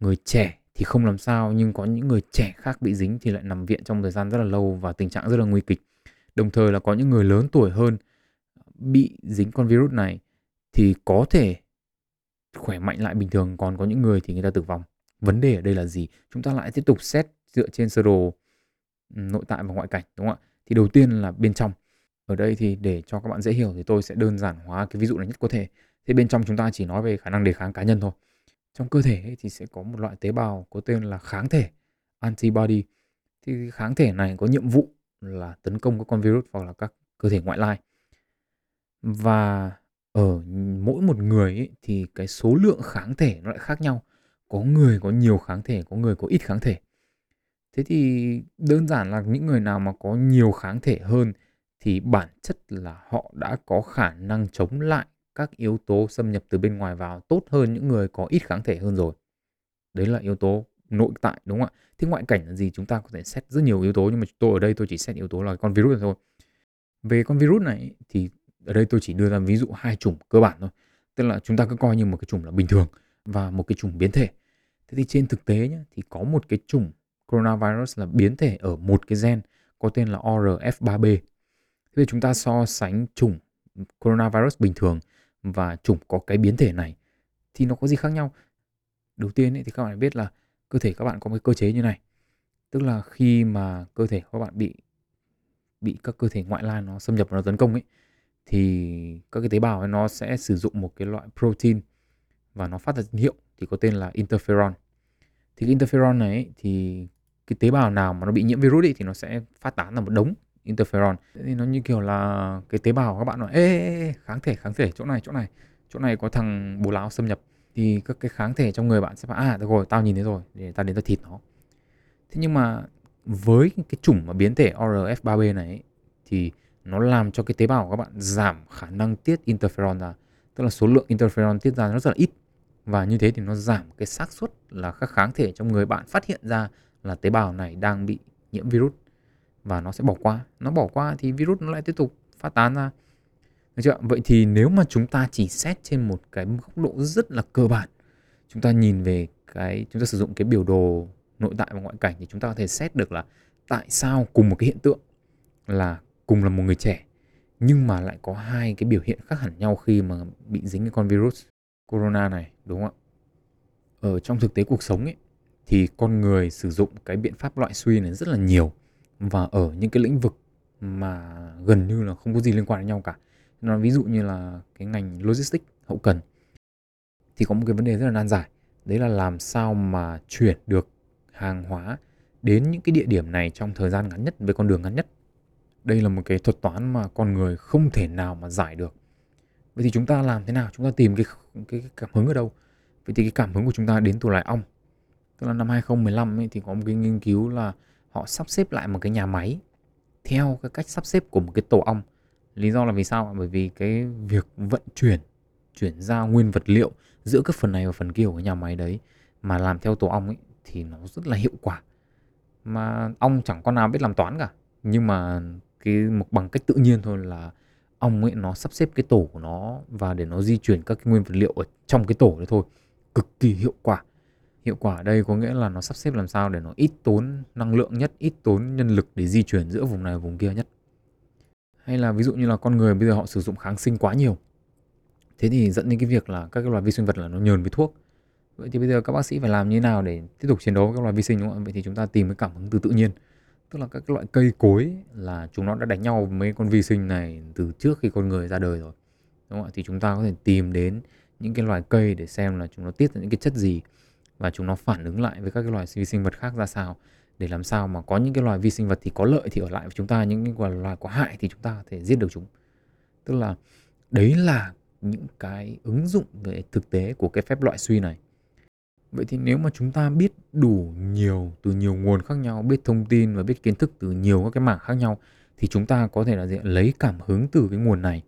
người trẻ thì không làm sao, nhưng có những người trẻ khác bị dính thì lại nằm viện trong thời gian rất là lâu và tình trạng rất là nguy kịch. Đồng thời là có những người lớn tuổi hơn bị dính con virus này thì có thể khỏe mạnh lại bình thường còn có những người thì người ta tử vong. Vấn đề ở đây là gì? Chúng ta lại tiếp tục xét dựa trên sơ đồ nội tại và ngoại cảnh, đúng không ạ? Thì đầu tiên là bên trong. Ở đây thì để cho các bạn dễ hiểu thì tôi sẽ đơn giản hóa cái ví dụ này nhất có thể. Thế bên trong chúng ta chỉ nói về khả năng đề kháng cá nhân thôi. Trong cơ thể ấy thì sẽ có một loại tế bào có tên là kháng thể antibody. Thì kháng thể này có nhiệm vụ là tấn công các con virus hoặc là các cơ thể ngoại lai. Và ở mỗi một người ấy, thì cái số lượng kháng thể nó lại khác nhau. Có người có nhiều kháng thể, có người có ít kháng thể. Thế thì đơn giản là những người nào mà có nhiều kháng thể hơn thì bản chất là họ đã có khả năng chống lại các yếu tố xâm nhập từ bên ngoài vào tốt hơn những người có ít kháng thể hơn rồi. Đấy là yếu tố nội tại đúng không ạ? Thế ngoại cảnh là gì? Chúng ta có thể xét rất nhiều yếu tố nhưng mà tôi ở đây tôi chỉ xét yếu tố là con virus thôi. Về con virus này thì ở đây tôi chỉ đưa ra ví dụ hai chủng cơ bản thôi. Tức là chúng ta cứ coi như một cái chủng là bình thường và một cái chủng biến thể. Thế thì trên thực tế nhé, thì có một cái chủng coronavirus là biến thể ở một cái gen có tên là ORF3B. Thế thì chúng ta so sánh chủng coronavirus bình thường và chủng có cái biến thể này thì nó có gì khác nhau? Đầu tiên ấy, thì các bạn biết là cơ thể các bạn có một cơ chế như này. Tức là khi mà cơ thể các bạn bị bị các cơ thể ngoại lai nó xâm nhập và nó tấn công ấy thì các cái tế bào ấy nó sẽ sử dụng một cái loại protein và nó phát ra tín hiệu thì có tên là interferon. Thì cái interferon này ấy, thì cái tế bào nào mà nó bị nhiễm virus ấy, thì nó sẽ phát tán ra một đống interferon. Thì nó như kiểu là cái tế bào các bạn nói ê, ê, ê kháng thể kháng thể chỗ này chỗ này chỗ này có thằng bồ láo xâm nhập thì các cái kháng thể trong người bạn sẽ bảo à được rồi tao nhìn thấy rồi để tao đến tao thịt nó. Thế nhưng mà với cái chủng mà biến thể ORF3B này ấy, thì nó làm cho cái tế bào của các bạn giảm khả năng tiết interferon ra. Tức là số lượng interferon tiết ra nó rất là ít. Và như thế thì nó giảm cái xác suất là các kháng thể trong người bạn phát hiện ra là tế bào này đang bị nhiễm virus và nó sẽ bỏ qua. Nó bỏ qua thì virus nó lại tiếp tục phát tán ra được chưa? Vậy thì nếu mà chúng ta chỉ xét trên một cái góc độ rất là cơ bản, chúng ta nhìn về cái, chúng ta sử dụng cái biểu đồ nội tại và ngoại cảnh thì chúng ta có thể xét được là tại sao cùng một cái hiện tượng là cùng là một người trẻ, nhưng mà lại có hai cái biểu hiện khác hẳn nhau khi mà bị dính cái con virus corona này, đúng không ạ? Ở trong thực tế cuộc sống ấy, thì con người sử dụng cái biện pháp loại suy này rất là nhiều và ở những cái lĩnh vực mà gần như là không có gì liên quan đến nhau cả nó ví dụ như là cái ngành logistics hậu cần thì có một cái vấn đề rất là nan giải. Đấy là làm sao mà chuyển được hàng hóa đến những cái địa điểm này trong thời gian ngắn nhất với con đường ngắn nhất. Đây là một cái thuật toán mà con người không thể nào mà giải được. Vậy thì chúng ta làm thế nào? Chúng ta tìm cái cái, cái cảm hứng ở đâu? Vậy thì cái cảm hứng của chúng ta đến từ loài ong. Tức là năm 2015 ấy, thì có một cái nghiên cứu là họ sắp xếp lại một cái nhà máy theo cái cách sắp xếp của một cái tổ ong lý do là vì sao bởi vì cái việc vận chuyển chuyển giao nguyên vật liệu giữa các phần này và phần kia của cái nhà máy đấy mà làm theo tổ ong ấy thì nó rất là hiệu quả. Mà ong chẳng con nào biết làm toán cả. Nhưng mà cái một bằng cách tự nhiên thôi là ong ấy nó sắp xếp cái tổ của nó và để nó di chuyển các cái nguyên vật liệu ở trong cái tổ đấy thôi. Cực kỳ hiệu quả. Hiệu quả ở đây có nghĩa là nó sắp xếp làm sao để nó ít tốn năng lượng nhất, ít tốn nhân lực để di chuyển giữa vùng này và vùng kia nhất hay là ví dụ như là con người bây giờ họ sử dụng kháng sinh quá nhiều. Thế thì dẫn đến cái việc là các cái loài vi sinh vật là nó nhờn với thuốc. Vậy thì bây giờ các bác sĩ phải làm như thế nào để tiếp tục chiến đấu với các loài vi sinh, đúng không ạ? Vậy thì chúng ta tìm cái cảm hứng từ tự nhiên. Tức là các cái loại cây cối là chúng nó đã đánh nhau với mấy con vi sinh này từ trước khi con người ra đời rồi. Đúng không ạ? Thì chúng ta có thể tìm đến những cái loài cây để xem là chúng nó tiết ra những cái chất gì và chúng nó phản ứng lại với các cái loài vi sinh vật khác ra sao để làm sao mà có những cái loài vi sinh vật thì có lợi thì ở lại với chúng ta, những cái loài có hại thì chúng ta có thể giết được chúng. Tức là đấy là những cái ứng dụng về thực tế của cái phép loại suy này. Vậy thì nếu mà chúng ta biết đủ nhiều, từ nhiều nguồn khác nhau, biết thông tin và biết kiến thức từ nhiều các cái mảng khác nhau, thì chúng ta có thể là gì? lấy cảm hứng từ cái nguồn này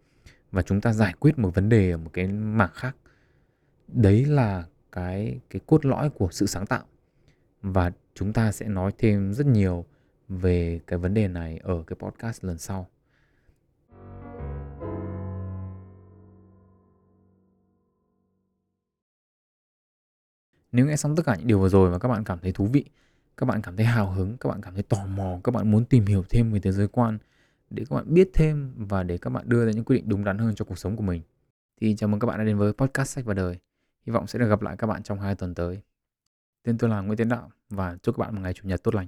và chúng ta giải quyết một vấn đề ở một cái mảng khác. Đấy là cái cái cốt lõi của sự sáng tạo. Và chúng ta sẽ nói thêm rất nhiều về cái vấn đề này ở cái podcast lần sau Nếu nghe xong tất cả những điều vừa rồi và các bạn cảm thấy thú vị, các bạn cảm thấy hào hứng, các bạn cảm thấy tò mò, các bạn muốn tìm hiểu thêm về thế giới quan để các bạn biết thêm và để các bạn đưa ra những quyết định đúng đắn hơn cho cuộc sống của mình. Thì chào mừng các bạn đã đến với podcast sách và đời. Hy vọng sẽ được gặp lại các bạn trong hai tuần tới. Tên tôi là Nguyễn Tiến Đạo và chúc các bạn một ngày chủ nhật tốt lành.